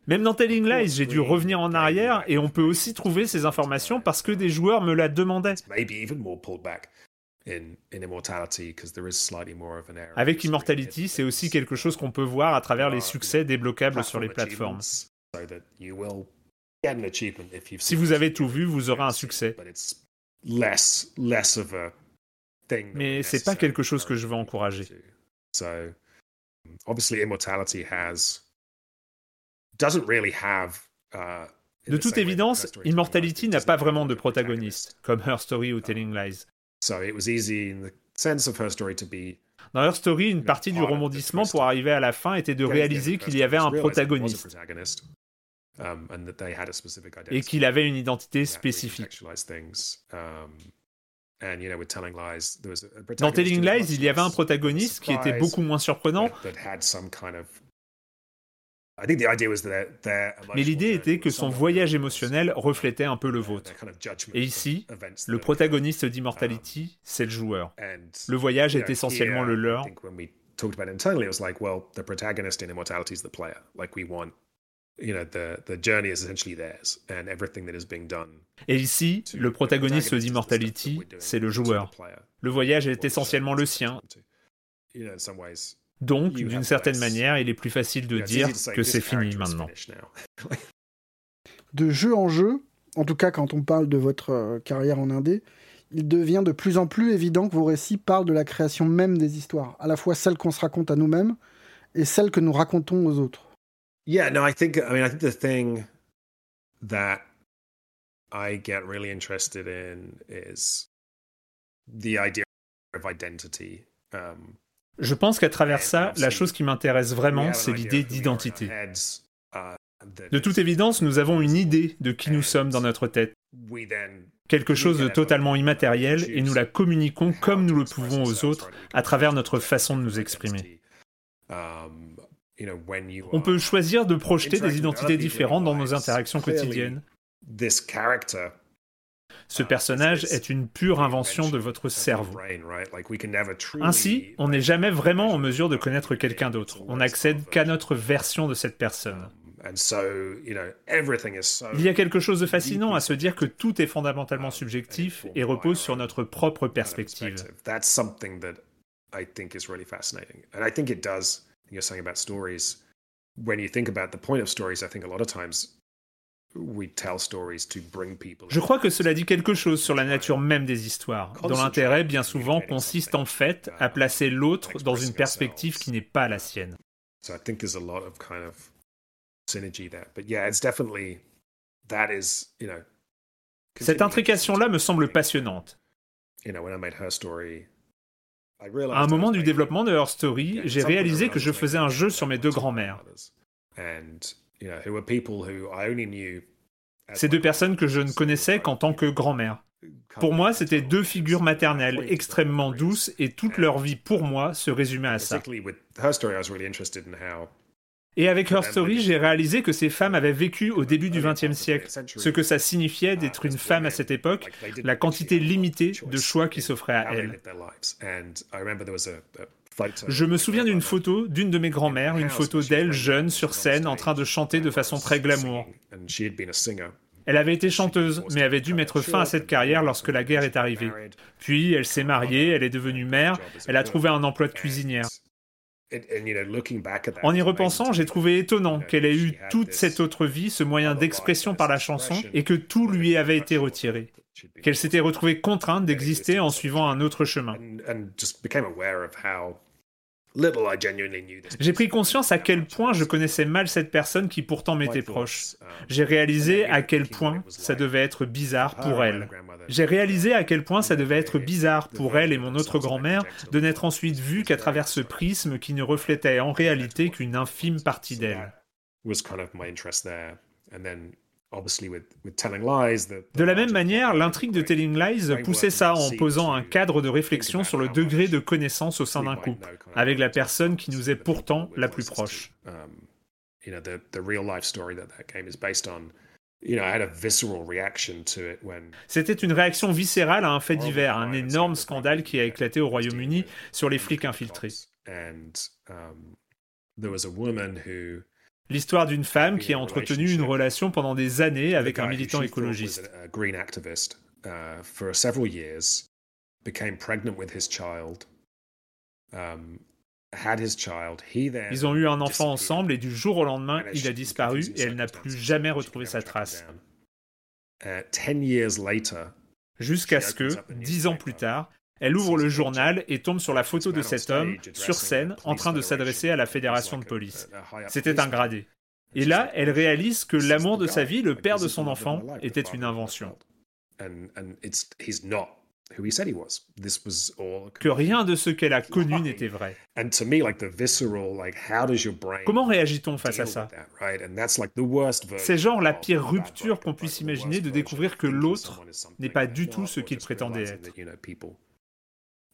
Même dans Telling Lies, j'ai dû revenir en arrière et on peut aussi trouver ces informations parce que des joueurs me la demandaient. Avec Immortality, c'est aussi quelque chose qu'on peut voir à travers les succès débloquables sur les plateformes. Si vous avez tout vu, vous aurez un succès. Mais c'est pas quelque chose que je veux encourager. De toute évidence, Immortality n'a pas vraiment de protagoniste, comme Her Story ou Telling Lies. Dans Her Story, une partie du rebondissement pour arriver à la fin était de réaliser qu'il y avait un protagoniste. Um, et qu'il avait une identité spécifique. Dans Telling Lies, il y avait un protagoniste qui était beaucoup moins surprenant. Mais l'idée était que son voyage émotionnel reflétait un peu le vôtre. Et ici, le protagoniste d'Immortality, um, c'est le joueur. Le voyage est essentiellement le leur Et ici, le protagoniste d'Immortality, c'est le joueur. Le voyage est essentiellement le sien. Donc, d'une certaine manière, il est plus facile de dire que c'est fini maintenant. [laughs]
De jeu en jeu, en tout cas quand on parle de votre euh, carrière en indé, il devient de plus en plus évident que vos récits parlent de la création même des histoires, à la fois celles qu'on se raconte à nous-mêmes et celles que nous racontons aux autres.
Yeah, no, I think I mean I think the thing that I get really interested in is the idea of identity. Um,
Je pense qu'à travers ça, la chose qui m'intéresse vraiment, c'est l'idée d'identité.
uh,
De toute évidence, nous avons une idée de qui nous sommes dans notre tête, quelque chose de totalement immatériel, et nous la communiquons comme nous le pouvons aux autres à travers notre façon de nous exprimer.
Um,
On peut choisir de projeter des identités différentes dans nos interactions quotidiennes. Ce personnage est une pure invention de votre cerveau. Ainsi, on n'est jamais vraiment en mesure de connaître quelqu'un d'autre. On n'accède qu'à notre version de cette personne. Il y a quelque chose de fascinant à se dire que tout est fondamentalement subjectif et repose sur notre propre perspective.
You're saying about stories, when you think about the point of stories, I think a lot of times we tell stories to bring people.
Je crois que cela dit quelque chose sur la nature même des histoires, dont l'intérêt bien souvent consiste en fait à placer l'autre dans une perspective qui n'est pas la sienne.
So I think there's a lot of kind of synergy there. But yeah, it's definitely, that is, you know.
Cette intrication-là me semble passionnante.
You know, when I made her story, I
À un moment du développement de Her Story, j'ai réalisé que je faisais un jeu sur mes deux grands-mères. Ces deux personnes que je ne connaissais qu'en tant que grand-mère. Pour moi, c'était deux figures maternelles extrêmement douces et toute leur vie pour moi se résumait à ça. Et avec Her Story, j'ai réalisé que ces femmes avaient vécu au début du XXe siècle, ce que ça signifiait d'être une femme à cette époque, la quantité limitée de choix qui s'offraient à elles. Je me souviens d'une photo d'une de mes grand-mères, une photo d'elle jeune sur scène en train de chanter de façon très glamour. Elle avait été chanteuse, mais avait dû mettre fin à cette carrière lorsque la guerre est arrivée. Puis, elle s'est mariée, elle est devenue mère, elle a trouvé un emploi de cuisinière. En y repensant, j'ai trouvé étonnant qu'elle ait eu toute cette autre vie, ce moyen d'expression par la chanson, et que tout lui avait été retiré. Qu'elle s'était retrouvée contrainte d'exister en suivant un autre chemin. J'ai pris conscience à quel point je connaissais mal cette personne qui pourtant m'était proche. J'ai réalisé à quel point ça devait être bizarre pour elle. J'ai réalisé à quel point ça devait être bizarre pour elle et mon autre grand-mère de n'être ensuite vue qu'à travers ce prisme qui ne reflétait en réalité qu'une infime partie d'elle. De la même manière, l'intrigue de Telling Lies poussait ça en posant un cadre de réflexion sur le degré de connaissance au sein d'un couple, avec la personne qui nous est pourtant la plus proche. C'était une réaction viscérale à un fait divers, un énorme scandale qui a éclaté au Royaume-Uni sur les flics infiltrés.
and there was a woman who
L'histoire d'une femme qui a entretenu une relation pendant des années avec un militant écologiste. Ils ont eu un enfant ensemble et du jour au lendemain, il a disparu et elle n'a plus jamais retrouvé sa trace.
Uh, ten years later,
Jusqu'à ce que, dix ans plus tard, elle ouvre le journal et tombe sur la photo de cet homme, sur scène, en train de s'adresser à la fédération de police. C'était un gradé. Et là, elle réalise que l'amour de sa vie, le père de son enfant, était une invention.
Who he said he was. This was all
Que rien de ce qu'elle a connu n'était vrai.
And to me, like the visceral, like how does your brain
Comment réagit-on face à ça
that, right? And that's like the worst
C'est genre la pire rupture qu'on puisse imaginer de découvrir que l'autre n'est pas du tout ce qu'il prétendait être.
you know, people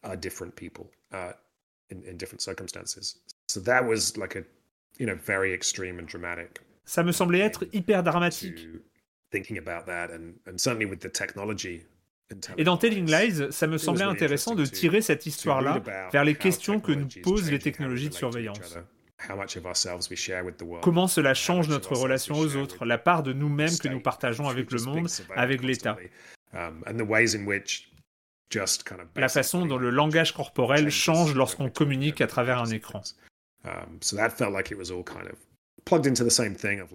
are different people uh, in, in different circumstances. So that was like a, you know, very extreme and dramatic
Ça me semblait être hyper dramatique.
thinking about that, and and certainly with the technology.
Et dans
Telling Lies,
ça me semblait intéressant de tirer cette histoire-là vers les questions que nous posent les technologies de surveillance. Comment cela change notre relation aux autres, la part de nous-mêmes que nous partageons avec le monde, avec l'État.
Um,
la façon dont le langage corporel change lorsqu'on communique à travers un écran.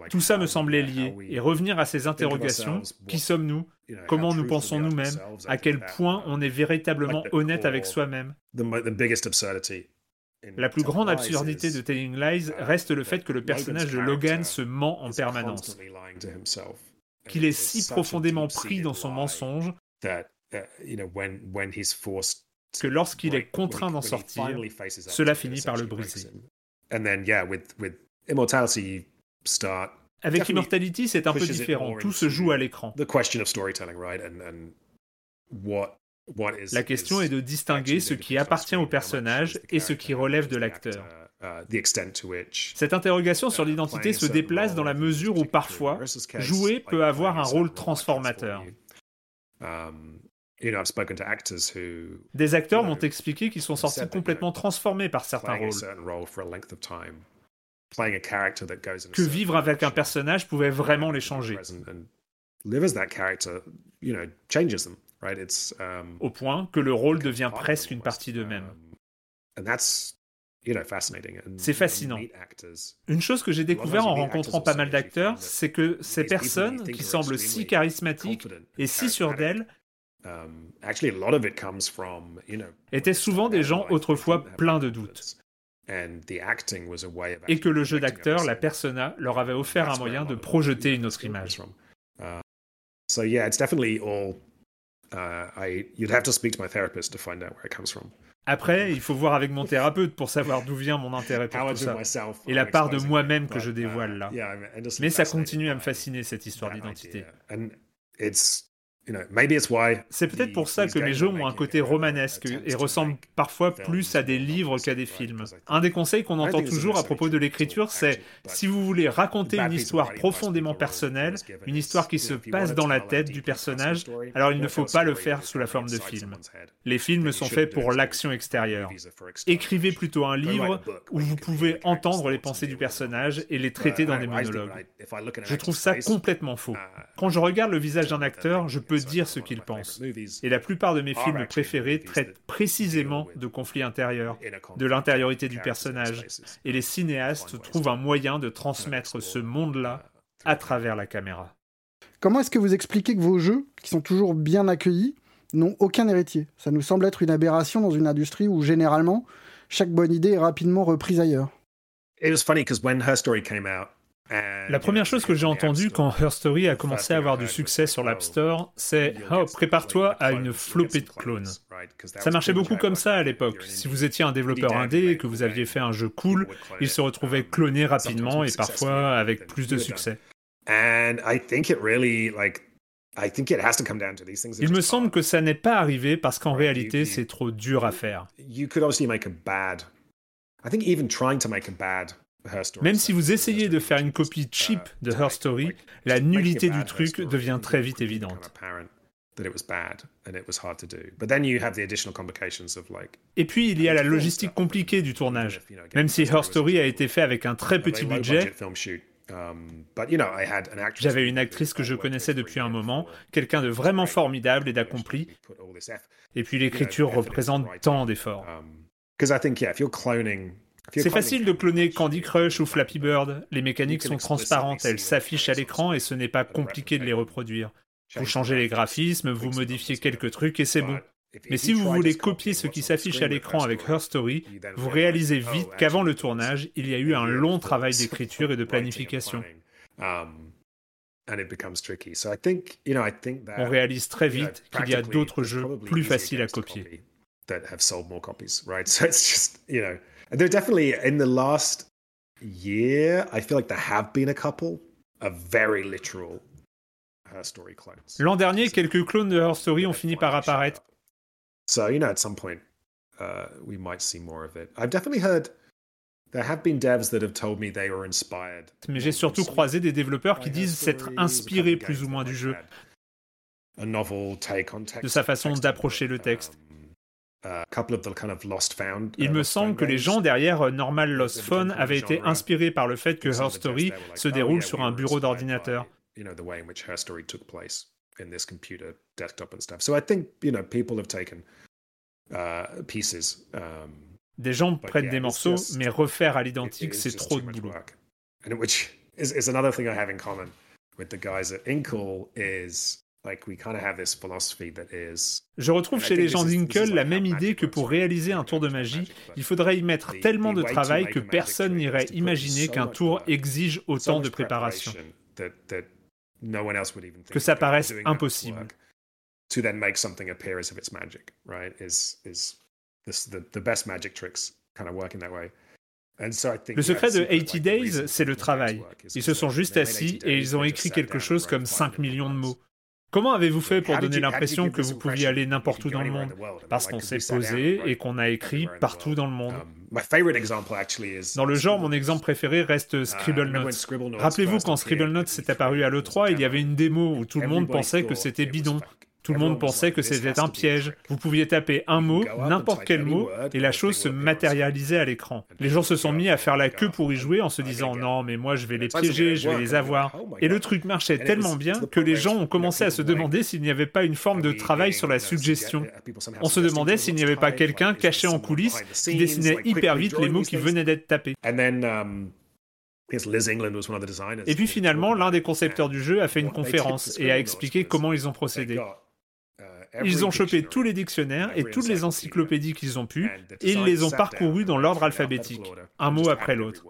Tout ça me semblait lié, et revenir à ces interrogations, qui sommes-nous? Comment nous pensons nous-mêmes? À quel point on est véritablement honnête avec soi-même? La plus grande absurdité de Telling Lies uh, reste le fait que le personnage de Logan se ment en permanence, qu'il est si profondément pris dans son mensonge
Uh,
que lorsqu'il est contraint d'en sortir, cela finit par le briser. Avec Immortality, c'est un peu différent. Tout se joue à l'écran. La question est de distinguer ce qui appartient au personnage et ce qui relève de l'acteur.
Uh,
Cette interrogation sur l'identité se déplace dans la mesure où parfois, jouer peut avoir un rôle transformateur. Des acteurs m'ont expliqué qu'ils sont sortis complètement transformés par certains rôles. Que vivre avec un personnage pouvait vraiment les changer. Au point que le rôle devient presque une partie d'eux-mêmes. C'est fascinant. Une chose que j'ai découvert en rencontrant pas mal d'acteurs, c'est que ces personnes qui semblent si charismatiques et si sûres d'elles étaient souvent des gens autrefois pleins de doutes. Et que le jeu d'acteur, la persona, leur avait offert un moyen de projeter une autre image. Après, il faut voir avec mon thérapeute pour savoir d'où vient mon intérêt pour tout ça. Et la part de moi-même que je dévoile là. Mais ça continue à me fasciner, cette histoire d'identité. C'est peut-être pour ça que mes jeux ont un côté romanesque et ressemblent parfois plus à des livres qu'à des films. Un des conseils qu'on entend toujours à propos de l'écriture, c'est si vous voulez raconter une histoire profondément personnelle, une histoire qui se passe dans la tête du personnage, alors il ne faut pas le faire sous la forme de film. Les films sont faits pour l'action extérieure. Écrivez plutôt un livre où vous pouvez entendre les pensées du personnage et les traiter dans des monologues. Je trouve ça complètement faux. Quand je regarde le visage d'un acteur, je peux dire ce qu'il pense. Et la plupart de mes films préférés traitent précisément de conflits intérieurs, de l'intériorité du personnage, et les cinéastes trouvent un moyen de transmettre ce monde-là à travers la caméra.
Comment est-ce que vous expliquez que vos jeux, qui sont toujours bien accueillis, n'ont aucun héritier? Ça nous semble être une aberration dans une industrie où généralement chaque bonne idée est rapidement reprise ailleurs.
La première chose que j'ai entendue quand Her Story a commencé à avoir du succès sur l'App Store, c'est Oh, prépare-toi à une flopée de clones. Ça marchait beaucoup comme ça à l'époque. Si vous étiez un développeur indé et que vous aviez fait un jeu cool, il se retrouvait cloné rapidement et parfois avec plus de succès. Il me semble que ça n'est pas arrivé parce qu'en réalité, c'est trop dur à faire. Même si vous essayez de faire une copie cheap de Her Story, la nullité du truc devient très vite évidente. Et puis il y a la logistique compliquée du tournage. Même si Her Story a été fait avec un très petit budget, j'avais une actrice que je connaissais depuis un moment, quelqu'un de vraiment formidable et d'accompli. Et puis l'écriture représente tant d'efforts. C'est facile de cloner Candy Crush ou Flappy Bird. Les mécaniques sont transparentes, elles s'affichent à l'écran et ce n'est pas compliqué de les reproduire. Vous changez les graphismes, vous modifiez quelques trucs et c'est bon. Mais si vous voulez copier ce qui s'affiche à l'écran avec Her Story, vous réalisez vite qu'avant le tournage, il y a eu un long [laughs] travail d'écriture et de planification. On réalise très vite qu'il y a d'autres jeux plus faciles à copier.
There definitely in the last year, I feel like there have been a couple of very literal Her Story clones.
L'an dernier, quelques clones de Her Story ont fini par apparaître.
So you know, at some point, uh, we might see more of it. I've definitely heard. There have been devs that have told me they were inspired.
Mais j'ai surtout croisé des développeurs qui disent s'être inspirés plus ou moins du jeu,
A novel take on text
de sa façon d'approcher le texte. Il me semble que les gens derrière Normal Lost Phone avaient été inspirés par le fait que Her Story se déroule sur un bureau d'ordinateur. Des gens prennent des morceaux, mais refaire à l'identique, c'est trop de boulot. Je retrouve chez les gens d'Inkle la même idée que pour réaliser un tour de magie, il faudrait y mettre tellement de travail que personne n'irait imaginer qu'un tour exige autant de préparation. Que ça paraisse impossible. Le secret de 80 Days, c'est le travail. Ils se sont juste assis et ils ont écrit quelque chose comme 5 millions de mots. Comment avez-vous fait pour donner l'impression que vous pouviez aller n'importe où dans le monde Parce qu'on s'est posé et qu'on a écrit partout dans le monde? Dans le genre, mon exemple préféré reste Scribble Notes. Rappelez-vous quand Scribble Notes s'est apparu à l'E3, il y avait une démo où tout le monde pensait que c'était bidon. Tout le monde pensait que c'était un piège. Vous pouviez taper un mot, n'importe quel mot, et la chose se matérialisait à l'écran. Les gens se sont mis à faire la queue pour y jouer en se disant non, mais moi je vais les piéger, je vais les avoir. Et le truc marchait tellement bien que les gens ont commencé à se demander s'il n'y avait pas une forme de travail sur la suggestion. On se demandait s'il n'y avait pas quelqu'un caché en coulisses qui dessinait hyper vite les mots qui venaient d'être tapés. Et puis finalement, l'un des concepteurs du jeu a fait une conférence et a expliqué comment ils ont procédé. Ils ont chopé tous les dictionnaires et toutes les encyclopédies qu'ils ont pu, et ils les ont parcourus dans l'ordre alphabétique, un mot après l'autre.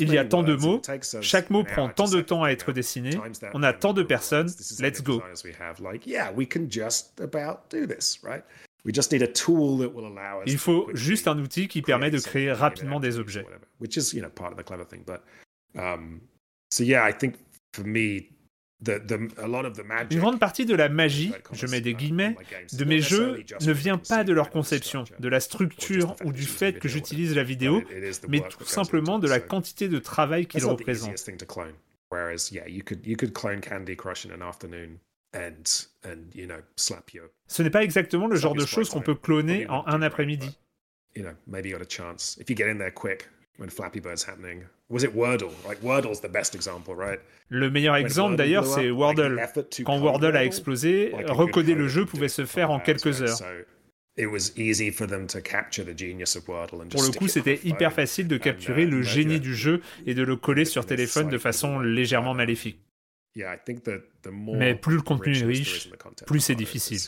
Il y a tant de mots, chaque mot prend tant de temps à être dessiné, on a tant de personnes, let's go. Il faut juste un outil qui permet de créer rapidement des objets. Une grande partie de la magie, je mets des guillemets, de mes jeux ne vient pas de leur conception, de la structure ou du fait que j'utilise la vidéo, mais tout simplement de la quantité de travail qu'ils représentent. Ce n'est pas exactement le genre de choses qu'on peut cloner en un après-midi. Le meilleur exemple d'ailleurs, c'est Wordle. Quand Wordle a explosé, recoder le jeu pouvait se faire en quelques heures. Pour le coup, c'était hyper facile de capturer le génie du jeu et de le coller sur téléphone de façon légèrement maléfique. Mais plus le contenu est riche, plus c'est difficile.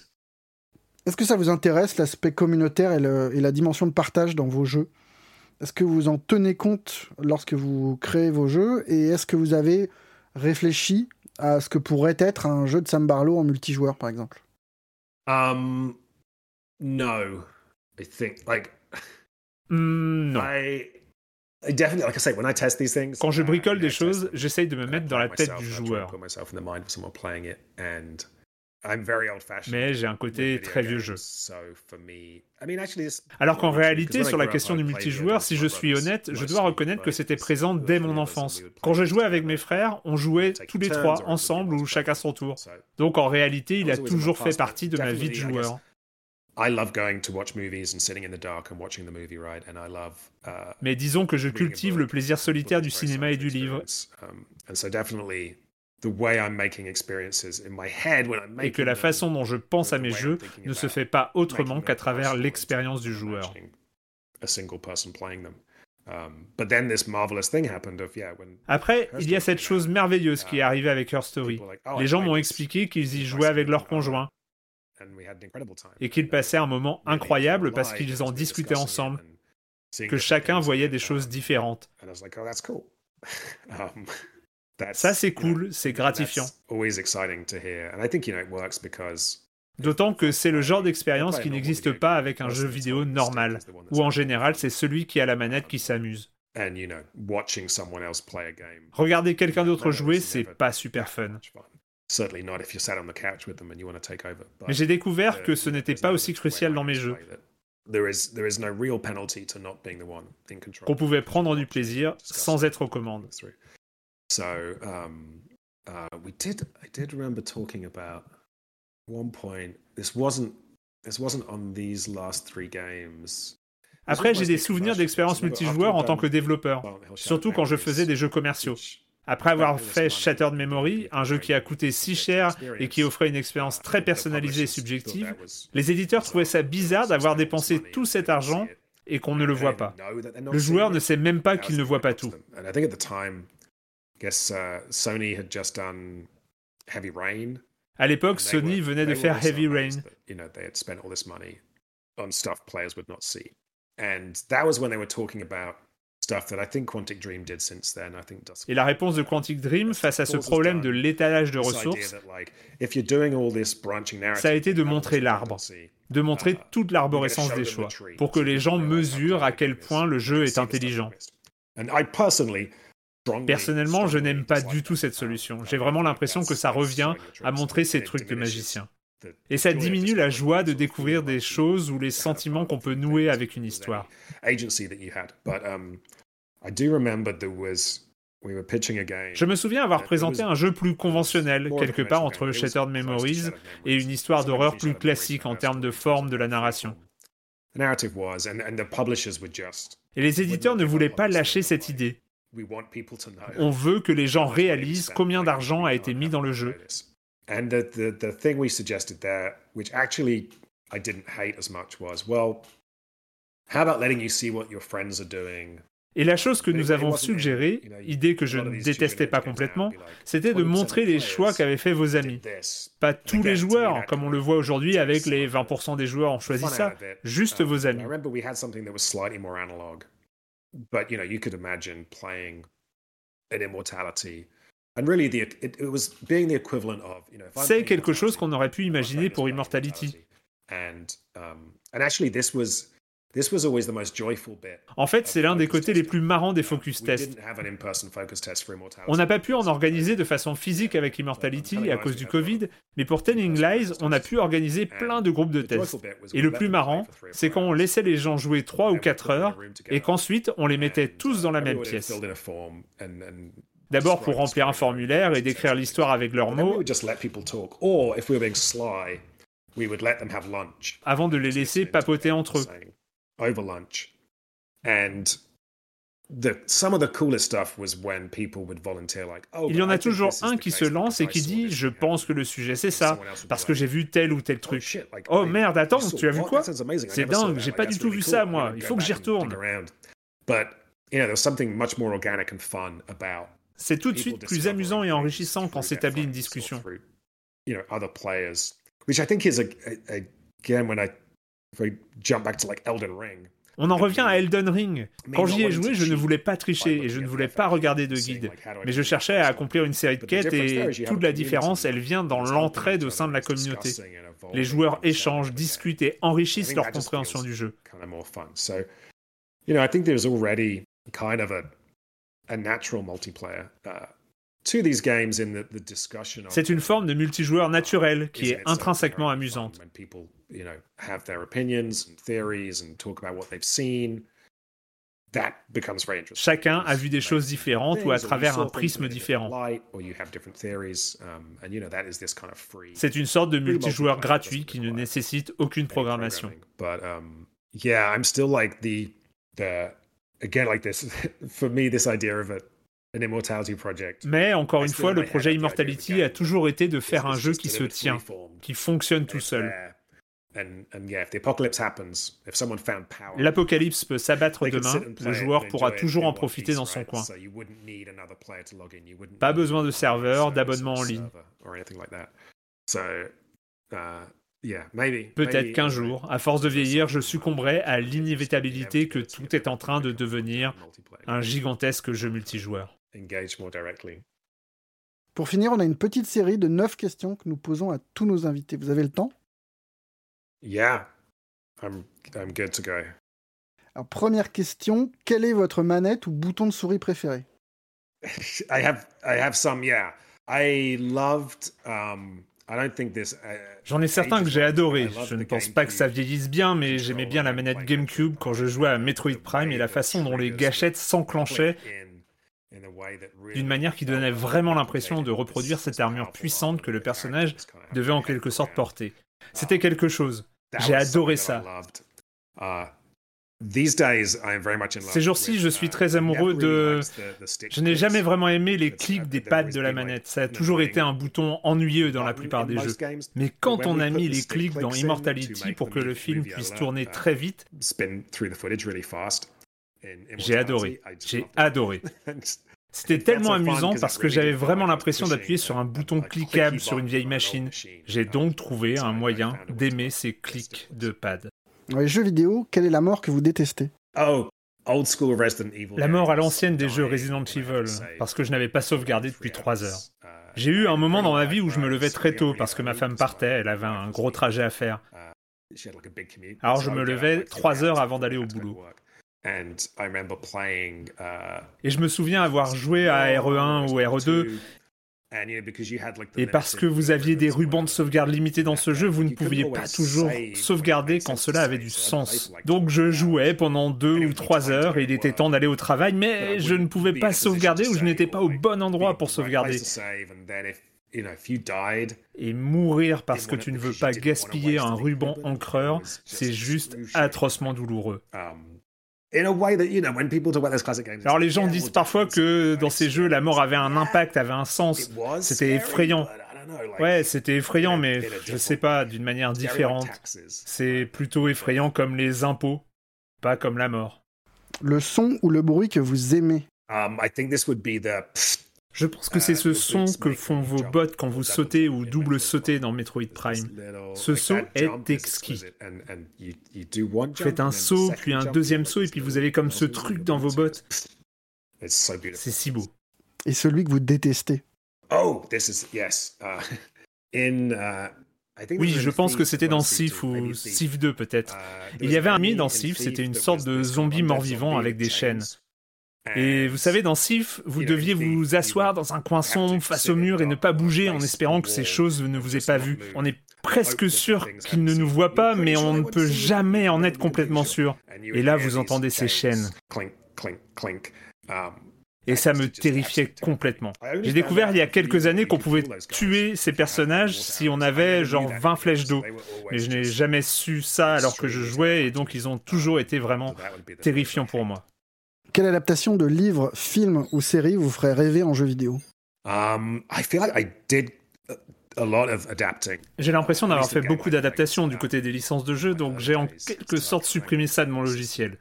Est-ce que ça vous intéresse l'aspect communautaire et la dimension de partage dans vos jeux? Est-ce que vous en tenez compte lorsque vous créez vos jeux et est-ce que vous avez réfléchi à ce que pourrait être un jeu de Sam Barlow en multijoueur, par exemple?
Um,
No, I think like
mm, non. Quand je bricole des choses, j'essaye de me mettre dans la tête du joueur. Mais j'ai un côté très vieux jeu. Alors qu'en réalité, sur la question du multijoueur, si je suis honnête, je dois reconnaître que c'était présent dès mon enfance. Quand je jouais avec mes frères, on jouait tous les trois ensemble ou chacun son tour. Donc en réalité, il a toujours fait partie de ma vie de joueur. Mais disons que je cultive le plaisir solitaire du cinéma et du livre. Et que la façon dont je pense à mes jeux ne se fait pas autrement qu'à travers l'expérience du joueur. Après, il y a cette chose merveilleuse qui est arrivée avec Her Story. Oh, Les gens m'ont expliqué qu'ils y jouaient avec leurs conjoints et qu'ils passaient un moment incroyable parce qu'ils en discutaient ensemble, que chacun voyait des choses différentes. [laughs] Ça, c'est cool, c'est gratifiant. D'autant que c'est le genre d'expérience qui n'existe pas avec un jeu vidéo normal, où en général c'est celui qui a la manette qui s'amuse. Regarder quelqu'un d'autre jouer, c'est pas super fun. Mais j'ai découvert que ce n'était pas aussi crucial dans mes jeux. Qu'on pouvait prendre du plaisir sans être aux commandes.
So um, uh, we did. I did remember talking about one point, this wasn't this wasn't on these last three games.
Après, j'ai des souvenirs d'expériences multijoueurs en tant que développeur, surtout quand je faisais des jeux commerciaux. Après avoir fait Shattered Memory, un jeu qui a coûté si cher et qui offrait une expérience très personnalisée et subjective, les éditeurs trouvaient ça bizarre d'avoir dépensé tout cet argent et qu'on ne le voit pas. Le joueur ne sait même pas qu'il ne voit pas tout. À l'époque, Sony venait de faire Heavy Rain. Et la réponse de Quantic Dream face à ce problème de l'étalage de ressources, ça a été de montrer l'arbre, de montrer toute l'arborescence des choix, pour que les gens mesurent à quel point le jeu est intelligent. Personnellement, je n'aime pas du tout cette solution. J'ai vraiment l'impression que ça revient à montrer ces trucs de magicien. Et ça diminue la joie de découvrir des choses ou les sentiments qu'on peut nouer avec une histoire. Je me souviens avoir présenté un jeu plus conventionnel, quelque part entre Shattered Memories et une histoire d'horreur plus classique en termes de forme de la narration. Et les éditeurs ne voulaient pas lâcher cette idée. On veut que les gens réalisent combien d'argent a été mis dans le jeu. And the, the, the thing we suggested there, which actually I didn't hate as much, was well, how about letting you see what your friends are doing? Et la chose que nous avons suggérée, idée que je ne détestais pas complètement, c'était de montrer les choix qu'avaient fait vos amis. Pas tous les joueurs, comme on le voit aujourd'hui avec les 20% des joueurs ont choisi ça, juste vos amis. But you know, you could imagine playing an immortality c'est quelque chose qu'on aurait pu imaginer pour Immortality. En fait, c'est l'un des côtés les plus marrants des focus tests. On n'a pas pu en organiser de façon physique avec Immortality à cause du Covid, mais pour Telling Lies, on a pu organiser plein de groupes de tests. Et le plus marrant, c'est quand on laissait les gens jouer 3 ou 4 heures et qu'ensuite on les mettait tous dans la même pièce. D'abord pour remplir un formulaire et décrire l'histoire avec leurs mots, avant de les laisser papoter entre eux. Il y en a toujours un qui se lance et qui dit Je pense que le sujet c'est ça, parce que j'ai vu tel ou tel oh, truc. Oh merde, attends, tu as vu quoi? C'est dingue, j'ai pas du tout vu ça moi, il faut que j'y retourne. C'est tout de suite plus amusant et enrichissant quand s'établit une discussion. On en revient à Elden Ring. Quand j'y ai joué, je ne voulais pas tricher et je ne voulais pas regarder de guide. Mais je cherchais à accomplir une série de quêtes et toute la différence, elle vient dans l'entraide au sein de la communauté. Les joueurs échangent, discutent et enrichissent leur compréhension du jeu. C'est une forme de multijoueur naturel qui est intrinsèquement amusante. Chacun a vu des choses différentes ou à travers un prisme différent. C'est une sorte de multijoueur gratuit qui ne nécessite aucune programmation. Mais encore une fois, le projet Immortality a toujours été de faire un jeu qui se tient, qui fonctionne tout seul. L'apocalypse peut s'abattre demain, le joueur pourra toujours en profiter dans son coin. Pas besoin de serveur, d'abonnement en ligne. Peut-être qu'un jour, à force de vieillir, je succomberai à l'inévitabilité que tout est en train de devenir un gigantesque jeu multijoueur.
Pour finir, on a une petite série de 9 questions que nous posons à tous nos invités. Vous avez le temps?
Yeah, I'm, I'm good to go.
Alors, première question, quelle est votre manette ou bouton de souris préféré? [laughs]
I have, I have some, yeah. I loved um, Uh,
J'en ai certains que j'ai adorés. Je ne pense pas que ça vieillisse bien, mais j'aimais bien la manette GameCube quand je jouais à Metroid Prime et la façon dont les gâchettes s'enclenchaient d'une manière qui donnait vraiment l'impression de reproduire cette armure puissante que le personnage devait en quelque sorte porter. C'était quelque chose. J'ai adoré ça. Ces jours-ci, je suis très amoureux de... Je n'ai jamais vraiment aimé les clics des pattes de la manette. Ça a toujours été un bouton ennuyeux dans la plupart des jeux. Mais quand on a mis les clics dans Immortality pour que le film puisse tourner très vite, j'ai adoré. J'ai adoré. [laughs] C'était tellement amusant parce que j'avais vraiment l'impression d'appuyer sur un bouton cliquable sur une vieille machine. J'ai donc trouvé un moyen d'aimer ces clics de pad.
Dans les jeux vidéo, quelle est la mort que vous détestez?
Oh,
La mort à l'ancienne des jeux Resident Evil, parce que je n'avais pas sauvegardé depuis 3 heures. J'ai eu un moment dans ma vie où je me levais très tôt parce que ma femme partait, elle avait un gros trajet à faire. Alors je me levais 3 heures avant d'aller au boulot. Et je me souviens avoir joué à RE1 ou RE2. Et parce que vous aviez des rubans de sauvegarde limités dans ce jeu, vous ne pouviez pas toujours sauvegarder quand cela avait du sens. Donc je jouais pendant deux ou trois heures et il était temps d'aller au travail, mais je ne pouvais pas sauvegarder ou je n'étais pas au bon endroit pour sauvegarder. Et mourir parce que tu ne veux pas gaspiller un ruban encreur, c'est juste atrocement douloureux. Alors les gens disent parfois que dans ces jeux, la mort avait un impact, avait un sens. C'était effrayant. Ouais, c'était effrayant, mais je sais pas, d'une manière différente. C'est plutôt effrayant comme les impôts, pas comme la mort.
Le son ou le bruit que vous aimez
um,
je pense que c'est ce son que font vos bottes quand vous sautez ou double sautez dans Metroid Prime. Ce saut est exquis. Vous faites un saut, puis un deuxième saut, et puis vous avez comme ce truc dans vos bottes. C'est si beau.
Et celui que vous détestez
Oh, this is yes. Uh, [laughs] in uh,
oui, je pense que c'était dans Sif ou Sif 2 peut-être. Uh, Il y avait un ami dans Sif, c'était une sorte de zombie mort-vivant avec des chaînes. Et vous savez, dans Sif, vous deviez vous asseoir dans un coin sombre face au mur et ne pas bouger en espérant que ces choses ne vous aient pas vu. On est presque sûr qu'ils ne nous voient pas, mais on ne peut jamais en être complètement sûr. Et là, vous entendez ces chaînes. Et ça me terrifiait complètement. J'ai découvert il y a quelques années qu'on pouvait tuer ces personnages si on avait genre 20 flèches d'eau. Mais je n'ai jamais su ça alors que je jouais et donc ils ont toujours été vraiment terrifiants pour moi.
Quelle adaptation de livre, film ou série vous ferait rêver en jeu vidéo?
J'ai l'impression d'avoir fait beaucoup d'adaptations du côté des licences de jeux, donc j'ai en quelque sorte supprimé ça de mon logiciel.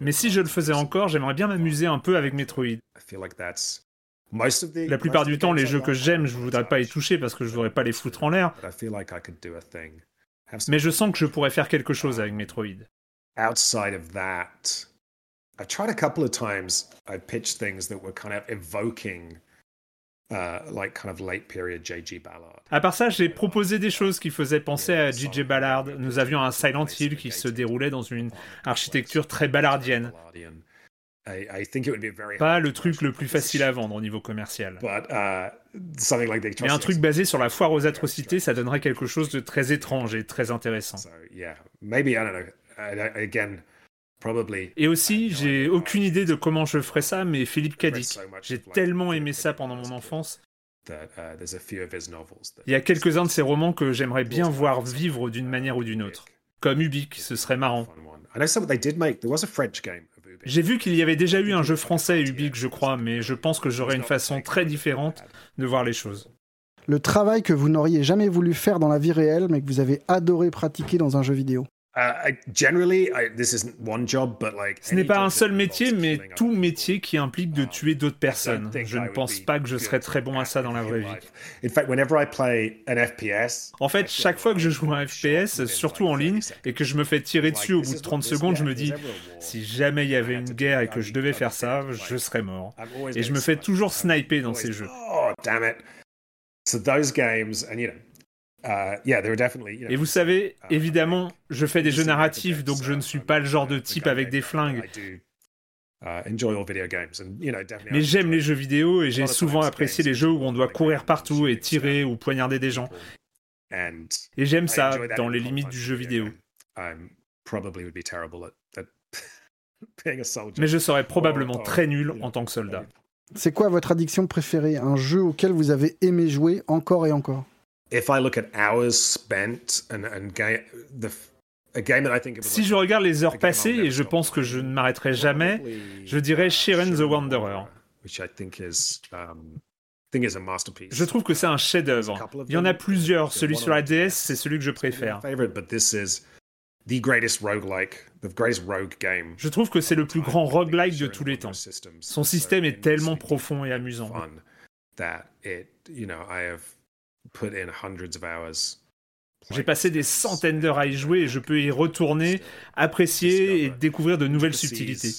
Mais si je le faisais encore, j'aimerais bien m'amuser un peu avec Metroid. La plupart du temps, les jeux que j'aime, je voudrais pas y toucher parce que je voudrais pas les foutre en l'air. Mais je sens que je pourrais faire quelque chose avec Metroid.
Outside of that, I've tried a couple of times. I pitched things that were kind of evoking Uh, like kind of late period J.G. Ballard.
À part ça, j'ai proposé des choses qui faisaient penser à J.J. Ballard. Nous avions un Silent Hill qui se déroulait dans une architecture très ballardienne. Pas le truc le plus facile à vendre au niveau commercial.
Uh,
Mais un truc basé sur la foire aux atrocités, ça donnerait quelque chose de très étrange et très intéressant. Et aussi, j'ai aucune idée de comment je ferais ça, mais Philippe Cadic. J'ai tellement aimé ça pendant mon enfance.
Uh,
Il y a quelques-uns de ces romans que j'aimerais bien voir vivre d'une manière ou d'une autre. Comme Ubik, ce serait marrant. J'ai vu qu'il y avait déjà eu un jeu français Ubik, je crois, mais je pense que j'aurais une façon très différente de voir les choses.
Le travail que vous n'auriez jamais voulu faire dans la vie réelle, mais que vous avez adoré pratiquer dans un jeu vidéo.
Uh,
Ce n'est pas un seul métier, mais tout métier qui implique de tuer d'autres personnes. Je ne pense pas que je serais très bon à ça dans la vraie vie. En fait, chaque fois que je joue à un FPS, surtout en ligne, et que je me fais tirer dessus au bout de 30 secondes, je me dis, si jamais il y avait une guerre et que je devais faire ça, je serais mort. Et je me fais toujours sniper dans ces jeux.
Oh, damn it. So those games, and you know,
Et vous savez, uh, évidemment, je fais des jeux narratifs, donc je ne suis pas le genre de type avec des flingues.
Uh,
Mais j'aime les jeux vidéo et j'ai souvent apprécié les jeux où on doit courir partout et tirer ou poignarder des gens. Et j'aime ça dans les limites du jeu vidéo. [laughs] being a soldier.
Mais je serais probablement très nul en tant que soldat.
C'est quoi votre addiction préférée? Un jeu auquel vous avez aimé jouer encore et encore?
If I look at hours spent and and ga- the a game that I think it was
Si je regarde les heures passées, et je pense que je ne m'arrêterai jamais, je dirais Shiren the Wanderer.
which I think is um, think is a masterpiece.
Je trouve que c'est un chef-d'œuvre. Il y en a plusieurs. Celui sur la DS, c'est celui que je préfère.
Favorite, but this is the greatest roguelike, the greatest rogue game.
Je trouve que c'est le plus grand roguelike de tous les temps.
Son
système est tellement profond et amusant. J'ai passé des centaines d'heures à y jouer et je peux y retourner, apprécier et découvrir de nouvelles subtilités.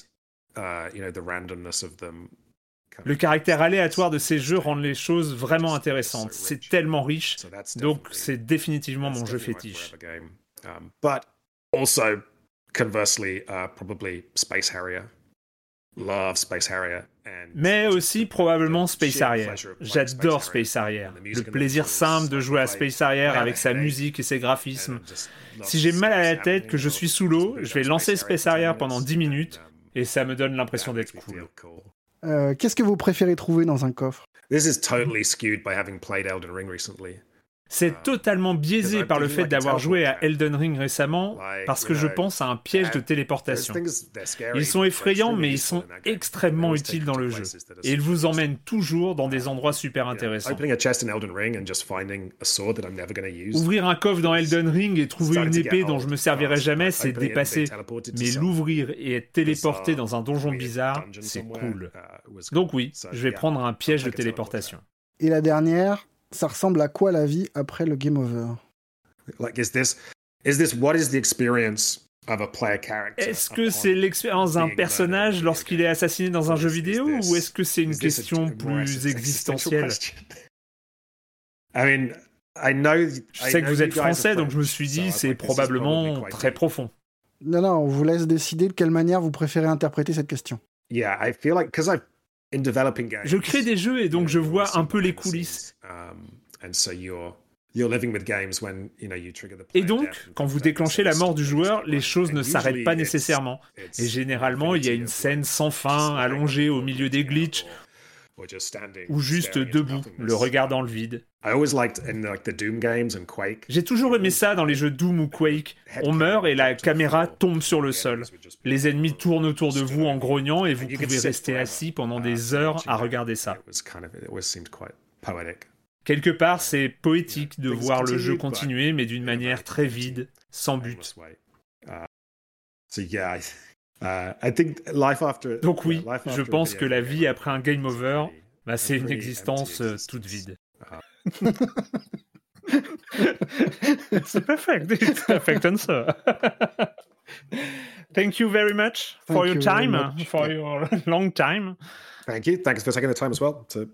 Le caractère aléatoire de ces jeux rend les choses vraiment intéressantes. C'est tellement riche, donc c'est définitivement mon jeu fétiche.
Um, but also, conversely, uh, probably Space Harrier. Love Space Harrier.
Mais aussi probablement Space
playing
J'adore
Space the
Le plaisir simple de jouer à Space Harrier
play
avec sa musique et ses graphismes. Si j'ai mal à la tête, que je suis sous l'eau, je vais lancer
Space 10
pendant 10
minutes, um,
et ça me donne l'impression d'être cool.
Euh, Qu'est-ce que vous préférez trouver dans un coffre?
This is totally skewed by having played Elden Ring recently.
C'est totalement biaisé par le fait d'avoir joué à Elden Ring récemment parce que je pense à un piège de téléportation. Ils sont effrayants mais ils sont extrêmement utiles dans le jeu. Et ils vous emmènent toujours dans des endroits super intéressants.
Opening a chest in Elden Ring and just finding a sword that I'm never going to use.
Ouvrir un coffre dans Elden Ring et trouver une épée dont je me servirai jamais, c'est dépassé. Mais l'ouvrir et être téléporté dans un donjon bizarre, c'est cool. Donc oui, je vais prendre un piège de téléportation.
Et la dernière, ça ressemble à quoi la vie après le game over?
Like, is this, is this what is the experience of a player character?
Est-ce que c'est l'expérience d'un personnage lorsqu'il est assassiné dans un jeu vidéo ou est-ce que c'est une question plus existentielle? [laughs]
I mean, I know,
Je sais que vous êtes français, donc je me suis dit c'est probablement très profond.
Non, non, on vous laisse décider de quelle manière vous préférez interpréter cette question.
Yeah, I feel like because I've.
Je crée des jeux et donc je vois un peu les coulisses.
Um.
Et donc, quand vous déclenchez la mort du joueur, les choses ne s'arrêtent pas nécessairement. Et généralement, il y a une scène sans fin, allongée au milieu des glitches, ou juste debout, le regard dans le vide. J'ai toujours aimé ça dans les jeux Doom ou Quake. On meurt et la caméra tombe sur le sol. Les ennemis tournent autour de vous en grognant et vous pouvez rester assis pendant des heures à regarder ça. Quelque part, c'est poétique de voir le jeu continuer, mais d'une manière très vide, sans but.
Uh, yeah, I, think life after.
Donc oui,
yeah, life
je
after a
pense que la vie après un game over, bah, c'est une existence euh, toute vide. [laughs] c'est perfect. It's perfect answer. Thank you very much for
Thank
your
you very
time, for your [laughs] long time.
Thank you. Thanks for taking the time as well to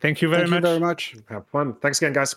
Thank you very
Thank you
much.
very much.
have fun. Thanks again, guys.